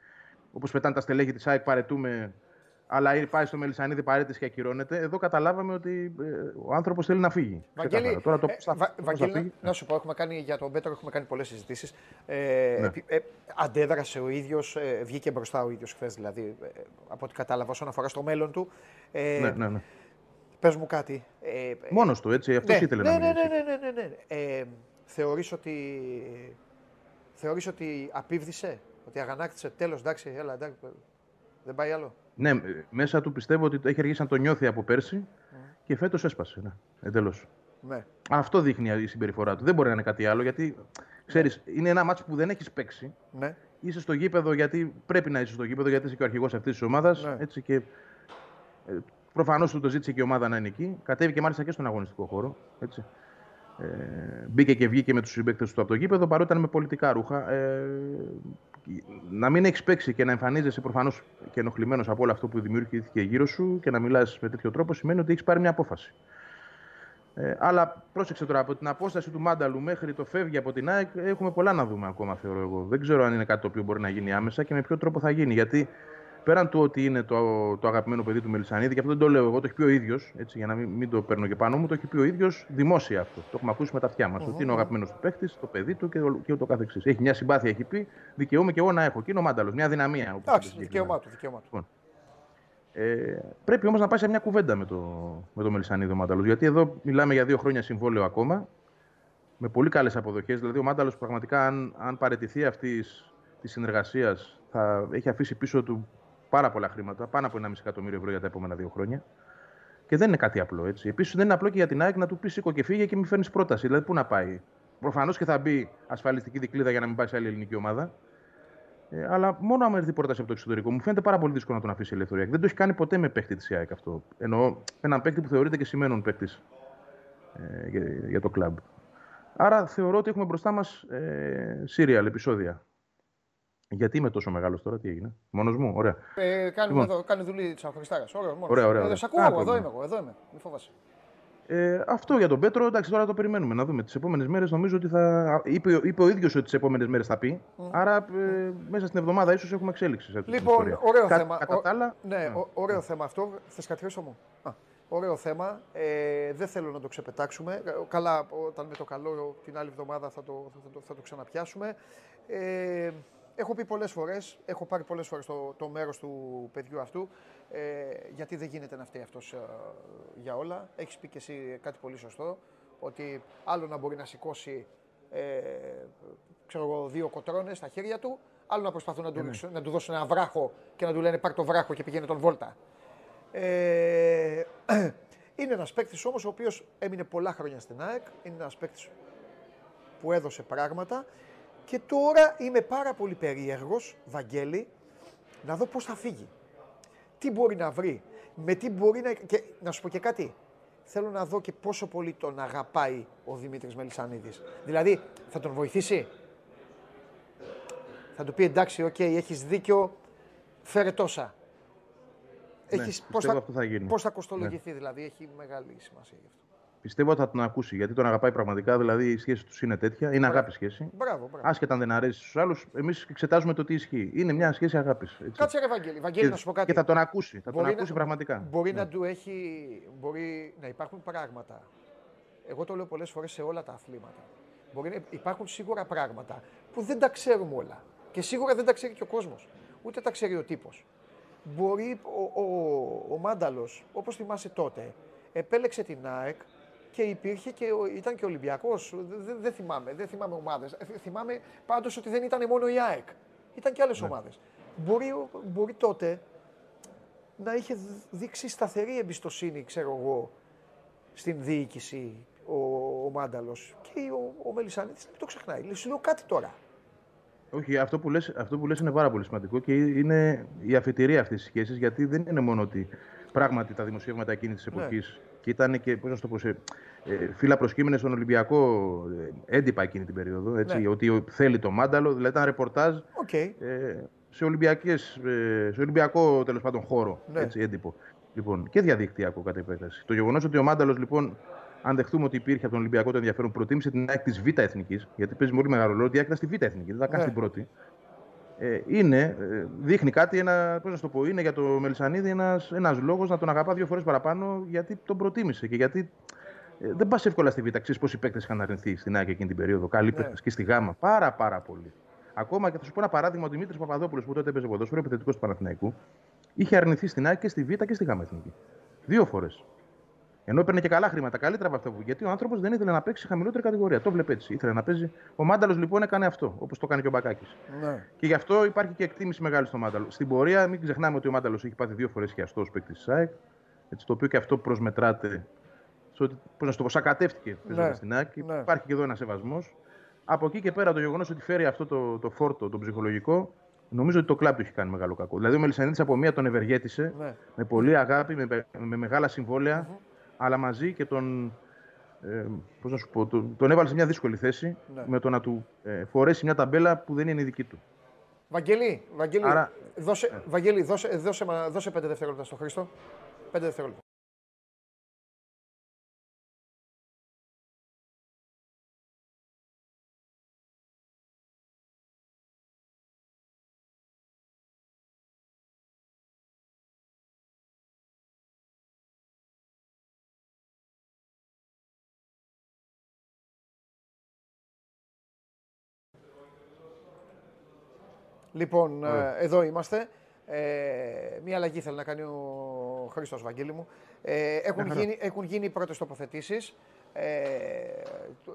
όπως πετάνε τα στελέχη της ΑΕΚ παρετούμε αλλά πάει στο Μελισανίδη παρέτηση και ακυρώνεται. Εδώ καταλάβαμε ότι ε, ο άνθρωπος θέλει να φύγει. Βαγγέλη, Τώρα το ε, Βα, Βαγγέλη, να, σου πω, έχουμε κάνει, για τον Πέτρο έχουμε κάνει πολλές συζητήσεις. Ε, ναι. ε, αντέδρασε ο ίδιος, ε, βγήκε μπροστά ο ίδιος χθες, δηλαδή, ε, από ό,τι κατάλαβα, όσον αφορά στο μέλλον του. Ε, ναι, ναι, ναι. Πες μου κάτι. Ε, Μόνος του, έτσι, αυτός ναι, ήθελε ναι, να ναι, μιλήσει. Ναι, ναι, ναι, ναι, ναι. Ε, θεωρείς ότι, θεωρείς ότι απίβδησε, ότι αγανάκτησε, τέλος, εντάξει, έλα, εντάξει, δεν πάει άλλο. Ναι, μέσα του πιστεύω ότι έχει αρχίσει να το νιώθει από πέρσι και φέτος έσπασε. Ναι, εντελώς. Ναι. Αυτό δείχνει η συμπεριφορά του. Δεν μπορεί να είναι κάτι άλλο γιατί ξέρεις, είναι ένα μάτσο που δεν έχεις παίξει. Ναι. Είσαι στο γήπεδο γιατί πρέπει να είσαι στο γήπεδο γιατί είσαι και ο αρχηγός αυτής της ομάδας. Ναι. Και ε, προφανώς του το ζήτησε και η ομάδα να είναι εκεί. Κατέβηκε μάλιστα και στον αγωνιστικό χώρο. Έτσι. Ε, μπήκε και βγήκε με τους συμπαίκτες του από το γήπεδο παρότι ήταν με πολιτικά ρούχα. Ε, να μην έχεις παίξει και να εμφανίζεσαι προφανώς και ενοχλημένος από όλο αυτό που δημιουργήθηκε γύρω σου και να μιλάς με τέτοιο τρόπο σημαίνει ότι έχεις πάρει μια απόφαση. Ε, αλλά πρόσεξε τώρα, από την απόσταση του Μάνταλου μέχρι το φεύγει από την ΑΕΚ έχουμε πολλά να δούμε ακόμα, θεωρώ εγώ. Δεν ξέρω αν είναι κάτι το οποίο μπορεί να γίνει άμεσα και με ποιο τρόπο θα γίνει. Γιατί πέραν του ότι είναι το, το αγαπημένο παιδί του Μελισανίδη, και αυτό δεν το λέω εγώ, το έχει πει ο ίδιος, για να μην, μην, το παίρνω και πάνω μου, το έχει πει ο ίδιος δημόσια αυτό. Το έχουμε ακούσει με τα αυτιά μας. Ότι είναι ο αγαπημένος του παίχτη, το παιδί του και, και ούτω καθεξής. Έχει μια συμπάθεια, έχει πει, δικαιούμαι και εγώ να έχω. Και είναι ο Μάνταλος, μια δυναμία. Εντάξει, δικαίωμά του. Δικαίωμά του. Λοιπόν, ε, πρέπει όμως να πάει σε μια κουβέντα με το, με το Μελισανίδη ο Μάνταλος. Γιατί εδώ μιλάμε για δύο χρόνια συμβόλαιο ακόμα. Με πολύ καλές αποδοχές. Δηλαδή, ο Μάνταλος πραγματικά, αν, αν παραιτηθεί αυτής της συνεργασίας, θα έχει αφήσει πίσω του πάρα πολλά χρήματα, πάνω από 1,5 εκατομμύριο ευρώ για τα επόμενα δύο χρόνια. Και δεν είναι κάτι απλό έτσι. Επίσης δεν είναι απλό και για την ΑΕΚ να του πεις σήκω και φύγε και μην φέρνεις πρόταση. Δηλαδή, πού να πάει. Προφανώς και θα μπει ασφαλιστική δικλίδα για να μην πάει σε άλλη ελληνική ομάδα. Ε, αλλά μόνο αν έρθει πρόταση από το εξωτερικό, μου φαίνεται πάρα πολύ δύσκολο να τον αφήσει ελευθερία. Δεν το έχει κάνει ποτέ με παίχτη της ΑΕΚ αυτό. Εννοώ έναν παίχτη που θεωρείται και σημαίνον παίχτη ε, για, για, το κλαμπ. Άρα θεωρώ ότι έχουμε μπροστά μας ε, serial επεισόδια γιατί είμαι τόσο μεγάλος τώρα, τι έγινε; Μόνος μου, ωραία. Ε, κάνει, λοιπόν. εδώ, κάνει δουλειά της Αγχριστάρα. Ωραία, ωραία. ωραία. Ε, ακούω, εγώ, εδώ είμαι εγώ, εδώ είμαι. Μην φοβάσαι. Ε, αυτό για τον Πέτρο, εντάξει, τώρα το περιμένουμε να δούμε. Τις επόμενες μέρες νομίζω ότι θα. είπε, είπε ο ίδιος ότι τις επόμενες μέρες θα πει. Mm. Άρα ε, μέσα στην εβδομάδα ίσως έχουμε εξέλιξη. Σε λοιπόν, ωραίο Κα, θέμα. Κατά τα άλλα. Ναι, ναι. ωραίο θέμα αυτό. Θες κάτι μου; Α, ωραίο θέμα. Ε, δεν θέλω να το ξεπετάξουμε. Καλά, όταν με το καλό την άλλη εβδομάδα θα το, θα το, θα το ξαναπιάσουμε. Ε, Έχω πει πολλές φορές, έχω πάρει πολλές φορές το, το μέρος του παιδιού αυτού, ε, γιατί δεν γίνεται να φταίει αυτός ε, για όλα. Έχεις πει και εσύ κάτι πολύ σωστό, ότι άλλο να μπορεί να σηκώσει ε, ξέρω εγώ, δύο κοτρώνες στα χέρια του, άλλο να προσπαθούν να του, ναι. να του δώσουν ένα βράχο και να του λένε πάρ το βράχο και πηγαίνει τον βόλτα. Ε, είναι ένας παίκτης όμως ο οποίος έμεινε πολλά χρόνια στην ΑΕΚ. Είναι ένας παίκτης που έδωσε πράγματα και τώρα είμαι πάρα πολύ περίεργος, Βαγγέλη, να δω πώς θα φύγει. Τι μπορεί να βρει, με τι μπορεί να... Και, να σου πω και κάτι, θέλω να δω και πόσο πολύ τον αγαπάει ο Δημήτρης Μελισανίδης. Δηλαδή, θα τον βοηθήσει; Θα του πει εντάξει, OK, okay, έχεις δίκιο, φέρε τόσα. Ναι, έχεις, πώς, θα, θα πώς θα κοστολογηθεί, ναι. δηλαδή, έχει μεγάλη σημασία γι' αυτό. Πιστεύω ότι θα τον ακούσει γιατί τον αγαπάει πραγματικά. Δηλαδή η σχέση τους είναι τέτοια. Είναι αγάπη σχέση. Μπράβο, μπράβο. Άσχετα αν δεν αρέσει στους άλλους, εμείς εξετάζουμε το τι ισχύει. Είναι μια σχέση αγάπης. Κάτσε, ρε Βαγγέλη. Βαγγέλη, να σου πω κάτι. Και θα τον ακούσει. Θα τον ακούσει πραγματικά. Μπορεί ναι. να του έχει. Μπορεί να υπάρχουν πράγματα. Εγώ το λέω πολλές φορές σε όλα τα αθλήματα. Μπορεί να υπάρχουν σίγουρα πράγματα που δεν τα ξέρουμε όλα. Και σίγουρα δεν τα ξέρει και ο κόσμος. Ούτε τα ξέρει ο τύπος. Μπορεί ο, ο, ο Μάνταλος, όπως θυμάσαι τότε, επέλεξε την ΑΕΚ και υπήρχε και ήταν και Ολυμπιακός. Δεν, δεν θυμάμαι, δεν θυμάμαι ομάδες. Ε, θυμάμαι πάντως ότι δεν ήταν μόνο η ΑΕΚ. Ήταν και άλλες ναι. ομάδες. Μπορεί, μπορεί τότε να είχε δείξει σταθερή εμπιστοσύνη, ξέρω εγώ, στην διοίκηση ο, ο Μάνταλος. Και ο, ο Μελισανίτης δεν το ξεχνάει. Λέει, σου λέω κάτι τώρα. Όχι, αυτό που, λες, αυτό που λες είναι πάρα πολύ σημαντικό και είναι η αφετηρία αυτής της σχέσης γιατί δεν είναι μόνο ότι πράγματι τα δημοσιεύματα εκείνης της εποχής ναι και ήταν και πώς να το πω, σε, ε, φύλλα προσκύμενες στον Ολυμπιακό ε, έντυπα εκείνη την περίοδο. Έτσι, ναι. Ότι θέλει το μάνταλο, δηλαδή ήταν ρεπορτάζ okay. ε, σε, ολυμπιακές, ε, σε ολυμπιακό τέλος πάντων χώρο. Ναι. Έτσι, έντυπο. Λοιπόν, και διαδικτυακό κατά επέκταση. Το γεγονός ότι ο Μάνταλος, λοιπόν, αν δεχτούμε ότι υπήρχε από τον Ολυμπιακό το ενδιαφέρον, προτίμησε την ΑΕΚ τη Β' Εθνικής, γιατί παίζει πολύ μεγάλο ρόλο ότι η ΑΕΚ ήταν στη Β' Εθνική, δεν θα κάνει ναι. την πρώτη ε, είναι, ε, δείχνει κάτι, ένα, πώς να το πω, είναι για το Μελισανίδη ένας, ένας λόγος να τον αγαπά δύο φορές παραπάνω γιατί τον προτίμησε και γιατί ε, δεν πας εύκολα στη Β' Ξέρει πόσοι παίκτες είχαν αρνηθεί στην ΑΕΚ εκείνη την περίοδο. Καλή ναι. και στη Γάμα. Πάρα πάρα πολύ. Ακόμα και θα σου πω ένα παράδειγμα: ο Δημήτρης Παπαδόπουλος που τότε έπαιζε ποδόσφαιρο, επιθετικός του Παναθηναϊκού, είχε αρνηθεί στην ΑΕΚ και στη Β' και στη Γάμα Εθνική. Δύο φορές. Ενώ έπαιρνε και καλά χρήματα, καλύτερα από αυτό που. Γιατί ο άνθρωπος δεν ήθελε να παίξει σε χαμηλότερη κατηγορία. Το βλέπει έτσι. Ήθελε να παίζει. Ο Μάνταλος λοιπόν έκανε αυτό, όπως το κάνει και ο Μπακάκης. Ναι. Και γι' αυτό υπάρχει και εκτίμηση μεγάλη στο Μάνταλο. Στην πορεία, μην ξεχνάμε ότι ο Μάνταλος έχει πάθει δύο φορές χιαστό παίκτης της ΑΕΚ. το οποίο και αυτό προσμετράται. Πώς να το πω, σακατεύτηκε ναι. στην ΑΕΚ. Ναι. Υπάρχει και εδώ ένα σεβασμός. Από εκεί και πέρα το γεγονός ότι φέρει αυτό το, το φόρτο, το ψυχολογικό, Νομίζω ότι το κλαμπ του έχει κάνει μεγάλο κακό. Δηλαδή ο Μελισανίδης από μία τον ευεργέτησε ναι. με πολύ αγάπη, με, με μεγάλα αλλά μαζί και τον, ε, πώς να σου πω, τον, τον έβαλε σε μια δύσκολη θέση ναι. με το να του ε, φορέσει μια ταμπέλα που δεν είναι δική του. Βαγγελί, Βαγγελί, Άρα... δώσε, ε. Βαγγελί δώσε, δώσε, δώσε πέντε δευτερόλεπτα στο Χρήστο. Πέντε δευτερόλεπτα. Λοιπόν, ε, εδώ είμαστε. Ε, μία αλλαγή θέλει να κάνει ο Χρήστος Βαγγέλη μου. Ε, έχουν, γίνει, έχουν γίνει οι πρώτες τοποθετήσεις. Ε,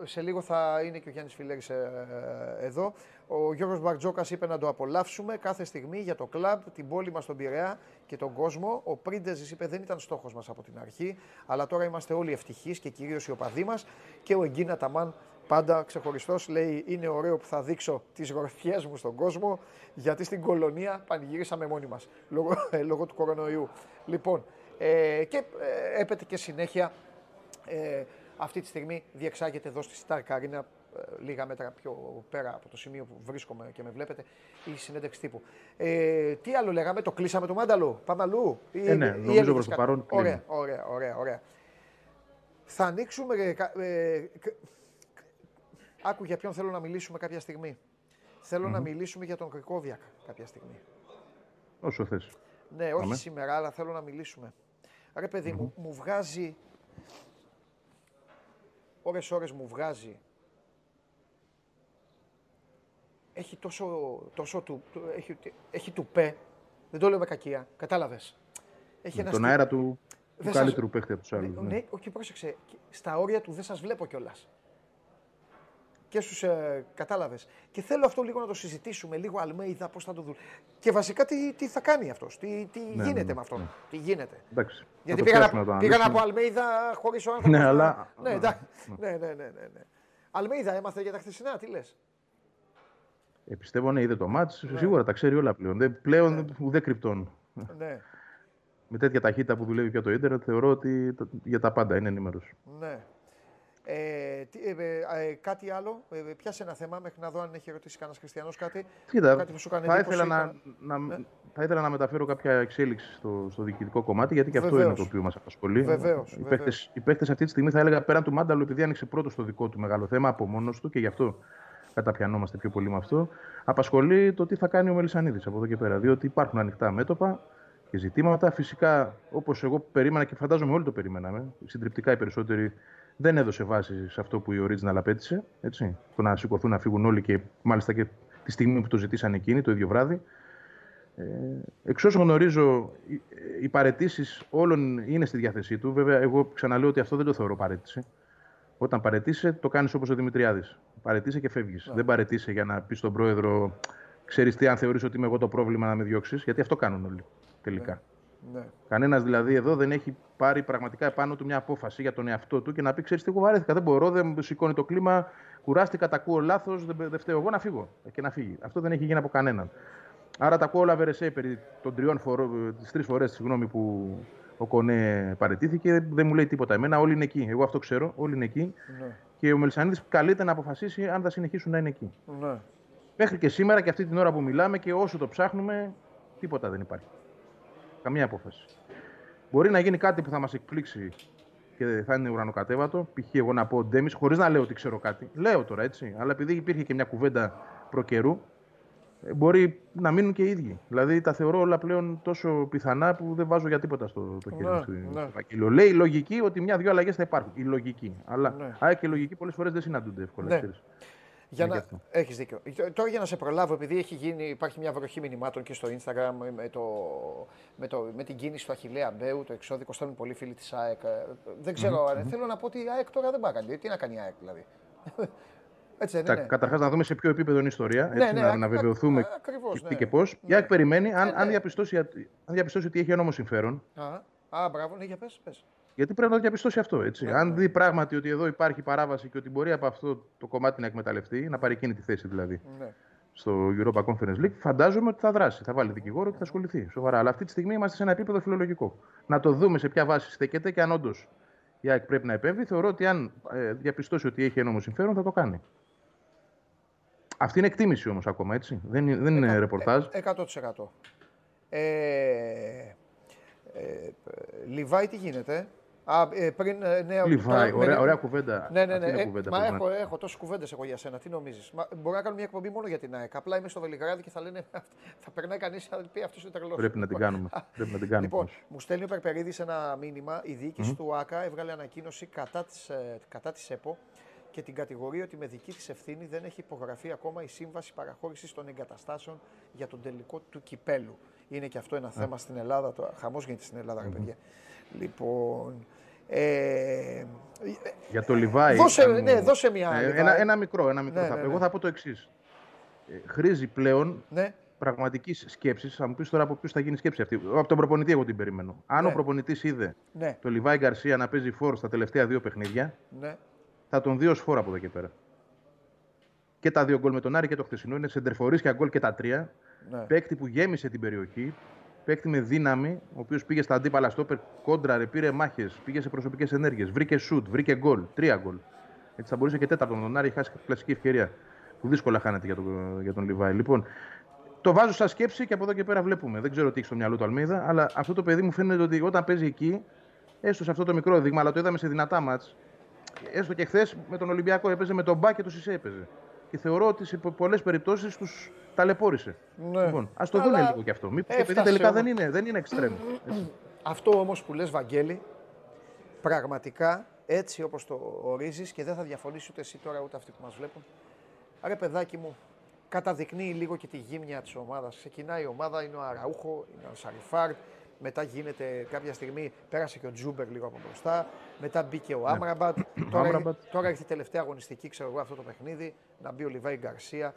σε λίγο θα είναι και ο Γιάννης Φιλέρης ε, εδώ. Ο Γιώργος Μπαρτζόκας είπε να το απολαύσουμε κάθε στιγμή για το κλαμπ, την πόλη μας τον Πειραιά και τον κόσμο. Ο Πρίντεζης είπε δεν ήταν στόχος μας από την αρχή, αλλά τώρα είμαστε όλοι ευτυχείς και κυρίως οι οπαδοί μας. Και ο Εγκίνα Ταμάν πάντα ξεχωριστός λέει είναι ωραίο που θα δείξω τις γορφιές μου στον κόσμο γιατί στην κολονία πανηγυρίσαμε μόνοι μας λόγω, λόγω του κορονοϊού. Λοιπόν, ε, και ε, έπεται και συνέχεια ε, αυτή τη στιγμή διεξάγεται εδώ στη Star Carina, ε, λίγα μέτρα πιο πέρα από το σημείο που βρίσκομαι και με βλέπετε, η συνέντευξη τύπου. Ε, τι άλλο λέγαμε, το κλείσαμε το μάνταλο, πάμε αλλού. Ε, ναι, νομίζω προς το παρόν Ωραία, ωραία, ωραία, ωραία. Θα ανοίξουμε... Ε, ε, άκου για ποιον θέλω να μιλήσουμε κάποια στιγμή. Θέλω να μιλήσουμε για τον Κρικόβιακ κάποια στιγμή. Όσο θες. Ναι, όχι σήμερα, αλλά θέλω να μιλήσουμε. Ρε παιδί μου, μου βγάζει ώρες ώρες μου βγάζει έχει τόσο, τόσο του, έχει, έχει του πέ, δεν το λέω με κακία, κατάλαβες. Έχει ένα τον αέρα του, του καλύτερου παίχτη από τους άλλους. Ναι, ναι, όχι πρόσεξε, στα όρια του δεν σας βλέπω κιόλας και στους ε, κατάλαβες. Και θέλω αυτό λίγο να το συζητήσουμε, λίγο Αλμέιδα, πώς θα το δουν. Και βασικά τι, τι θα κάνει αυτός, τι, τι ναι, γίνεται ναι, με αυτό. Ναι. Τι γίνεται. Εντάξει, Γιατί πήγαν, πήγαν από Αλμέιδα χωρίς ο άνθρωπος. Ναι, αλλά. Ναι, ναι, ναι, ναι, ναι, ναι. Αλμίδα έμαθε για τα χθεσινά, τι λες; Ε, πιστεύω ναι, είδε το μάτς, ναι. σίγουρα τα ξέρει όλα πλέον. Δεν, πλέον ναι. δεν κρυπτών. Ναι. Με τέτοια ταχύτητα που δουλεύει πια το ίντερνετ, θεωρώ ότι για τα πάντα είναι ενήμερος. Ναι. Ε, ε, ε, κάτι άλλο, ε, πιάσε ένα θέμα μέχρι να δω αν έχει ρωτήσει κανένας χριστιανός κάτι. Κοίτα, κάτι που σου κάνει θα, ήθελα να, να, ναι. θα ήθελα να μεταφέρω κάποια εξέλιξη στο, στο διοικητικό κομμάτι, γιατί και αυτό είναι το οποίο μας απασχολεί. Βεβαίως. Οι παίχτε αυτή τη στιγμή θα έλεγα πέραν του Μάνταλου, επειδή άνοιξε πρώτο στο δικό του μεγάλο θέμα από μόνος του και γι' αυτό καταπιανόμαστε πιο πολύ με αυτό. Απασχολεί το τι θα κάνει ο Μελισανίδης από εδώ και πέρα. Διότι υπάρχουν ανοιχτά μέτωπα και ζητήματα. Φυσικά, όπως εγώ περίμενα και φαντάζομαι όλοι το περιμέναμε, συντριπτικά οι περισσότεροι δεν έδωσε βάση σε αυτό που η Original απέτησε. Έτσι, το να σηκωθούν να φύγουν όλοι και μάλιστα και τη στιγμή που το ζητήσαν εκείνοι το ίδιο βράδυ. Ε, εξ όσων γνωρίζω, οι, οι παρετήσεις όλων είναι στη διάθεσή του. Βέβαια, εγώ ξαναλέω ότι αυτό δεν το θεωρώ παρέτηση. Όταν παρετήσει, το κάνεις όπως ο Δημητριάδης. Παρετήσει και φεύγεις. Ναι. Δεν παρετήσει για να πεις στον πρόεδρο, ξέρεις τι, αν θεωρείς ότι είμαι εγώ το πρόβλημα να με διώξεις. Γιατί αυτό κάνουν όλοι τελικά. Ναι. Ναι. Κανένας δηλαδή εδώ δεν έχει πάρει πραγματικά επάνω του μια απόφαση για τον εαυτό του και να πει: Ξέρεις τι, εγώ βαρέθηκα. Δεν μπορώ, δεν σηκώνει το κλίμα, κουράστηκα, τα ακούω λάθος, δεν, δεν φταίω εγώ να φύγω και να φύγει. Αυτό δεν έχει γίνει από κανέναν. Άρα τα ακούω όλα Βερεσέ περί των τριών φορών, τις τρεις φορές που ο Κονέ παρετήθηκε, δεν μου λέει τίποτα εμένα. Όλοι είναι εκεί. Εγώ αυτό ξέρω. Όλοι είναι εκεί. Ναι. Και ο Μελισανίδης καλείται να αποφασίσει αν θα συνεχίσουν να είναι εκεί. Ναι. Μέχρι και σήμερα και αυτή την ώρα που μιλάμε και όσο το ψάχνουμε, τίποτα δεν υπάρχει. Καμία απόφαση. Μπορεί να γίνει κάτι που θα μας εκπλήξει και θα είναι ουρανοκατέβατο. Π.χ. εγώ να πω Ντέμις, χωρίς να λέω ότι ξέρω κάτι. Λέω τώρα έτσι. Αλλά επειδή υπήρχε και μια κουβέντα προκαιρού, ε, μπορεί να μείνουν και οι ίδιοι. Δηλαδή τα θεωρώ όλα πλέον τόσο πιθανά που δεν βάζω για τίποτα στο το χέρι ναι, ναι. Λέει η λογική ότι μια-δυο αλλαγές θα υπάρχουν. Η λογική. Αλλά ναι. και η λογική πολλές φορές δεν συναντούνται εύκολα. Ναι. Για να... Έχεις δίκιο. Τώρα για να σε προλάβω, επειδή έχει γίνει, υπάρχει μια βροχή μηνυμάτων και στο Instagram με, το, με, το, με την κίνηση του Αχιλέα Μπέου, το εξώδικο, στέλνουν πολύ φίλοι της ΑΕΚ. Ε, δεν ξέρω, mm-hmm. θέλω να πω ότι η ΑΕΚ τώρα δεν πάει Τι να κάνει η ΑΕΚ δηλαδή. Έτσι, ναι, ναι. Καταρχάς, να δούμε σε ποιο επίπεδο είναι η ιστορία. Ναι, έτσι, ναι, να, να βεβαιωθούμε ακριβώς, τι ναι. και πώς. Ναι. Η ΑΕΚ περιμένει, αν, ναι, αν, διαπιστώσει, αν διαπιστώσει ότι έχει ενόμο συμφέρον. Α, α, μπράβο, ναι, για πες, πες. Γιατί πρέπει να το διαπιστώσει αυτό. Έτσι. Αν δει πράγματι ότι εδώ υπάρχει παράβαση και ότι μπορεί από αυτό το κομμάτι να εκμεταλλευτεί, να πάρει εκείνη τη θέση δηλαδή. Στο Europa Conference League, φαντάζομαι ότι θα δράσει. Θα βάλει δικηγόρο και θα ασχοληθεί. Σοβαρά. Αλλά αυτή τη στιγμή είμαστε σε ένα επίπεδο φιλολογικό. Να το δούμε σε ποια βάση στέκεται και αν όντως η ΑΕΚ πρέπει να επέμβει. Θεωρώ ότι αν ε, διαπιστώσει ότι έχει ένομο συμφέρον θα το κάνει. Αυτή είναι εκτίμηση όμως ακόμα, έτσι. Δεν, δεν είναι ρεπορτάζ. 100%. Ε, ε, ε, Λιβάη, τι γίνεται; Α, ε, πριν, ε, ναι, Λιβάη, ωραία, ωραία κουβέντα. Ναι, ναι, ναι. Ε, κουβέντα, μα έχω, έχω τόσε κουβέντες εγώ για σένα. Τι νομίζεις. Μπορώ να κάνω μια εκπομπή μόνο για την ΑΕΚ. Απλά είμαι στο Βελιγράδι και θα λένε. Θα περνάει κανείς και θα πει αυτός είναι τρελός. Πρέπει να την κάνουμε. Πρέπει να την κάνουμε. Λοιπόν, μου στέλνει ο Περπερίδης ένα μήνυμα. Η διοίκηση mm-hmm. του ΑΚΑ έβγαλε ανακοίνωση κατά της κατά της ΕΠΟ και την κατηγορεί ότι με δική της ευθύνη δεν έχει υπογραφεί ακόμα η σύμβαση παραχώρησης των εγκαταστάσεων για τον τελικό του κυπέλου. Είναι και αυτό ένα θέμα στην Ελλάδα. Το χαμός γίνεται στην Ελλάδα, mm-hmm. παιδιά. Λοιπόν. Ε, για το Λιβάη. Δώσε, ναι, δώσε μια. Ε, ένα, ένα μικρό. Ένα μικρό. Ναι, θα, ναι, Εγώ ναι. θα πω το εξής. Ε, χρήζει πλέον ναι. πραγματικής σκέψης. Θα μου πεις τώρα από ποιου θα γίνει σκέψη αυτή. Από τον προπονητή, εγώ την περιμένω. Αν ο ναι. προπονητής είδε ναι. το Λιβάη Γκαρσία να παίζει φόρ στα τελευταία δύο παιχνίδια, ναι θα τον δει ως φόρο από εδώ και πέρα. Και τα δύο γκολ με τον Άρη και το χθεσινό είναι σεντερφορίσια γκολ και τα τρία. Ναι. Παίκτη που γέμισε την περιοχή. Παίκτη με δύναμη, ο οποίος πήγε στα αντίπαλα στόπερ, κόντραρε, πήρε μάχες, πήγε σε προσωπικές ενέργειες, βρήκε σουτ, βρήκε γκολ. Τρία γκολ. Έτσι θα μπορούσε και τέταρτον τον Άρη, χάσει κλασική ευκαιρία. Που δύσκολα χάνεται για τον, για τον Λιβάη. Λοιπόν, το βάζω σαν σκέψη και από εδώ και πέρα βλέπουμε. Δεν ξέρω τι έχει στο μυαλό του Αλμίδα, αλλά αυτό το παιδί μου φαίνεται ότι όταν παίζει εκεί, έστω σε αυτό το μικρό δείγμα, αλλά το είδαμε σε δυνατά μάτς, έστω και χθες με τον Ολυμπιακό έπαιζε, με τον Μπά και το Σισε έπαιζε. Και θεωρώ ότι σε πολλές περιπτώσεις τους ταλαιπώρησε. Ναι. Λοιπόν, ας το δουν λίγο κι αυτό. Μήπως και τελικά δεν είναι, δεν είναι εξτρέμ. Αυτό όμως που λες, Βαγγέλη, πραγματικά έτσι όπως το ορίζεις και δεν θα διαφωνήσεις ούτε εσύ τώρα ούτε αυτοί που μας βλέπουν. Άρα, παιδάκι μου, καταδεικνύει λίγο και τη γύμνια της ομάδας. Ξεκινάει η ομάδα, είναι ο Αραούχο, είναι ο Ανσαριφάρντ, μετά γίνεται κάποια στιγμή, πέρασε και ο Τζούμπερ λίγο από μπροστά. Μετά μπήκε ο ναι. Άμραμπατ. τώρα, τώρα έχει η τελευταία αγωνιστική, ξέρω εγώ, αυτό το παιχνίδι. Να μπει ο Λιβάη Γκαρσία.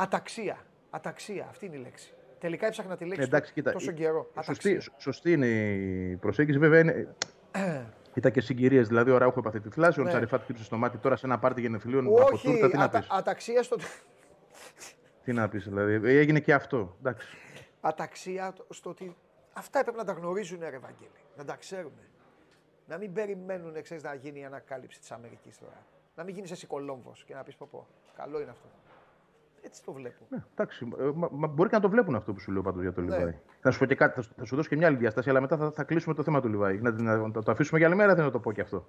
Αταξία. Αταξία. Αυτή είναι η λέξη. Τελικά έψαχνα τη λέξη Εντάξει, κοίτα, τόσο καιρό. Σωστή, σωστή είναι η προσέγγιση. Βέβαια είναι. Ήταν και συγκυρίες. Δηλαδή, ο Ραούχο έπαθε τη φλάση, ναι. ο Τσαριφάτ χτύπησε στο μάτι τώρα σε ένα πάρτι γενεθλίων από τούρτα. Τι να πεις; Αταξία στο. τι να πεις, δηλαδή. Έγινε και αυτό. Εντάξει. Αταξία στο ότι αυτά έπρεπε να τα γνωρίζουν, ρε Βαγγέλη. Να τα ξέρουν. Να μην περιμένουν ξέρεις, να γίνει η ανακάλυψη της Αμερικής τώρα. Να μην γίνεις εσύ κολόμβος και να πεις πω, πω. Καλό είναι αυτό. Έτσι το βλέπω. Ναι, εντάξει, ε, μα, μα, μπορεί και να το βλέπουν αυτό που σου λέω πάντως για το ναι. Λιβάη. Θα σου πω και κάτι, θα, θα, σου δώσω και μια άλλη διαστάση, αλλά μετά θα, θα κλείσουμε το θέμα του Λιβάη. Να, να, να, το αφήσουμε για άλλη μέρα, δεν να το πω και αυτό.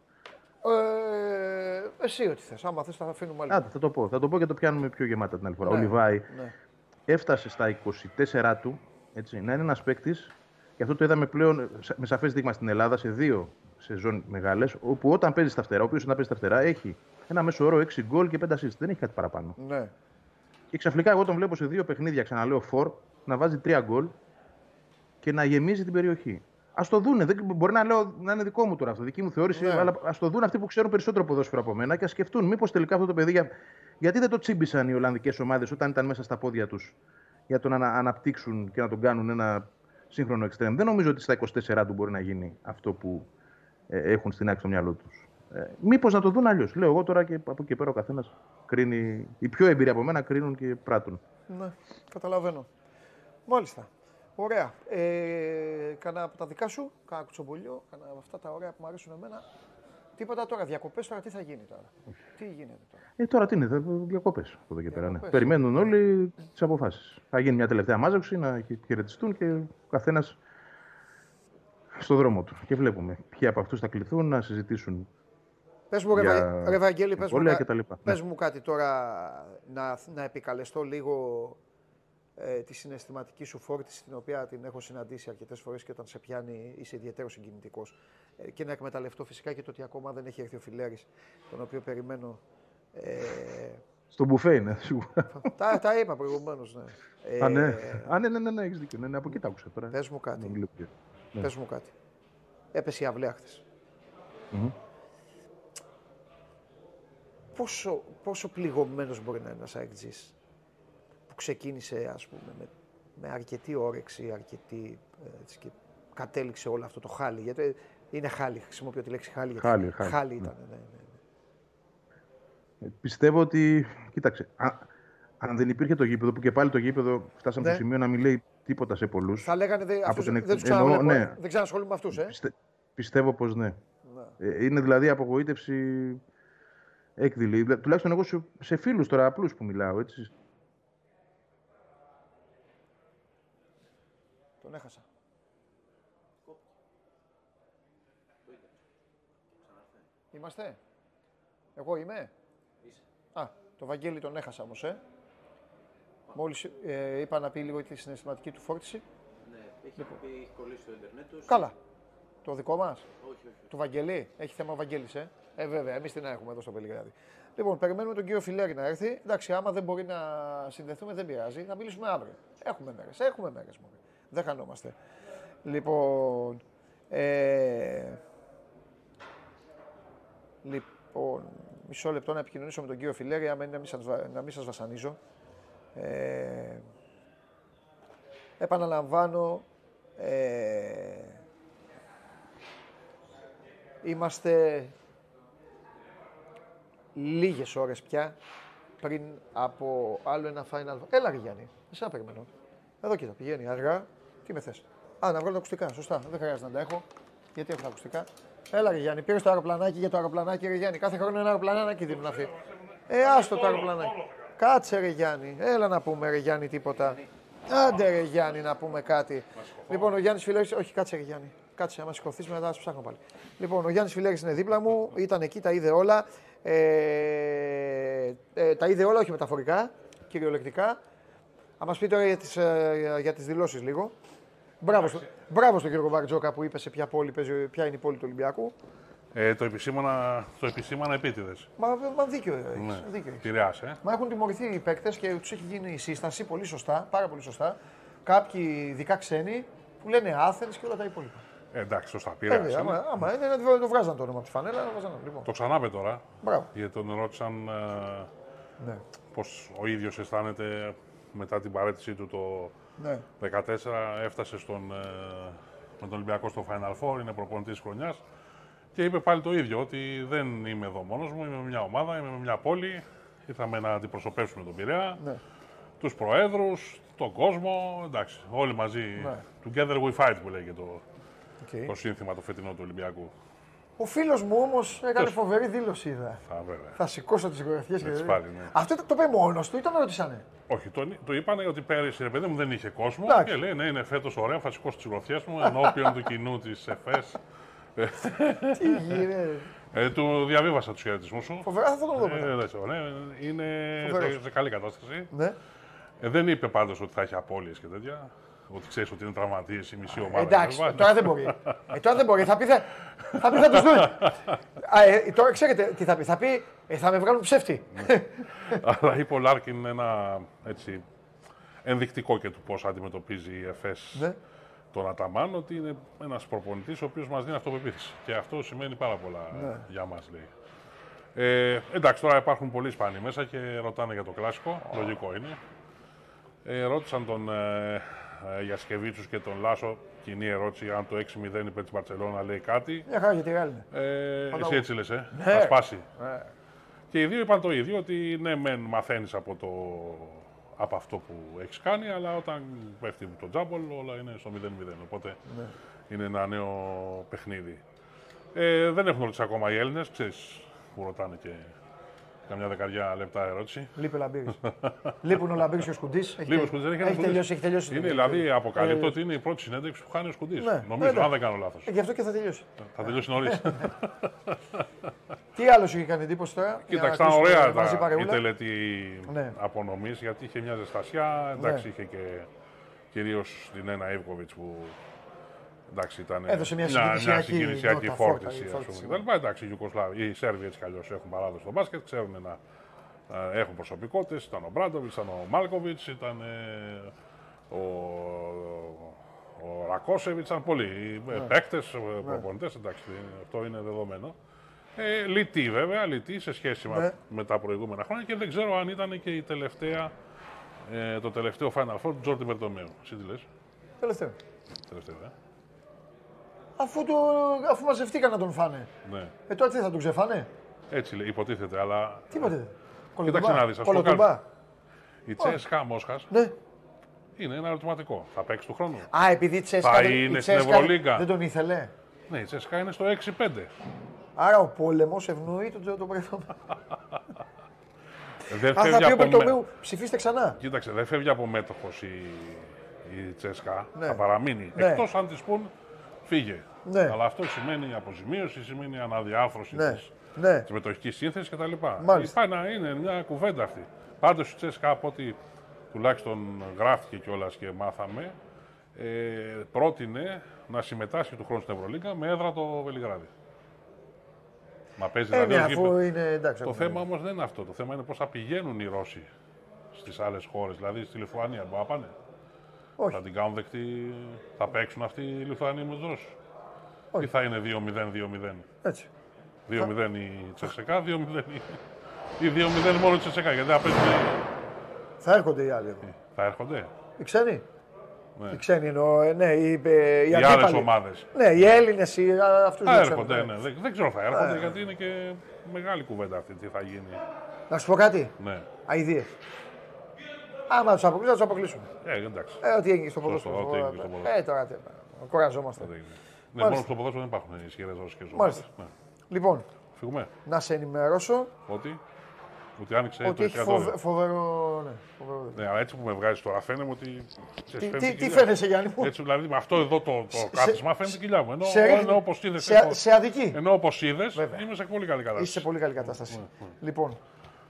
Ε, εσύ ό,τι θες. Άμα θες, θα αφήνουμε άλλη. Άντε, θα το πω. Θα το πω και το πιάνουμε πιο γεμάτα την άλλη φορά. Ναι, Ο Λιβάη ναι. έφτασε στα 24 του έτσι, να είναι ένας παίκτης, και αυτό το είδαμε πλέον με σαφές δείγμα στην Ελλάδα σε δύο σεζόν μεγάλες, όπου όταν παίζει τα φτερά, ο οποίος όταν παίζει τα φτερά έχει ένα μέσο όρο 6 γκολ και 5 assist. Δεν έχει κάτι παραπάνω. Ναι. Και ξαφνικά εγώ τον βλέπω σε δύο παιχνίδια, ξαναλέω φορ, να βάζει τρία γκολ και να γεμίζει την περιοχή. Α το δούνε. Δεν, μπορεί να, λέω, να είναι δικό μου τώρα αυτό, δική μου θεώρηση, ναι. αλλά ας το δουν αυτοί που ξέρουν περισσότερο ποδόσφαιρο από μένα και ας σκεφτούν μήπως τελικά αυτό το παιδί. Για... Γιατί δεν το τσίμπησαν οι Ολλανδικές ομάδες όταν ήταν μέσα στα πόδια τους για το να αναπτύξουν και να τον κάνουν ένα σύγχρονο εξτρέμ. Δεν νομίζω ότι στα 24 του μπορεί να γίνει αυτό που ε, έχουν στην άκρη στο μυαλό τους. Ε, Μήπως να το δουν αλλιώς. Λέω εγώ τώρα και από εκεί και πέρα ο καθένας κρίνει. Οι πιο εμπειροί από μένα κρίνουν και πράττουν. Ναι, καταλαβαίνω. Μάλιστα. Ωραία. Ε, κάνα από τα δικά σου, κάνα κουτσομπολιό, κάνα από αυτά τα ωραία που μου αρέσουν εμένα. Τίποτα τώρα, διακοπές τώρα τι θα γίνει τώρα; Τι γίνεται τώρα; Ε, τώρα τι είναι, διακοπές από εδώ και πέρα. Ναι. Περιμένουν όλοι τις αποφάσεις. Θα γίνει μια τελευταία μάζαξη, να χαιρετιστούν και ο καθένας στο δρόμο του. Και βλέπουμε ποιοι από αυτούς θα κληθούν να συζητήσουν Πες μου, για... ρε Βαγγέλη, πες, μου, πες ναι. μου κάτι τώρα να, να επικαλεστώ λίγο ε, τη συναισθηματική σου φόρτιση, την οποία την έχω συναντήσει αρκετές φορές και όταν σε πιάνει είσαι ιδιαίτερος συγκινητικός. Ε, και να εκμεταλλευτώ φυσικά και το ότι ακόμα δεν έχει έρθει ο Φιλέρης, τον οποίο περιμένω. Ε, στο μπουφέ είναι, σίγουρα. τα, τα είπα προηγουμένως, ναι. Α, ναι. Ε, Α, ναι, ναι, ναι, ναι έχεις δίκιο. Ναι, ναι, από εκεί τα άκουσα τώρα. Πες μου κάτι. Ναι. Πες μου κάτι. Έπεσε η αυλαία mm-hmm πόσο, πόσο πληγωμένος μπορεί να είναι ένας αεκτζής που ξεκίνησε ας πούμε με, με αρκετή όρεξη, αρκετή, έτσι, και κατέληξε όλο αυτό το χάλι. Γιατί είναι χάλι, χρησιμοποιώ τη λέξη χάλι. Χάλι, χάλι, χάλι ήταν, ναι. ναι, ναι. Ε, πιστεύω ότι, κοίταξε, α, αν δεν υπήρχε το γήπεδο, που και πάλι το γήπεδο φτάσαμε ναι. στο σημείο να μην λέει τίποτα σε πολλούς. Θα λέγανε δε, αυτούς, δεν τους ξαναβγαίνω. Ναι. Δεν ξανασχολούμαι με αυτούς, ε. Πιστε, πιστεύω πως ναι. ναι. Ε, είναι δηλαδή απογοήτευση έκδηλη. Τουλάχιστον εγώ σε, σε φίλους τώρα απλούς που μιλάω, έτσι. Τον έχασα. Είμαστε; Εγώ είμαι; Α, το Βαγγέλη τον έχασα όμως, ε. Μόλις ε, είπα να πει λίγο τη συναισθηματική του φόρτιση. Ναι, έχει, λοιπόν. πει, έχει κολλήσει το ίντερνετ τους. Καλά. Το δικό μας; Όχι, όχι. Του Βαγγελή; Έχει θέμα ο Βαγγέλης, ε; Ε, βέβαια, εμείς την έχουμε εδώ στο Πελιγράδι. Λοιπόν, περιμένουμε τον κύριο Φιλέρη να έρθει. Εντάξει, άμα δεν μπορεί να συνδεθούμε, δεν πειράζει. Θα μιλήσουμε αύριο. Έχουμε μέρες. Έχουμε μέρες μόνο. Δεν χανόμαστε. Λοιπόν. Ε... Λοιπόν, μισό λεπτό να επικοινωνήσω με τον κύριο Φιλέρη, άμα είναι να μην σας βασανίζω. Ε... Επαναλαμβάνω, ε... είμαστε λίγες ώρες πια πριν από άλλο ένα final. Έλα, Γιάννη, εσά περιμένω. Εδώ κοίτα, πηγαίνει αργά. Τι με θες; Α, να βγάλω τα ακουστικά. Σωστά, δεν χρειάζεται να τα έχω. Γιατί έχω τα ακουστικά. Έλα, ρε Γιάννη, πήρες το αεροπλανάκι για το αεροπλανάκι, ρε Γιάννη. Κάθε χρόνο ένα αεροπλανάκι δίνουν αυτοί. Ε, άστο το αεροπλανάκι. Κάτσε, ρε Γιάννη. Έλα να πούμε, ρε Γιάννη, τίποτα. Άντε, ρε Γιάννη, να πούμε κάτι. Λοιπόν, ο Γιάννης Φιλέρη, όχι, κάτσε, ρε Γιάννη. Κάτσε, άμα σηκωθείς μετά, θα ψάχνω πάλι. Λοιπόν, ο Γιάννης Φιλέρη είναι δίπλα μου, ήταν εκεί, τα είδε όλα. Ε, ε, τα είδε όλα, όχι μεταφορικά, κυριολεκτικά. Θα μας πει τώρα για τις ε, για τις δηλώσεις λίγο. Μπράβο, στο, μπράβο στον κύριο Βαρτζόκα που είπε σε ποια, πόλη παίζει, ποια είναι η πόλη του Ολυμπιακού. Ε, το επισήμανα, το επισήμανα επίτηδες. Μα, μα δίκιο έχεις. Ναι. Δίκιο έχεις. ε. Μα έχουν τιμωρηθεί οι παίκτες και τους έχει γίνει η σύσταση πολύ σωστά, πάρα πολύ σωστά. Κάποιοι ειδικά ξένοι που λένε Άθεν και όλα τα υπόλοιπα. Ε, εντάξει, σωστά. Πειράζει. Ε, άμα, άμα είναι, το, το βγάζαν το όνομα από της φανέλα. Το, λοιπόν. το ξανάπε τώρα. Μπράβο. Γιατί τον ρώτησαν ε, ναι. πώς ο ίδιος αισθάνεται μετά την παρέτησή του το ναι. 2014. Έφτασε στον, ε, με τον Ολυμπιακό στο Final Four, είναι προπονητής χρονιάς. Και είπε πάλι το ίδιο, ότι δεν είμαι εδώ μόνος μου, είμαι με μια ομάδα, είμαι με μια πόλη. Ήρθαμε να αντιπροσωπεύσουμε τον Πειραιά, ναι. τους προέδρους, τον κόσμο. Εντάξει, όλοι μαζί. Ναι. Together we fight που λέγεται το, okay. το σύνθημα το φετινό του Ολυμπιακού. Ο φίλος μου όμως έκανε φοβερή δήλωση. Είδα. Θα, βέβαια. θα σηκώσω τις γραφειές και πάλι, ναι. Αυτό το, το είπε μόνος του ή τον ρωτήσανε. Όχι, το, το είπανε ότι πέρυσι ρε παιδί μου δεν είχε κόσμο. Και λέει ναι, είναι φέτος ωραία, θα σηκώσω τις γραφειές μου ενώπιον του κοινού της ΕΦΕΣ. Τι γίνεται. Ε, του διαβίβασα τους χαιρετισμούς σου. Φοβερά, θα το δω. Ε, ναι, είναι σε, σε, καλή κατάσταση. Ναι. Ε, δεν είπε πάντως ότι θα έχει απώλειες και τέτοια. Ότι ξέρεις ότι είναι τραυματίες η μισή ομάδα. Εντάξει, τώρα δεν μπορεί. Ε, τώρα δεν μπορεί. Θα πει θα, θα, πει, θα τους δουν. ε, τώρα ξέρετε τι θα πει. Θα πει ε, θα με βγάλουν ψεύτη. Ναι. Αλλά είπε ο Λάρκιν ένα έτσι, ενδεικτικό και του πώς αντιμετωπίζει η ΕΦΕΣ ναι. τον Αταμάν, ότι είναι ένας προπονητής ο οποίος μας δίνει αυτοπεποίθηση. Και αυτό σημαίνει πάρα πολλά ναι. για μας, λέει. Ε, εντάξει, τώρα υπάρχουν πολλοί Ισπανοί μέσα και ρωτάνε για το κλασικό. Λογικό είναι. Ε, ρώτησαν τον ε, ε, Γιασκεβίτσου και τον Λάσο. Κοινή ερώτηση αν το 6-0 υπέρ της Μπαρσελόνα λέει κάτι. Μια χαρά γιατί Γάλλη. Ε, εσύ έτσι λες, ε; Ναι. Θα σπάσει. Ναι. Και οι δύο είπαν το ίδιο, ότι ναι, μεν μαθαίνεις από, το, από αυτό που έχεις κάνει, αλλά όταν πέφτει το τζάμπολ όλα είναι στο 0-0. Οπότε ναι. είναι ένα νέο παιχνίδι. Ε, δεν έχουν ρωτήσει ακόμα οι Έλληνες, ξέρεις που ρωτάνε και Καμιά δεκαριά λεπτά ερώτηση. Λείπει ο Λαμπύρη. Λείπουν ο Λαμπύρη και ο Σκουντής. Λείπει ο Σκουντής, έχει, έχει τελειώσει. Έχει τελειώσει είναι, δηλαδή, αποκαλύπτω ε, ότι είναι η πρώτη συνέντευξη που χάνει ο Σκουντής. Ναι, Νομίζω, ναι, αν δεν κάνω λάθος. Ε, γι' αυτό και θα τελειώσει. Θα τελειώσει νωρίς. Τι άλλος σου είχε κάνει εντύπωση τώρα. Κοίταξε, ήταν ωραία η τελετή ναι. απονομής γιατί είχε μια ζεστασιά. Εντάξει, ναι. είχε και κυρίως την Ένα Ιβκοβιτ που Εντάξει, ήταν Έδωσε μια συγκινησιακή, μια συγκινησιακή φόρτιση. φόρτιση εντάξει, οι, Ιουκοσλάβοι, οι Σέρβοι έτσι κι αλλιώς έχουν παράδοση στο μπάσκετ, ξέρουν να έχουν προσωπικότητες. Ήταν ο Μπράντοβιτς, ήταν ο Μάλκοβιτς, ήταν ε, ο, ο Ρακόσεβιτς, ήταν πολλοί ναι. παίκτες, ναι. προπονητές. Εντάξει, αυτό είναι δεδομένο. Ε, λυτή βέβαια, λυτή σε σχέση ναι. με τα προηγούμενα χρόνια και δεν ξέρω αν ήταν και η τελευταία, ε, το τελευταίο Final Four του Τζόρντι Μπερτομέου. Εσύ τι λες; Τελευταίο. Τελευταίο, ε αφού, το, αφού μαζευτήκαν να τον φάνε. Ναι. Ε, τότε τι θα τον ξεφάνε; Έτσι λέει, υποτίθεται, αλλά. Τι υποτίθεται; Κοίταξε να δεις. Κολοτουμπά. Η Τσέσκα Μόσχας ναι. είναι ένα ερωτηματικό. Θα παίξει του χρόνου. Α, επειδή η Τσέσκα. Θα είναι στην Ευρωλίγκα. Δεν τον ήθελε. Ναι, η Τσέσκα είναι στο 6-5. Άρα ο πόλεμος ευνοεί τον το πρώτο. δεν Α, φεύγει θα πει ο ψηφίστε ξανά. Κοίταξε, δεν φεύγει από μέτοχος η, η Τσέσκα. Ναι. Θα παραμείνει. Ναι. Εκτός αν της πούν φύγε. Ναι. Αλλά αυτό σημαίνει αποζημίωση, σημαίνει αναδιάφρωση ναι. τη ναι. μετοχικής σύνθεσης κτλ. Πάει να είναι μια κουβέντα αυτή. Πάντως η Τσέσκα από ό,τι τουλάχιστον γράφτηκε κιόλας και μάθαμε, ε, πρότεινε να συμμετάσχει του χρόνου στην Ευρωλίγκα με έδρα το Βελιγράδι. Μα παίζει ε, δηλαδή. Ναι, είναι, εντάξει, το θέμα όμως δεν είναι αυτό. Το θέμα είναι πώς θα πηγαίνουν οι Ρώσοι στις άλλες χώρες. Δηλαδή στη Λιθουανία μπορεί να πάνε; Όχι. Θα την κάνουν δεκτή, θα παίξουν αυτοί οι Λιθουανοί με τους Ρώσους. Ή θα είναι 2-0-2-0. Έτσι. 2-0 η Τσεσεκά, 2-0 η... ή 2-0 μόνο η Τσεσεκά. Γιατί θα παίζουν. Θα έρχονται οι άλλοι εδώ. Ε, θα έρχονται. Οι ξένοι. Ναι. Οι ξένοι εννοώ, ε, ναι, οι, ε, οι, οι άλλες ομάδες. Ναι, οι Έλληνες, αυτούς Θα έρχονται, ναι. Δεν, δεν ξέρω θα έρχονται, yeah. γιατί είναι και μεγάλη κουβέντα αυτή τι θα γίνει. Να σου πω κάτι. Ναι. Αιδίε. Άμα τους αποκλείσουν, θα τους αποκλείσουμε. Ε, εντάξει. Ε, ό,τι έγινε στο ποδόσφαιρο. Ε, τώρα κουραζόμαστε. Ναι, μόνο στο ποδόσφαιρο δεν υπάρχουν ισχυρέ ρωσικέ ομάδε. Μάλιστα. Ναι. Λοιπόν, Φύγουμε. να σε ενημερώσω. Ότι. Ότι άνοιξε ότι το έχει φοβε, φοβερό. Ναι, φοβερό. ναι, αλλά έτσι που με βγάζει τώρα φαίνεται ότι. Τι, τι, τι φαίνεσαι, Γιάννη μου; Έτσι, δηλαδή με αυτό εδώ το, το σε, κάθισμα φαίνεται η κοιλιά μου. Ενώ, σε, ενώ όπως είδες. Σε, σε αδική. Ενώ όπως είδες, είμαι σε πολύ καλή κατάσταση. Είσαι σε πολύ καλή κατάσταση. Ναι, ναι. Λοιπόν,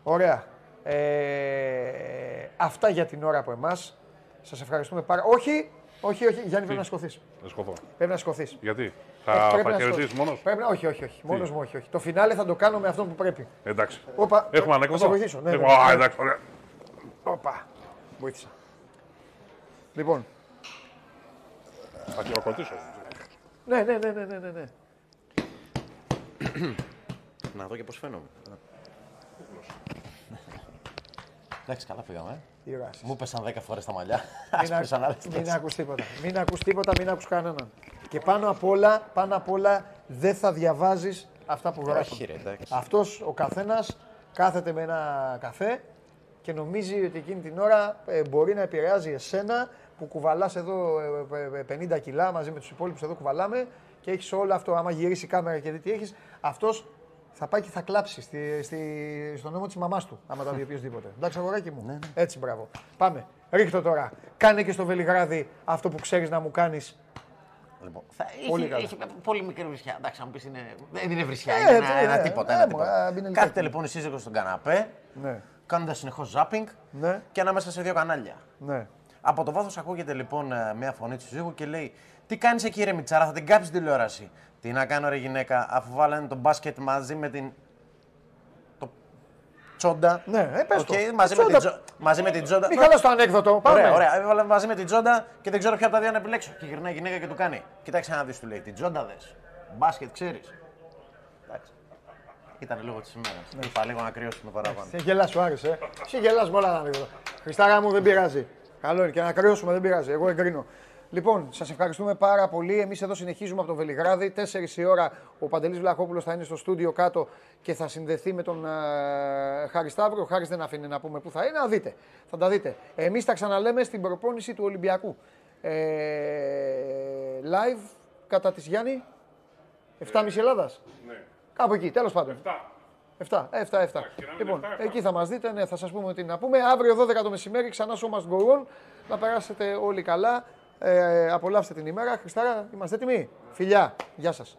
ωραία. Ε, αυτά για την ώρα από εμάς. Σας ευχαριστούμε πάρα Όχι, όχι, όχι, Γιάννη, πρέπει να σκοθεί. Να σκοθώ. Πρέπει να σκοθεί. Γιατί, θα, ε, θα κερδίσει μόνος; Πρέπει... Όχι, όχι, όχι. Μόνος μου, όχι, όχι. Το φινάλε θα το κάνω με αυτό που πρέπει. Εντάξει. Οπα. Έχουμε ανέκδοτο. Θα σε βοηθήσω. Ναι, Έχουμε... ναι, ναι. εντάξει, ωραία. Οπα. Βοήθησα. Λοιπόν. Θα χειροκροτήσω. Ναι, ναι, ναι, ναι, ναι, ναι. να δω και πώς φαίνομαι. Εντάξει, καλά πήγαμε. Μου πέσαν 10 φορές τα μαλλιά. Μην, μην ακούς τίποτα. Μην ακούς τίποτα, μην ακούς κανέναν. Και πάνω απ' όλα, πάνω απ' όλα δεν θα διαβάζεις αυτά που γράφει. Αυτός ο καθένας κάθεται με ένα καφέ και νομίζει ότι εκείνη την ώρα ε, μπορεί να επηρεάζει εσένα που κουβαλάς εδώ 50 ε, ε, κιλά μαζί με τους υπόλοιπους εδώ κουβαλάμε και έχεις όλο αυτό. Άμα γυρίσεις η κάμερα και δει τι έχεις, αυτός θα πάει και θα κλάψει στη, στη, στον νόμο της μαμάς του. Άμα τα δει οποιοδήποτε. Εντάξει, αγοράκι μου. Ναι, ναι. Έτσι, μπράβο. Πάμε. Ρίχτω τώρα. Κάνε και στο Βελιγράδι αυτό που ξέρεις να μου κάνεις. Λοιπόν, θα, πολύ, έχει, έχει, πολύ μικρή βρισιά. Εντάξει, αν μου πεις είναι. Δεν είναι βρισιά, ε, είναι ένα, ένα τίποτα. Ένα τίποτα. Κάθεται λοιπόν η σύζυγος στον καναπέ, ναι. κάνοντας συνεχώς ζάπινγκ ναι. και ανάμεσα σε δύο κανάλια. Ναι. Από το βάθος ακούγεται λοιπόν ε, μια φωνή τη σύζυγου και λέει: Τι κάνεις εκεί, ρε Μιτσάρα, θα την κάψεις τηλεόραση. Τι να κάνω, ρε γυναίκα, αφού βάλανε τον μπάσκετ μαζί με την. Το τσόντα. Ναι, ε, πες okay, το. Μαζί, τσόντα. Με την... μαζί με την τσόντα. Μην χαλάς το ανέκδοτο. Πάμε. Ωραία, ωραία. Έβαλα μαζί με την τσόντα και δεν ξέρω ποια από τα δύο να επιλέξω. Και γυρνάει η γυναίκα και του κάνει. Κοιτάξτε να δεις, του λέει. Την τσόντα δες. Μπάσκετ, ξέρεις. Εντάξει. Ήταν λίγο της ημέρας. Ναι. Είπα λίγο να κρυώσουμε παραπάνω. Σε γελάς, σου άρεσε. Σε γελάς με όλα τα ανέκδοτα. Χριστάρα μου δεν πειράζει. Καλό είναι και να κρυώσουμε δεν πειράζει. Εγώ εγκρίνω. Λοιπόν, σας ευχαριστούμε πάρα πολύ. Εμείς εδώ συνεχίζουμε από το Βελιγράδι. 4 η ώρα ο Παντελής Βλαχόπουλος θα είναι στο στούντιο κάτω και θα συνδεθεί με τον uh, Χάρη Σταύρο. Ο Χάρης δεν αφήνει να πούμε πού θα είναι. Να δείτε. Θα τα δείτε. Εμείς τα ξαναλέμε στην προπόνηση του Ολυμπιακού. Ε, live κατά της Γιάννη. 7.30 Ελλάδας. Ναι. Κάπου εκεί, τέλος πάντων. 7. 7, 7, 7. Λοιπόν, εκεί θα μας δείτε, ναι, θα σας πούμε τι να πούμε. Αύριο 12 το μεσημέρι ξανά στο Must Go On. Να περάσετε όλοι καλά. Ε, απολαύστε την ημέρα. Χριστάρα, είμαστε έτοιμοι. Φιλιά. Γεια σας.